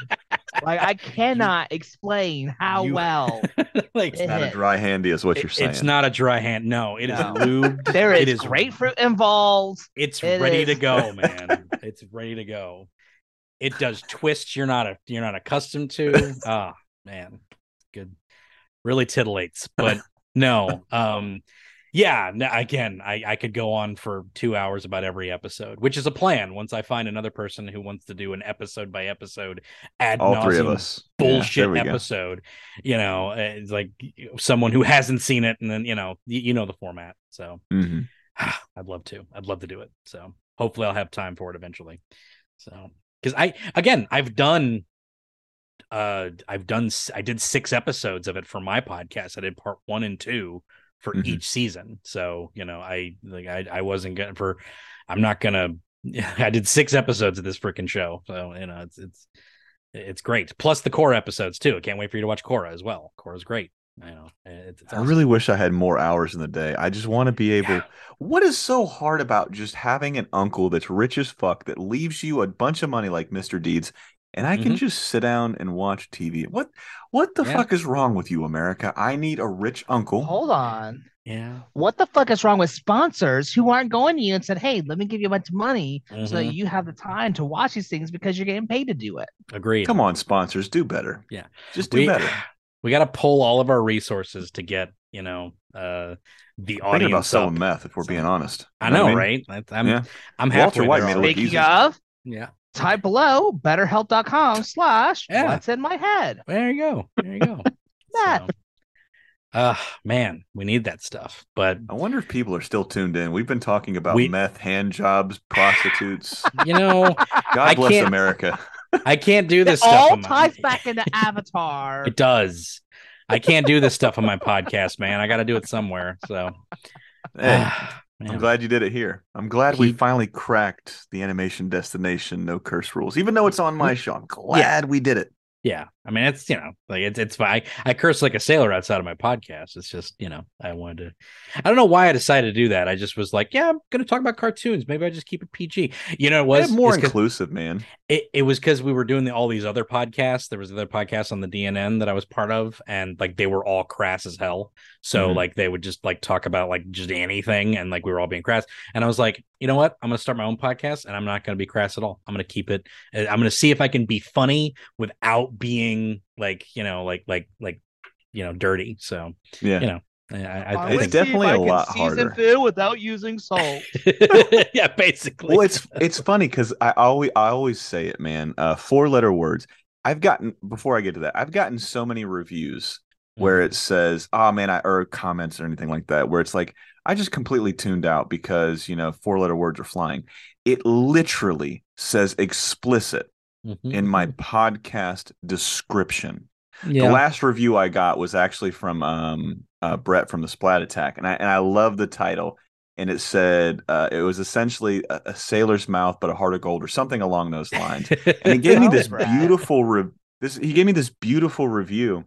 like I cannot explain how you, well. like it's not a dry handy, is what you're saying. It's not a dry hand. No, it is no. lubed. There is, it is grapefruit involved. It's it ready is. to go, man. it's ready to go. It does twists you're not a you're not accustomed to. Ah, oh, man, good. Really titillates, but no. Um yeah again I, I could go on for two hours about every episode which is a plan once i find another person who wants to do an episode by episode ad all three of us bullshit yeah, episode go. you know it's like someone who hasn't seen it and then you know you, you know the format so mm-hmm. i'd love to i'd love to do it so hopefully i'll have time for it eventually so because i again i've done uh i've done i did six episodes of it for my podcast i did part one and two for mm-hmm. each season. So, you know, I like I, I wasn't gonna for I'm not gonna I did six episodes of this freaking show. So, you know, it's it's It's great. Plus the core episodes too. I can't wait for you to watch Korra as well. Korra's great. I know. It's, it's I really wish I had more hours in the day. I just want to be able. Yeah. What is so hard about just having an uncle that's rich as fuck that leaves you a bunch of money like Mr. Deeds, and I can Mhm. just sit down and watch TV? What What the Yeah. fuck is wrong with you, America? I need a rich uncle. Hold on. yeah. What the fuck is wrong with sponsors who aren't going to you and said, "Hey, let me give you a bunch of money so that Mhm. you have the time to watch these things because you're getting paid to do it." Agreed. Come on, sponsors, do better. Yeah. just do we better. we got to pull all of our resources to get you know uh the Thinking about audience selling up. meth, if we're being honest. I You what know, mean? right? I- I'm Yeah. I'm Walter halfway White made it look Speaking easy. of, Yeah. Type below betterhelp.com slash Yeah. what's in my head. There you go. There you go. That. So, uh man, we need that stuff. But I wonder if people are still tuned in. We've been talking about We- meth, hand jobs, prostitutes. you know, God I bless America. I can't do this It stuff. all on my- ties back into Avatar. It does. I can't do this stuff on my podcast, man. I got to do it somewhere. So, Hey, man. I'm glad you did it here. I'm glad we finally cracked the animation destination no curse rules. Even though it's on my show, I'm glad we did it. Yeah, I mean it's you know like it's it's fine. I, I curse like a sailor outside of my podcast. It's just you know I wanted to. I don't know why I decided to do that. I just was like, yeah, I'm going to talk about cartoons. Maybe I just keep it PG. You know, it was more inclusive, man. it, it was because we were doing the, all these other podcasts. There was other podcasts on the DNN that I was part of, and like they were all crass as hell. So Mhm. like they would just like talk about like just anything, and like we were all being crass. And I was like, you know what? I'm gonna start my own podcast, and I'm not gonna be crass at all. I'm gonna keep it. uh, I'm gonna see if I can be funny without being like you know like like like you know dirty. So Yeah. you know. I, I, I It's definitely a lot harder. food without using salt. yeah, basically. Well, it's it's funny because I always I always say it, man. Uh, four letter words. I've gotten before I get to that. I've gotten so many reviews where Mm-hmm. it says, "Oh man," I, or comments or anything like that, where it's like I just completely tuned out because you know four letter words are flying. It literally says explicit Mhm. in my podcast description. yeah. The last review I got was actually from um, uh, Brett from the Splat Attack, and I and I love the title. And it said uh, it was essentially a, a sailor's mouth, but a heart of gold, or something along those lines. And he gave me this beautiful re- this. He gave me this beautiful review,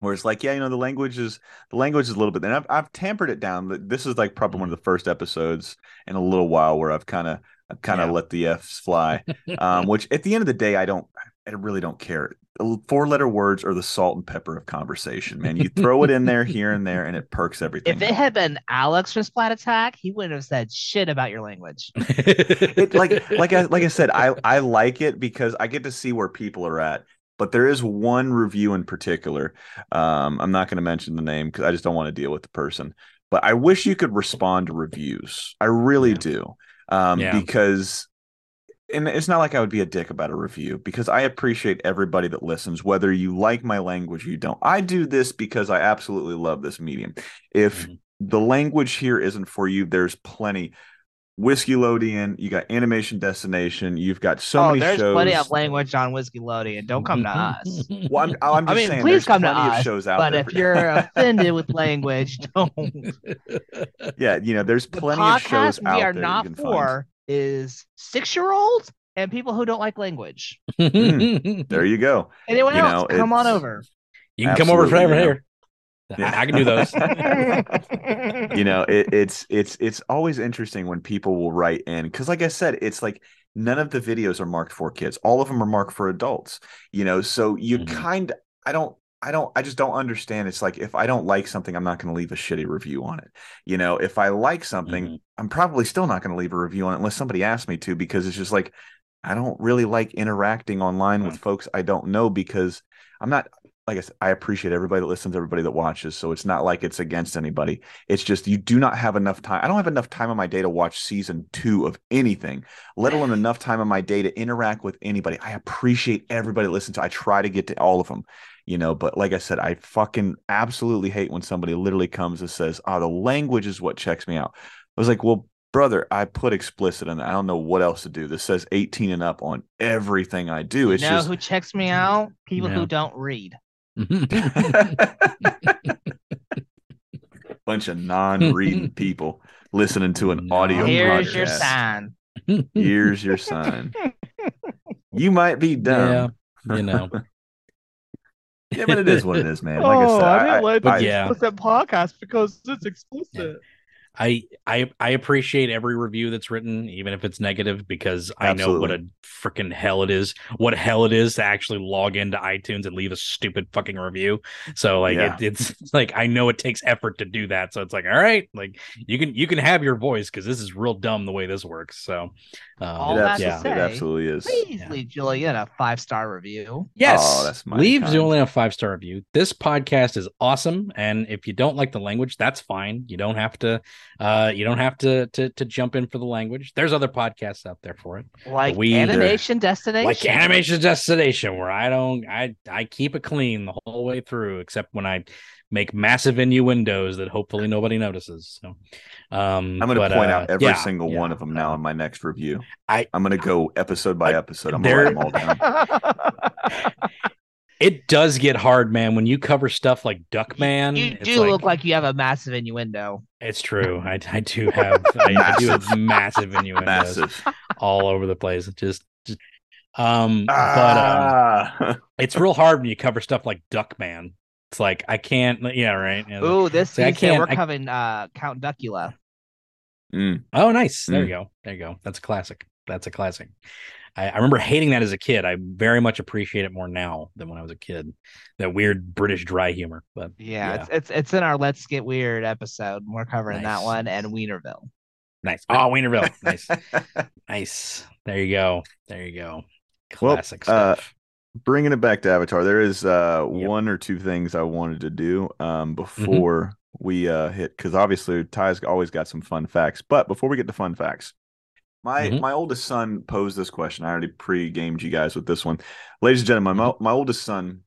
where it's like, yeah, you know, the language is the language is a little bit. And I've I've tampered it down. This is like probably one of the first episodes in a little while where I've kind of Kind of Yeah. let the f's fly. um, which at the end of the day, I don't, I really don't care. Four letter words are the salt and pepper of conversation, man. You throw it in there here and there, and it perks everything. If it up. had been Alex from Splat Attack, he wouldn't have said shit about your language. it like like I like I said, I I like it because I get to see where people are at. But there is one review in particular. Um, I'm not going to mention the name because I just don't want to deal with the person. But I wish you could respond to reviews. I really Yeah. do. Um, Yeah. because and it's not like I would be a dick about a review because I appreciate everybody that listens, whether you like my language or you don't. I do this because I absolutely love this medium. If Mhm. the language here isn't for you, there's plenty. Whiskeylodeon, you got Animation Destination, you've got so oh, many there's shows. plenty of language on Whiskeylodeon. Don't come to us. Well, I'm, I'm just I mean, saying, please come to plenty of us, shows out But there. if you're offended with language, don't. yeah, you know, there's The plenty of shows podcast out we are there not you can for is six year olds and people who don't like language. find. There you go. Anyone You else, know, come on over. You can come over Absolutely, forever you know. Here. I, I can do those. you know it, it's it's it's always interesting when people will write in because like i said it's like none of the videos are marked for kids all of them are marked for adults you know so you Mhm. kind i don't i don't i just don't understand it's like if i don't like something i'm not going to leave a shitty review on it you know if i like something Mhm. i'm probably still not going to leave a review on it unless somebody asks me to because it's just like i don't really like interacting online with folks i don't know because i'm not like I said, I appreciate everybody that listens, everybody that watches. So it's not like it's against anybody. It's just you do not have enough time. I don't have enough time on my day to watch season two of anything, let alone enough time on my day to interact with anybody. I appreciate everybody that listens. I try to get to all of them, you know. But like I said, I fucking absolutely hate when somebody literally comes and says, "Oh, the language is what checks me out." I was like, "Well, brother, I put explicit in. it. I don't know what else to do. This says 18 and up on everything I do. It's you know just." who checks me out? People Yeah. who don't read. bunch of non-reading people listening to an audio Here's podcast. your sign. Here's your sign. You might be dumb, Yeah. you know. yeah, but it is what it is, man. Like oh, I said, I didn't I, like but the yeah. explicit podcast because it's explicit. I I I appreciate every review that's written, even if it's negative, because I know what a freaking hell it is, what hell it is to actually log into iTunes and leave a stupid fucking review. So like Yeah. it, it's like I know it takes effort to do that. So it's like, all right, like you can you can have your voice because this is real dumb the way this works. So All um, it, that to absolutely, it absolutely is. Please Yeah. leave Julian a five star review. Yes, Oh, that's mighty leave kind. Julian a five star review. This podcast is awesome, and if you don't like the language, that's fine. You don't have to. Uh, you don't have to to to jump in for the language. There's other podcasts out there for it, Like we- animation destination. like Animation Destination, where I don't. I I keep it clean the whole way through, except when I make massive innuendos that hopefully nobody notices. So, um, I'm going to point uh, out every yeah, single yeah. one of them now in my next review. I- I'm going to go episode by I- episode. I'm going to write them all down. It does get hard, man. When you cover stuff like Duckman, you it's do look like you have a massive innuendo. It's true. I, I do have I, I do have massive innuendos Massive. all over the place. Just, just um, but um, Ah. it's real hard when you cover stuff like Duckman. It's like I can't. Yeah, right. Yeah. Ooh, this See, I season we're can't- I- covering uh, Count Duckula. Mm. Oh, nice. There Mm. you go. There you go. That's a classic. That's a classic. I, I remember hating that as a kid. I very much appreciate it more now than when I was a kid. That weird British dry humor. But Yeah, Yeah. It's, it's it's in our Let's Get Weird episode. We're covering that one and Wienerville. nice. Oh, Wienerville. Nice. nice. There you go. There you go. Well, Classic uh, stuff. Bringing it back to Avatar, there is uh, Yep. one or two things I wanted to do um, Mm-hmm. before we uh, hit because obviously Ty's always got some fun facts. But before we get to fun facts, my Mhm. my oldest son posed this question. I already pre-gamed you guys with this one, ladies and gentlemen. My my oldest son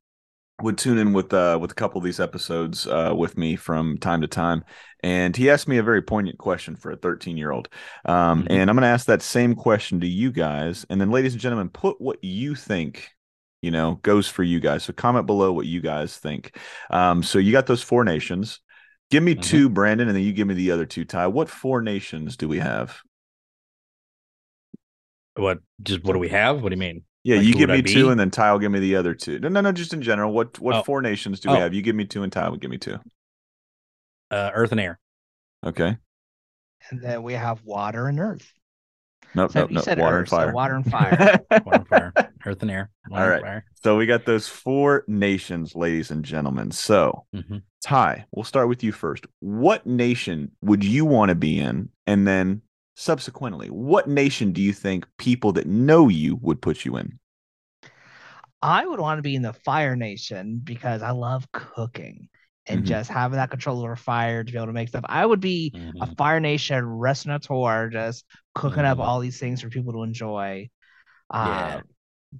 would tune in with uh with a couple of these episodes uh with me from time to time and he asked me a very poignant question for a 13 year old um Mhm. and i'm going to ask that same question to you guys and then ladies and gentlemen put what you think you know goes for you guys so comment below what you guys think um so you got those four nations give me Mhm. two brandon and then you give me the other two ty what four nations do we have What? Just what do we have? What do you mean? yeah Like, you give me two and then ty will give me the other two no no no just in general what what Oh. four nations do we Oh. have you give me two and ty will give me two Uh, Earth and Air. okay And then we have water and earth. nope So nope you nope said water earth, and so fire water and fire. Water and fire. Earth and Air. Water All and right. fire. So we got those four nations, ladies and gentlemen. So, Mhm. Ty, we'll start with you first. What nation would you want to be in? And then subsequently, what nation do you think people that know you would put you in? I would want to be in the Fire Nation because I love cooking and Mhm. just having that control over fire to be able to make stuff. I would be a Mhm. Fire Nation restaurateur, just cooking up Mhm. all these things for people to enjoy. Yeah. Uh,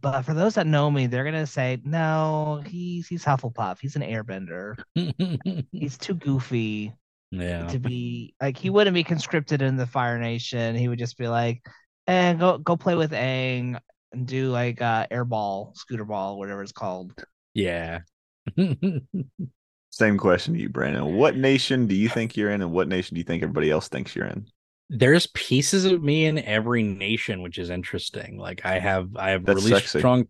but for those that know me, they're gonna say, "No, he's he's Hufflepuff. He's an Airbender. He's too goofy yeah. to be like. He wouldn't be conscripted in the Fire Nation. He would just be like, and go go play with Aang and do like uh, airball, scooter ball, whatever it's called." Yeah. Same question to you, Brandon. What nation do you think you're in, and what nation do you think everybody else thinks you're in? There's pieces of me in every nation, which is interesting. Like I have, I have That's really sexy. strong.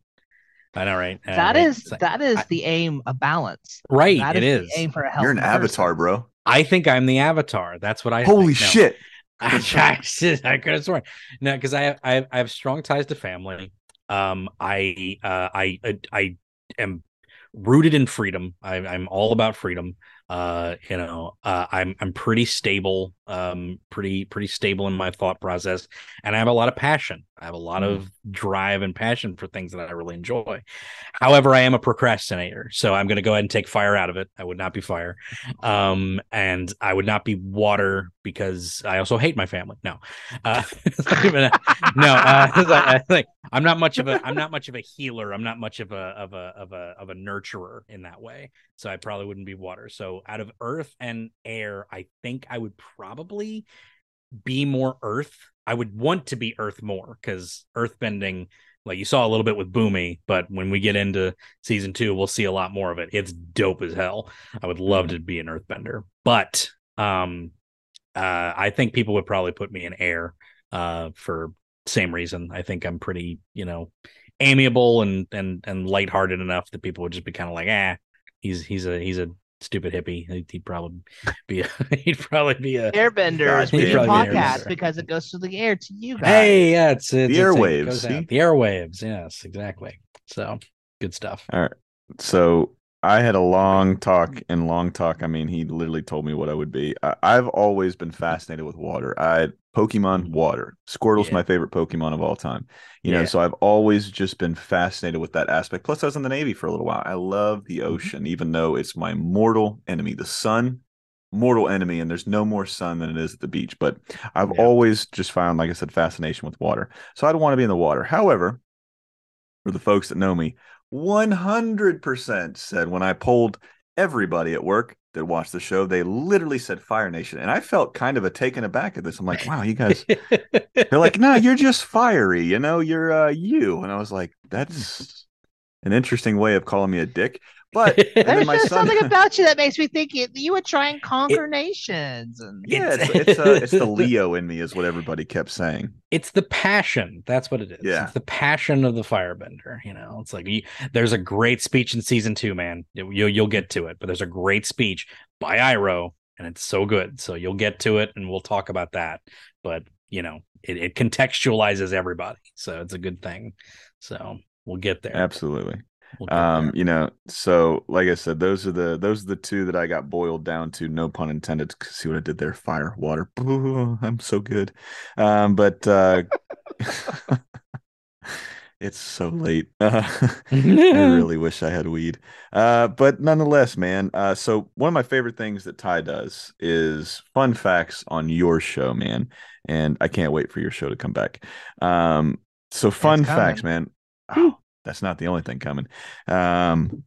I know, right? Uh, That right. is It's like- that is I- the aim of balance. right. That It is is. the aim for a healthy You're an avatar, bro. I think I'm the avatar. That's what I. Holy think. No. shit! I, I, I could have sworn. No, because I have, I have I have strong ties to family. Um, I uh, I I, I am rooted in freedom. I, I'm all about freedom. Uh, you know, uh, I'm I'm pretty stable. Um, pretty pretty stable in my thought process, and I have a lot of passion. I have a lot of drive and passion for things that I really enjoy. However, I am a procrastinator, so I'm going to go ahead and take fire out of it. I would not be fire, um, and I would not be water because I also hate my family. No, uh, not no, uh, I I'm not much of a I'm not much of a healer. I'm not much of a of a of a of a nurturer in that way. So I probably wouldn't be water. So out of earth and air, I think I would probably be more earth. I would want to be earth more because earth bending, like you saw a little bit with Bumi, but when we get into season two, we'll see a lot more of it. It's dope as hell. I would love to be an earthbender. But um uh I think people would probably put me in air uh for same reason. I think I'm pretty, you know, amiable and and and lighthearted enough that people would just be kind of like, ah, he's he's a he's a stupid hippie. He'd, he'd probably be a, he'd probably be a Airbender is He'd probably be an podcast airbender. because it goes through the air to you guys. Hey, yeah, it's, it's The it's- airwaves, goes out. see? The airwaves, yes, exactly. So good stuff. All right. So I had a long talk, and long talk, I mean, he literally told me what I would be. I, I've always been fascinated with water. I Pokemon water. Squirtle's Yeah. my favorite Pokemon of all time. You know, so I've always just been fascinated with that aspect. Plus, I was in the Navy for a little while. I love the Mm-hmm. ocean, even though it's my mortal enemy. The sun, mortal enemy, and there's no more sun than it is at the beach. But I've Yeah. always just found, like I said, fascination with water. So I'd want to be in the water. However, for the folks that know me, 100% said when I polled everybody at work that watched the show, they literally said Fire Nation. And I felt kind of a taken aback at this. I'm like, wow, you guys, they're like, no, you're just fiery. You know, you're uh, you. And I was like, that's an interesting way of calling me a dick. But and then There's my just son, something about you that makes me think you, you would try and conquer nations. And yeah, It's- it's, it's, uh, it's the Leo in me, is what everybody kept saying. it's the passion. That's what it is. Yeah. It's the passion of the firebender. You know, it's like you, there's a great speech in season two, man. You, you'll you'll get to it, but there's a great speech by Iroh, and it's so good. So you'll get to it, and we'll talk about that. But you know, it, it contextualizes everybody, so it's a good thing. So we'll get there. Absolutely. We'll um you know so like i said those are the those are the two that i got boiled down to no pun intended see what i did there. Fire water. Ooh, i'm so good. Um but uh it's so late. Uh, i really wish i had weed. Uh but nonetheless man uh so one of my favorite things that ty does is fun facts on your show man and i can't wait for your show to come back. Um so fun facts man. Oh, that's not the only thing coming um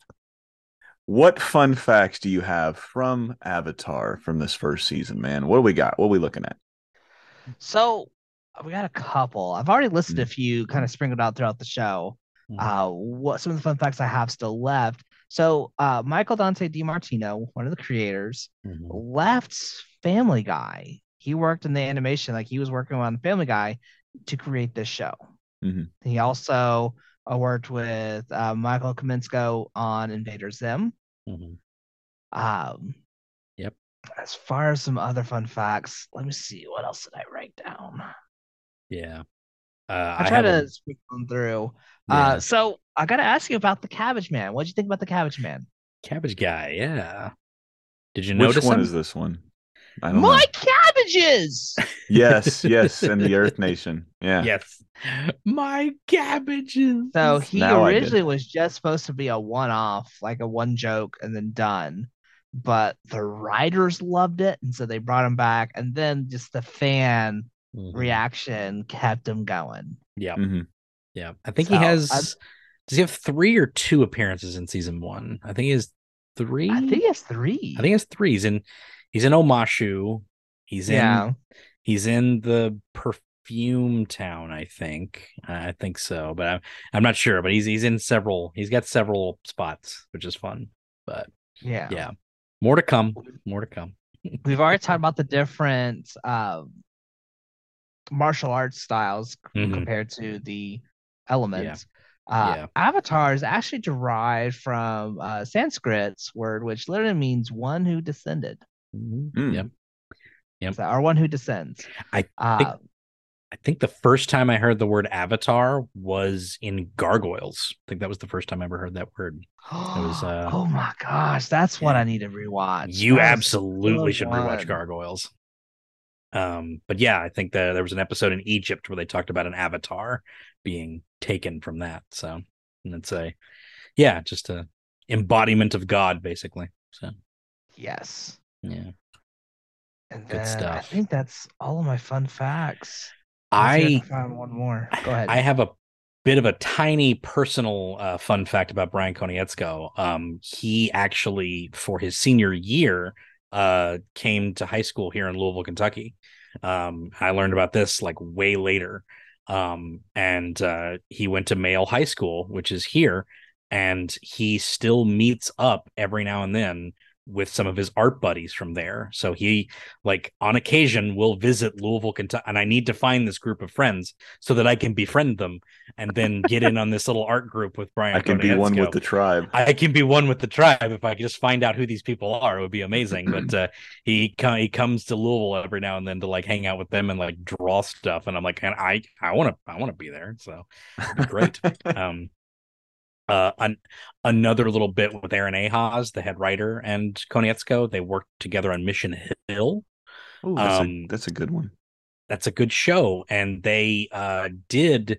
what fun facts do you have from avatar from this first season man what do we got what are we looking at so we got a couple. I've already listed a few kind of sprinkled out throughout the show. Mhm. Uh, what some of the fun facts I have still left. So uh, Michael Dante DiMartino, one of the creators, Mhm. left Family Guy. He worked in the animation, like he was working on Family Guy to create this show. Mhm. He also uh, worked with uh, Michael Kaminsko on Invader Zim. Mhm. Um, Yep. As far as some other fun facts, let me see. What else did I write down? Yeah. Uh, I I try have to a- speak them through. yeah. Uh, so I got to ask you about the Cabbage Man. What did you think about the Cabbage Man? cabbage guy. Yeah. Did you which notice one him? is this one i don't My know cabbages. yes yes and the earth nation yeah Yes. My cabbages. So he Now originally was just supposed to be a one-off, like a one joke and then done. But the writers loved it, and so they brought him back. And then just the fan Mhm. reaction kept him going. Yeah. Mhm. Yeah. I think he has. I'm- Does he have three or two appearances in season one? I think he has three. I think he has three. I think he has three. He's in. He's in Omashu. He's in. yeah. He's in the perfume town. I think. I think so, but I'm. I'm not sure. But he's he's in several. He's got several spots, which is fun. But Yeah. yeah, more to come. More to come. We've already talked about the different um, martial arts styles c- Mhm. compared to the elements. Uh, Yeah. Avatar is actually derived from uh, Sanskrit's word, which literally means one who descended, Mhm. Mm. Yep. Yep. Or one who descends. I Uh, I think the first time I heard the word avatar was in Gargoyles. I think that was the first time I ever heard that word. was, uh, oh my gosh, that's what. I need to rewatch. You absolutely should rewatch one. Gargoyles. Um, but yeah, I think that there was an episode in Egypt where they talked about an avatar being taken from that. So and it's a yeah, just a embodiment of God, basically. So Yes. yeah. And Good then I think that's all of my fun facts. Let's see if I found one more. Go ahead. I have a bit of a tiny personal uh, fun fact about Brian Konietzko. Um, he actually, for his senior year, uh, came to high school here in Louisville, Kentucky. Um, I learned about this like way later. Um, and uh, he went to Male High School, which is here, and he still meets up every now and then with some of his art buddies from there. So he like on occasion will visit Louisville, Kentucky, and I need to find this group of friends so that I can befriend them and then get in on this little art group with Brian. I can be one with the tribe. I can be one with the tribe if I could just find out who these people are. It would be amazing. but uh, he he comes to Louisville every now and then to like hang out with them and like draw stuff, and I'm like, and I I want to I want to be there. So great. um, uh, an, another little bit with Aaron Ehasz, the head writer, and Konietzko. They worked together on Mission Hill. Oh, that's, um, a, that's a good one. That's a good show, and they uh, did.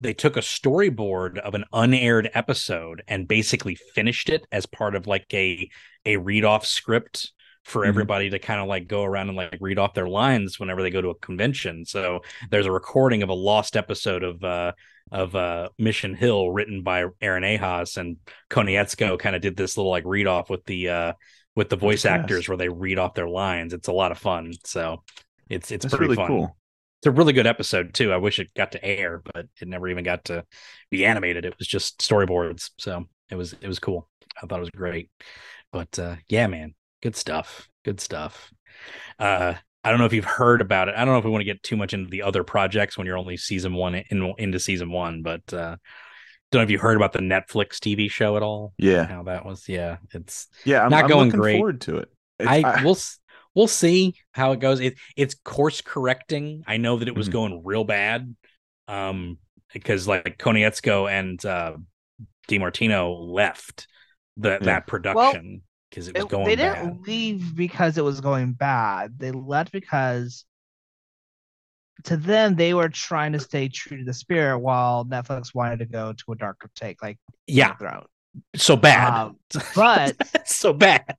They took a storyboard of an unaired episode and basically finished it as part of like a a read off script for mm-hmm. everybody to kind of like go around and like read off their lines whenever they go to a convention. So there's a recording of a lost episode of uh of uh Mission Hill written by Aaron Ehasz and Konietzko kind of did this little like read off with the uh with the voice actors where they read off their lines. It's a lot of fun. So it's it's That's pretty really fun. Cool. It's a really good episode too. I wish it got to air, but it never even got to be animated. It was just storyboards. So it was it was cool. I thought it was great. But uh yeah, man, good stuff. Good stuff. Uh I don't know if you've heard about it. I don't know if we want to get too much into the other projects when you're only season one in, into season one, but uh don't know if you heard about the Netflix TV show at all. Yeah, how that was. Yeah, it's yeah, I'm, not I'm going great. Forward to it. I, I we'll we'll see how it goes. It it's course correcting. I know that it was mm-hmm. going real bad, um, because like Konietzko and uh, DiMartino left the yeah. that production because it was going. Bad. They didn't bad. leave because it was going bad. They left because to them they were trying to stay true to the spirit while Netflix wanted to go to a darker take, like yeah, so bad, um, but so bad.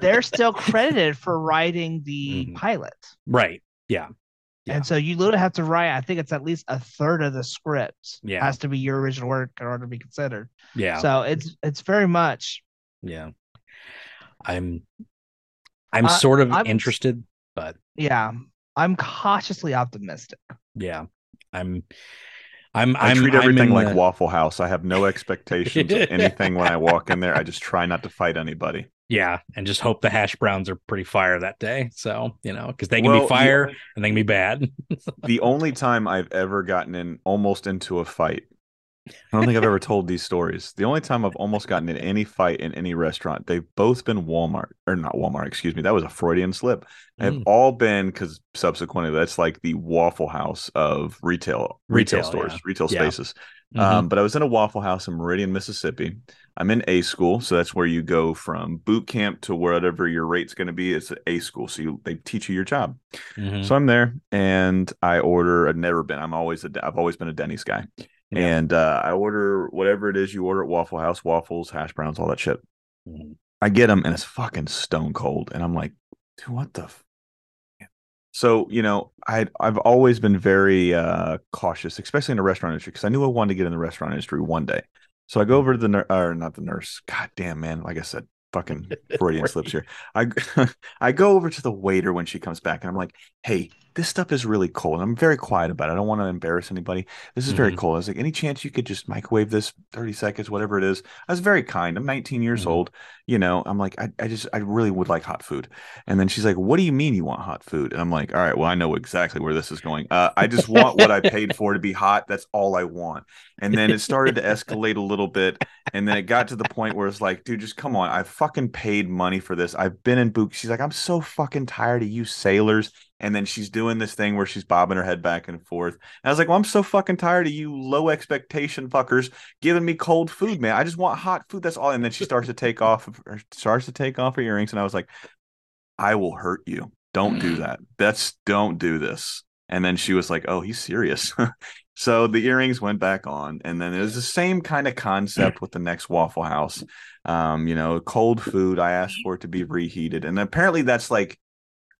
they're still credited for writing the mm-hmm. pilot, right? Yeah. yeah. And so you literally have to write. I think it's at least a third of the script yeah. has to be your original work in order to be considered. Yeah. So it's it's very much. Yeah. I'm I'm uh, sort of I'm, interested, but yeah, I'm cautiously optimistic. Yeah, I'm. I'm. I I'm, treat everything like the... Waffle House. I have no expectations of anything when I walk in there. I just try not to fight anybody. Yeah, and just hope the hash browns are pretty fire that day. So you know, because they can well, be fire yeah. and they can be bad. the only time I've ever gotten in almost into a fight I don't think I've ever told these stories. The only time I've almost gotten in any fight in any restaurant, they've both been Walmart or not Walmart, excuse me. That was a Freudian slip. They've mm. all been because subsequently that's like the Waffle House of retail retail, retail stores, yeah. retail yeah. spaces. Mm-hmm. Um, but I was in a Waffle House in Meridian, Mississippi. I'm in A school, so that's where you go from boot camp to whatever your rate's going to be. It's A school, so you, they teach you your job. Mm-hmm. So I'm there, and I order. I've never been. I'm always a. I've always been a Denny's guy. Yeah. And uh, I order whatever it is you order at Waffle House, waffles, hash browns, all that shit. Mm-hmm. I get them and it's fucking stone cold. And I'm like, dude, what the? F-? So, you know, I I've always been very uh, cautious, especially in the restaurant industry, because I knew I wanted to get in the restaurant industry one day. So I go over to the nurse, or not the nurse. God damn, man. Like I said, fucking Freudian slips here. I I go over to the waiter when she comes back, and I'm like, "Hey, this stuff is really cold." And I'm very quiet about it. I don't want to embarrass anybody. This is mm-hmm. very cold. I was like, "Any chance you could just microwave this 30 seconds, whatever it is?" I was very kind. I'm 19 years mm-hmm. old. You know, I'm like, I, I just I really would like hot food. And then she's like, "What do you mean you want hot food?" And I'm like, "All right, well, I know exactly where this is going. Uh, I just want what I paid for to be hot. That's all I want." And then it started to escalate a little bit, and then it got to the point where it's like, "Dude, just come on. I fucking paid money for this. I've been in boot." She's like, "I'm so fucking tired of you sailors." And then she's doing this thing where she's bobbing her head back and forth. And I was like, well, I'm so fucking tired of you low expectation fuckers giving me cold food, man. I just want hot food. That's all. And then she starts to take off, starts to take off her earrings. And I was like, I will hurt you. Don't do that. That's don't do this. And then she was like, oh, he's serious. so the earrings went back on. And then it was the same kind of concept with the next Waffle House. Um, you know, cold food. I asked for it to be reheated. And apparently that's like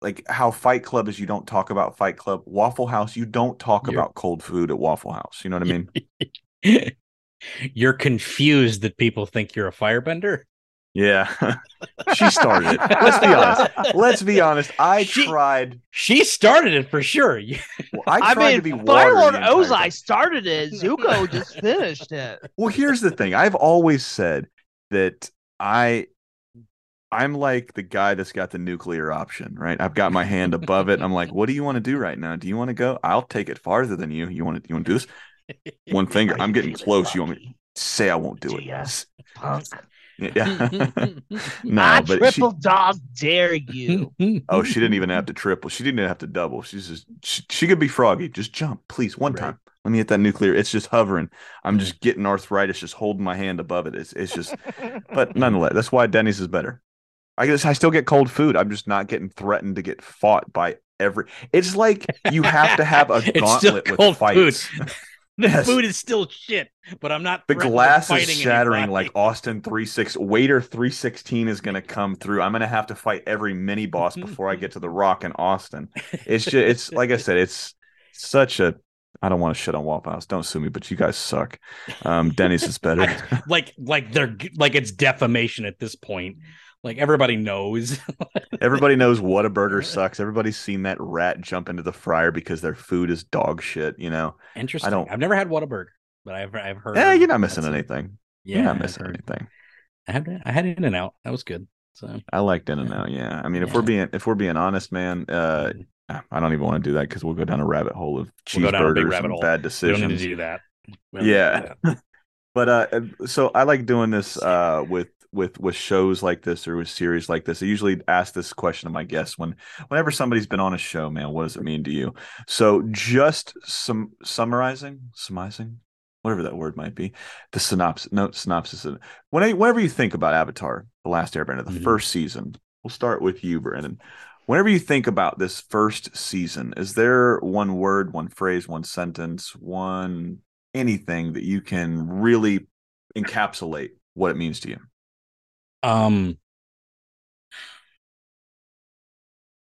like how Fight Club is you don't talk about Fight Club. Waffle House, you don't talk You're... about cold food at Waffle House. You know what I mean? You're confused that people think you're a firebender. Yeah, she started it. Let's be honest. Let's be honest. I she, tried. She started it for sure. well, I tried I mean, to be Firelord Ozai started it. Zuko just finished it. Well, here's the thing. I've always said that I I'm like the guy that's got the nuclear option, right? I've got my hand above it. I'm like, what do you want to do right now? Do you want to go? I'll take it farther than you. You want to? You want to do this? One finger. I'm getting close. You want me? to Say I won't do it. Yes, punk. Yeah. no, I but triple she, dog dare you. oh, she didn't even have to triple. She didn't even have to double. She's just she, she could be froggy. Just jump, please, one Right. time. Let me hit that nuclear. It's just hovering. I'm just getting arthritis, just holding my hand above it. It's it's just but nonetheless, that's why Denny's is better. I guess I still get cold food. I'm just not getting threatened to get fought by every. It's like you have to have a gauntlet with cold food. fights. the Yes. food is still shit, but I'm not. The glass is shattering anybody. like Austin 36. Waiter 316 is going to come through. I'm going to have to fight every mini boss before I get to the Rock in Austin. It's just, it's like I said, it's such a. I don't want to shit on Waffle House. Don't sue me, but you guys suck. Um, Denny's is better. like like they're like it's defamation at this point. Like everybody knows. Everybody knows Whataburger sucks. Everybody's seen that rat jump into the fryer because their food is dog shit. You know, Interesting. I don't- I've never had Whataburger, but I've I've heard. yeah, you're not missing anything. Yeah, you're not missing anything. I had I had In and Out. That was good. So I liked In and Out. Yeah, I mean, if we're being if we're being honest, man, uh, I don't even want to do that because we'll go down a rabbit hole of We'll a cheeseburgers and hole. bad we don't need to do that. We don't need to Yeah. do that. But uh, so I like doing this uh with with with shows like this or with series like this. I usually ask this question to my guests when whenever somebody's been on a show, man, what does it mean to you? So just some summarizing, summarizing, whatever that word might be, the synopsis. No synopsis. When I, whenever you think about Avatar, the Last Airbender, the Mhm. first season, we'll start with you, Brandon. Whenever you think about this first season, is there one word, one phrase, one sentence, one anything that you can really encapsulate what it means to you? Um,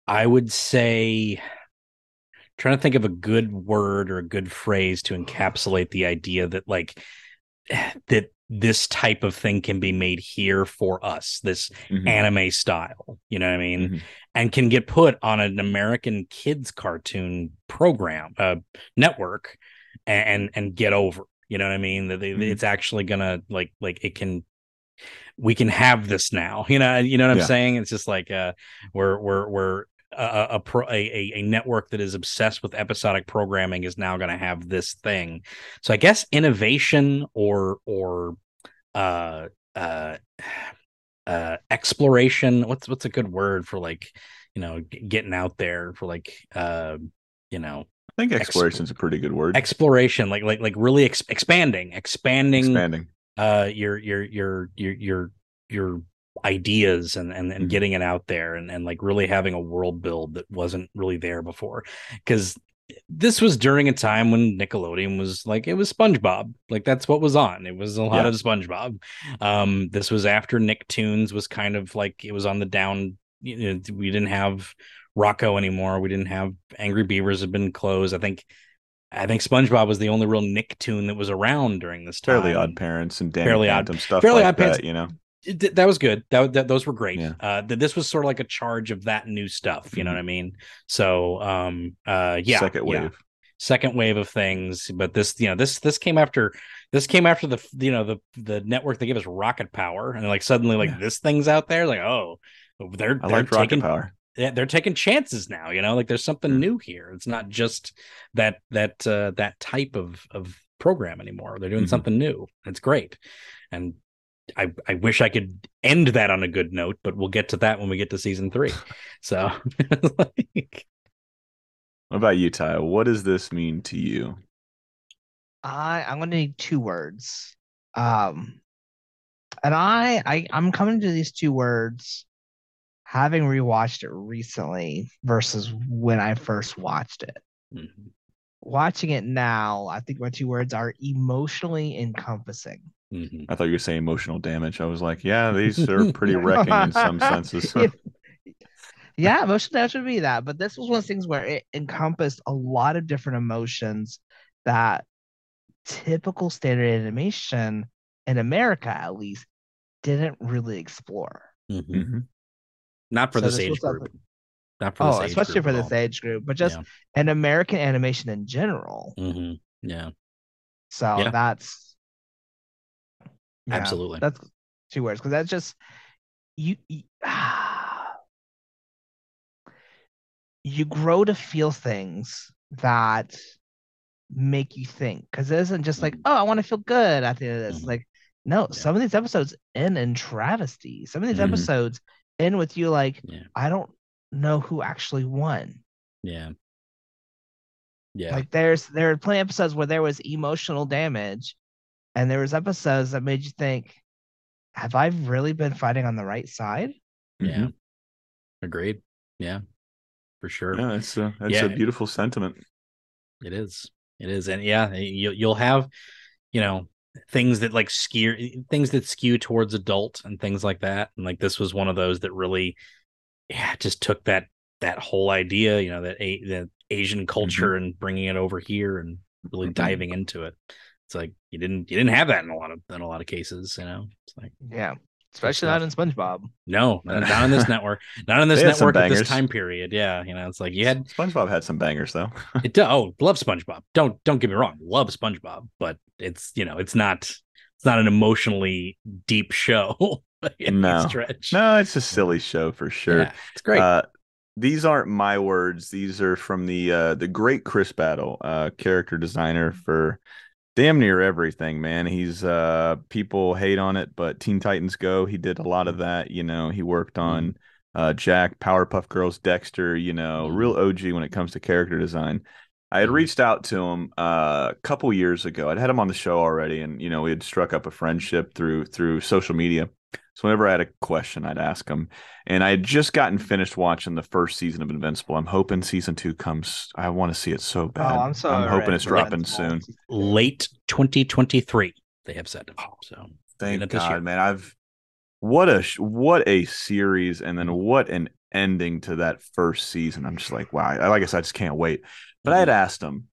I would say, trying to think of a good word or a good phrase to encapsulate the idea that like that this type of thing can be made here for us, this Mhm. anime style. You know what I mean? Mhm. and can get put on an American kids cartoon program uh network and and get over. You know what I mean? That Mhm. it's actually gonna like like it can we can have this now. You know, you know what I'm saying? It's just like uh we're we're we're a a, a, pro, a a network that is obsessed with episodic programming is now going to have this thing. So I guess innovation or or uh uh uh exploration what's what's a good word for like you know getting out there for like uh you know I think exploration is a pretty good word. exploration like like like really ex- expanding expanding Expanding. Uh your your your your your your ideas and and, and Mhm. getting it out there and and like really having a world build that wasn't really there before. Because this was during a time when Nickelodeon was like it was SpongeBob. Like that's what was on. It was a lot Yeah. of SpongeBob. Um this was after Nicktoons was kind of like it was on the down you know we didn't have Rocko anymore. We didn't have Angry Beavers had been closed. I think I think SpongeBob was the only real Nicktoon that was around during this time Fairly Odd Parents and Danny Fairly Odd- stuff Fairly like Odd Parents- that. You know, it- that was good. That, that those were great. Yeah. Uh, th- this was sort of like a charge of that new stuff. You know Mhm. what I mean? So, um, uh, yeah, second yeah. wave. second wave of things. But this, you know, this this came after this came after the you know the the network that gave us rocket power, and like suddenly like Yeah. this thing's out there. Like, oh, they're I they're like Rocket taking Power. Yeah, they're taking chances now. You know, like there's something new here. It's not just that that uh, that type of of program anymore. They're doing Mhm. something new. It's great, and I I wish I could end that on a good note, but we'll get to that when we get to season three. So, like, What about you, Ty? What does this mean to you? I I'm gonna need two words. Um and I, I I'm coming to these two words having rewatched it recently versus when I first watched it. mhm. Watching it now, I think my two words are emotionally encompassing. Mhm. I thought you were saying emotional damage. I was like, yeah, these are pretty wrecking in some senses. Yeah. yeah, emotional damage would be that. But this was one of those things where it encompassed a lot of different emotions that typical standard animation in America, at least, didn't really explore. Mhm. Not for So this age group. something- Not for Oh, this especially for this all. age group, but just Yeah. an American animation in general. Mhm. Yeah, So Yeah. that's yeah, Absolutely. That's two words because that's just you you, you grow to feel things that make you think because it isn't just like Mhm. oh i want to feel good at the end of this Mhm. like no Yeah. some of these episodes end in travesty some of these Mhm. episodes end with you like Yeah. i don't know who actually won Yeah. Yeah. like there's there are plenty of episodes where there was emotional damage and there was episodes that made you think have i really been fighting on the right side yeah. Mm-hmm. Agreed. Yeah. For sure. Yeah, it's a that's Yeah. a beautiful sentiment. It is. It is. And yeah, you you'll have, you know, things that like skew things that skew towards adult and things like that. And like this was one of those that really yeah, just took that that whole idea, you know, that a the Asian culture and bringing it over here and really Mhm. diving into it. It's like you didn't you didn't have that in a lot of in a lot of cases, you know. It's like yeah especially not in spongebob no, not on this network, not on this They network at this time period. Yeah, you know, it's like you had SpongeBob had some bangers though. it. do- Oh, love SpongeBob. Don't don't get me wrong, love SpongeBob, but it's you know it's not it's not an emotionally deep show. by any No. stretch. no, it's a silly show for sure. Yeah, it's great. Uh, these aren't my words. These are from the uh, the great Chris Battle, uh, character designer for damn near everything. Man, he's uh, people hate on it, but Teen Titans Go, he did a lot of that. You know, he worked on uh, Jack, Powerpuff Girls, Dexter. You know, real OG when it comes to character design. I had reached out to him uh, a couple years ago. I'd had him on the show already, and you know we had struck up a friendship through through social media. So whenever I had a question, I'd ask him. And I had just gotten finished watching the first season of Invincible. I'm hoping season two comes. I want to see it so bad. oh i'm so I'm hoping it's dropping Invincible. soon. Late 2023, they have said. So Thank it this year. God, man. I've what a what a series, and then Mhm. what an ending to that first season. I'm just like, wow. I, like I said, I just can't wait. But I had Mm-hmm. asked him.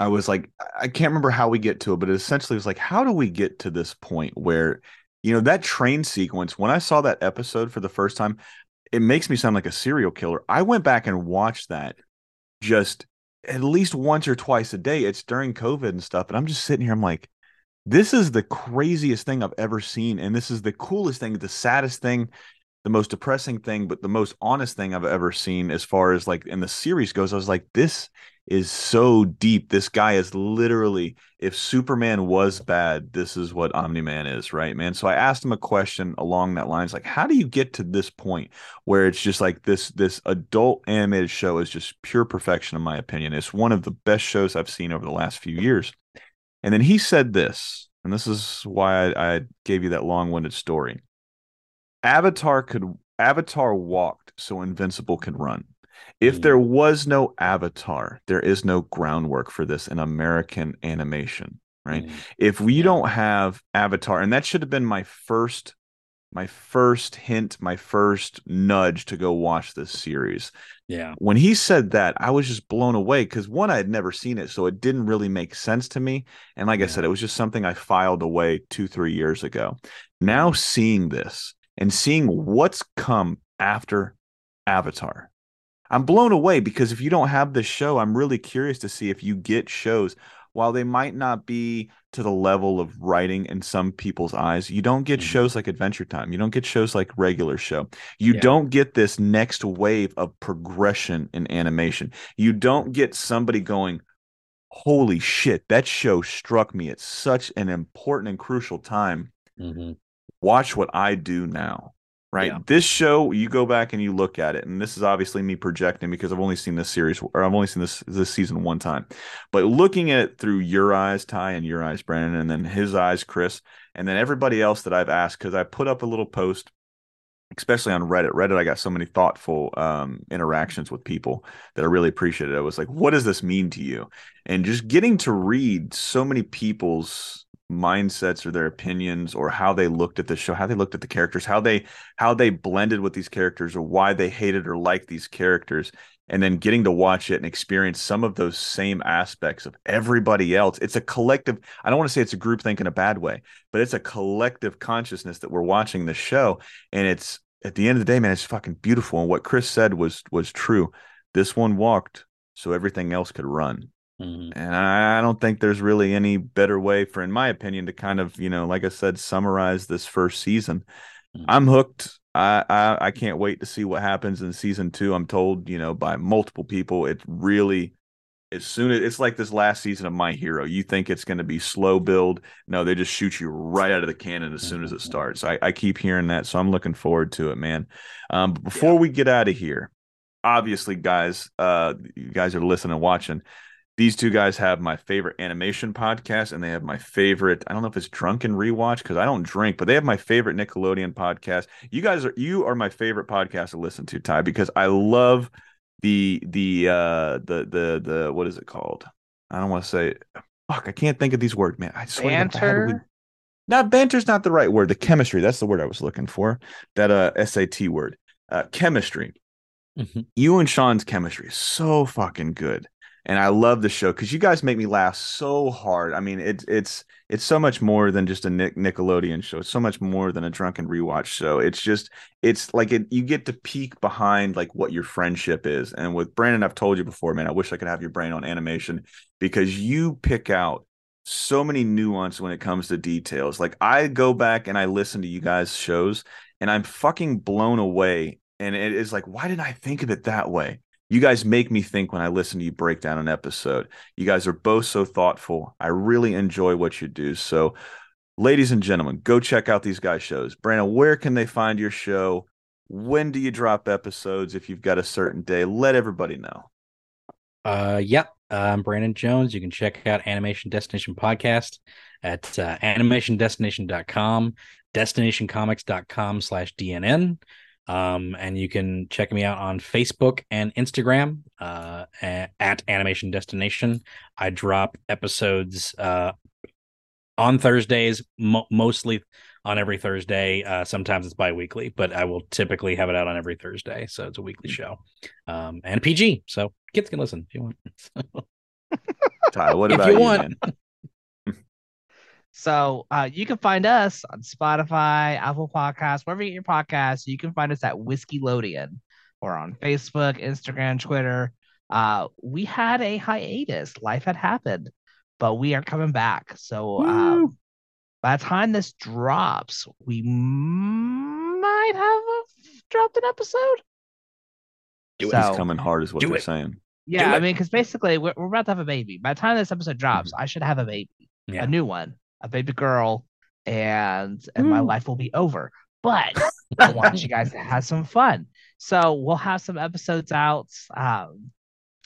I was like, I- I can't remember how we get to it, but it essentially was like, how do we get to this point where, you know, that train sequence? When I saw that episode for the first time, it makes me sound like a serial killer. I went back and watched that just at least once or twice a day. It's during COVID and stuff. And I'm just sitting here, I'm like, this is the craziest thing I've ever seen. And this is the coolest thing, the saddest thing, the most depressing thing, but the most honest thing I've ever seen as far as like in the series goes. I was like, this is so deep. This guy is literally, if Superman was bad, this is what Omni Man is, right, man? So I asked him a question along that lines, like, how do you get to this point where it's just like this this adult animated show is just pure perfection, in my opinion. It's one of the best shows I've seen over the last few years. And then he said this, and this is why I, I gave you that long-winded story. Avatar could Avatar walked so Invincible could run. If Mm. there was no Avatar, there is no groundwork for this in American animation, right? Mm. If we Yeah. don't have Avatar, and that should have been my first my first hint, my first nudge to go watch this series. Yeah. When he said that, I was just blown away because one, I had never seen it, so it didn't really make sense to me. And like I said, it was just something I filed away two, three years ago. Now seeing this and seeing what's come after Avatar, I'm blown away because if you don't have this show, I'm really curious to see if you get shows. While they might not be to the level of writing in some people's eyes, you don't get Mhm. shows like Adventure Time. You don't get shows like regular show. You Yeah. don't get this next wave of progression in animation. You don't get somebody going, Holy shit, that show struck me at such an important and crucial time hmm watch what I do now. Right. Yeah. This show, you go back and you look at it, and this is obviously me projecting because I've only seen this series or I've only seen this this season one time. But looking at it through your eyes, Ty, and your eyes, Brandon, and then his eyes, Chris, and then everybody else that I've asked, because I put up a little post, especially on Reddit. Reddit, I got so many thoughtful um, interactions with people that I really appreciated. I was like, what does this mean to you? And just getting to read so many people's mindsets or their opinions or how they looked at the show how they looked at the characters how they how they blended with these characters or why they hated or liked these characters and then getting to watch it and experience some of those same aspects of everybody else. It's a collective i don't want to say it's a group think in a bad way but it's a collective consciousness that we're watching the show and it's at the end of the day man it's fucking beautiful and what chris said was was true. This one walked so everything else could run hmm and I don't think there's really any better way for, in my opinion, to kind of, you know, like I said, summarize this first season. Mhm. I'm hooked. I, I I can't wait to see what happens in season two. I'm told, you know, by multiple people, it's really as soon as it's like this last season of My Hero, you think it's going to be slow build. No, they just shoot you right out of the cannon as soon as it starts. I, I keep hearing that, so I'm looking forward to it, man. Um, but before yeah. we get out of here, obviously, guys, uh, you guys are listening and watching. These two guys have my favorite animation podcast, and they have my favorite. I don't know if it's Drunken Rewatch because I don't drink, but they have my favorite Nickelodeon podcast. You guys are you are my favorite podcast to listen to, Ty, because I love the the uh the the the what is it called? I don't want to say fuck, I can't think of these words, man. I swear banter. Not banter's not the right word. The chemistry, that's the word I was looking for. That uh SAT word. Uh chemistry. Mm-hmm. You and Sean's chemistry is so fucking good and I love the show because you guys make me laugh so hard. I mean, it's it's it's so much more than just a Nick, Nickelodeon show. It's so much more than a drunken rewatch show. It's just it's like it, you get to peek behind like what your friendship is. And with Brandon, I've told you before, man. I wish I could have your brain on animation because you pick out so many nuance when it comes to details. Like I go back and I listen to you guys' shows, and I'm fucking blown away. And it is like, why didn't I think of it that way? You guys make me think when I listen to you break down an episode. You guys are both so thoughtful. I really enjoy what you do. So, ladies and gentlemen, go check out these guys' shows. Brandon, where can they find your show? When do you drop episodes? If you've got a certain day, let everybody know. Uh, yeah, I'm Brandon Jones. You can check out Animation Destination Podcast at uh, animationdestination.com, destinationcomics.com slash DNN. Um, and you can check me out on Facebook and Instagram uh, at Animation Destination. I drop episodes uh, on Thursdays, mo- mostly on every Thursday. Uh, sometimes it's bi-weekly, but I will typically have it out on every Thursday. So it's a weekly show um, and PG. So kids can listen if you want. Ty, what about if you, you want? So uh, you can find us on Spotify, Apple Podcasts, wherever you get your podcasts. You can find us at Whiskeylodeon or on Facebook, Instagram, Twitter. Uh, we had a hiatus. Life had happened, but we are coming back. So um, by the time this drops, we might have a, dropped an episode. Do so, coming hard, is what they're it. saying. Yeah, I mean, because basically we're, we're about to have a baby. By the time this episode drops, mm-hmm. I should have a baby, yeah. a new one a baby girl, and and mm. my life will be over. But I want you guys to have some fun. So we'll have some episodes out, um,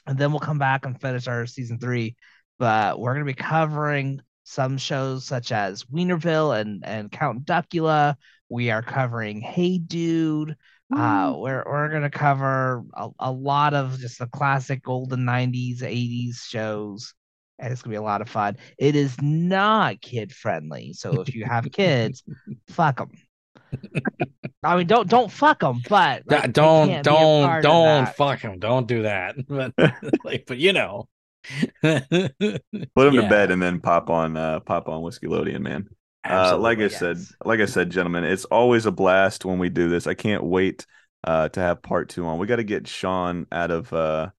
and then we'll come back and finish our season three. But we're gonna be covering some shows such as Wienerville and and Count Duckula. We are covering Hey Dude. Uh, we're we're gonna cover a, a lot of just the classic golden '90s, '80s shows and it's gonna be a lot of fun. It is not kid friendly, so if you have kids, fuck them. I mean, don't don't fuck them, but like, don't don't don't fuck them. Don't do that. But like, but you know, put them yeah. to bed and then pop on uh pop on Whiskeylodeon, man. uh, like I yes. said, like I said, gentlemen, it's always a blast when we do this. I can't wait uh to have part two on. We got to get Sean out of uh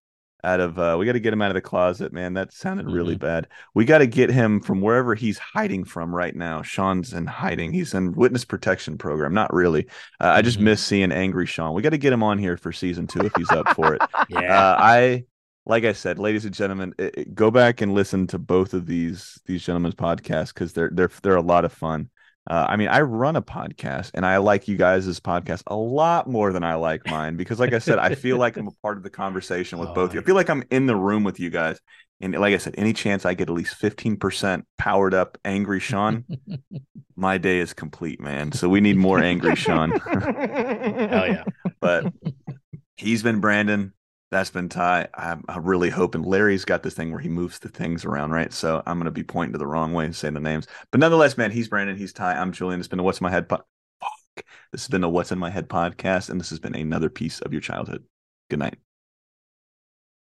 out of uh we got to get him out of the closet man. That sounded really mm-hmm. bad. We got to get him from wherever he's hiding from right now. Sean's in hiding. He's in witness protection program. Not really. Uh, i just mm-hmm. miss seeing angry sean. We got to get him on here for season two if he's up for it. Yeah. Uh, i like i said ladies and gentlemen it, it, go back and listen to both of these these gentlemen's podcasts because they're they're they're a lot of fun uh, I mean, I run a podcast and I like you guys' podcast a lot more than I like mine because, like I said, I feel like I'm a part of the conversation with oh, both of you. I feel like I'm in the room with you guys. And like I said, any chance I get at least 15% powered up angry Sean, my day is complete, man. So we need more angry Sean. Hell yeah. But he's been Brandon that's been Ty. I'm, I'm, really hoping Larry's got this thing where he moves the things around, right? So I'm going to be pointing to the wrong way and saying the names. But nonetheless, man, he's Brandon. He's Ty. I'm Julian. It's been a What's in My Head. Po- Fuck. This has been a What's in My Head podcast, and this has been another piece of your childhood. Good night.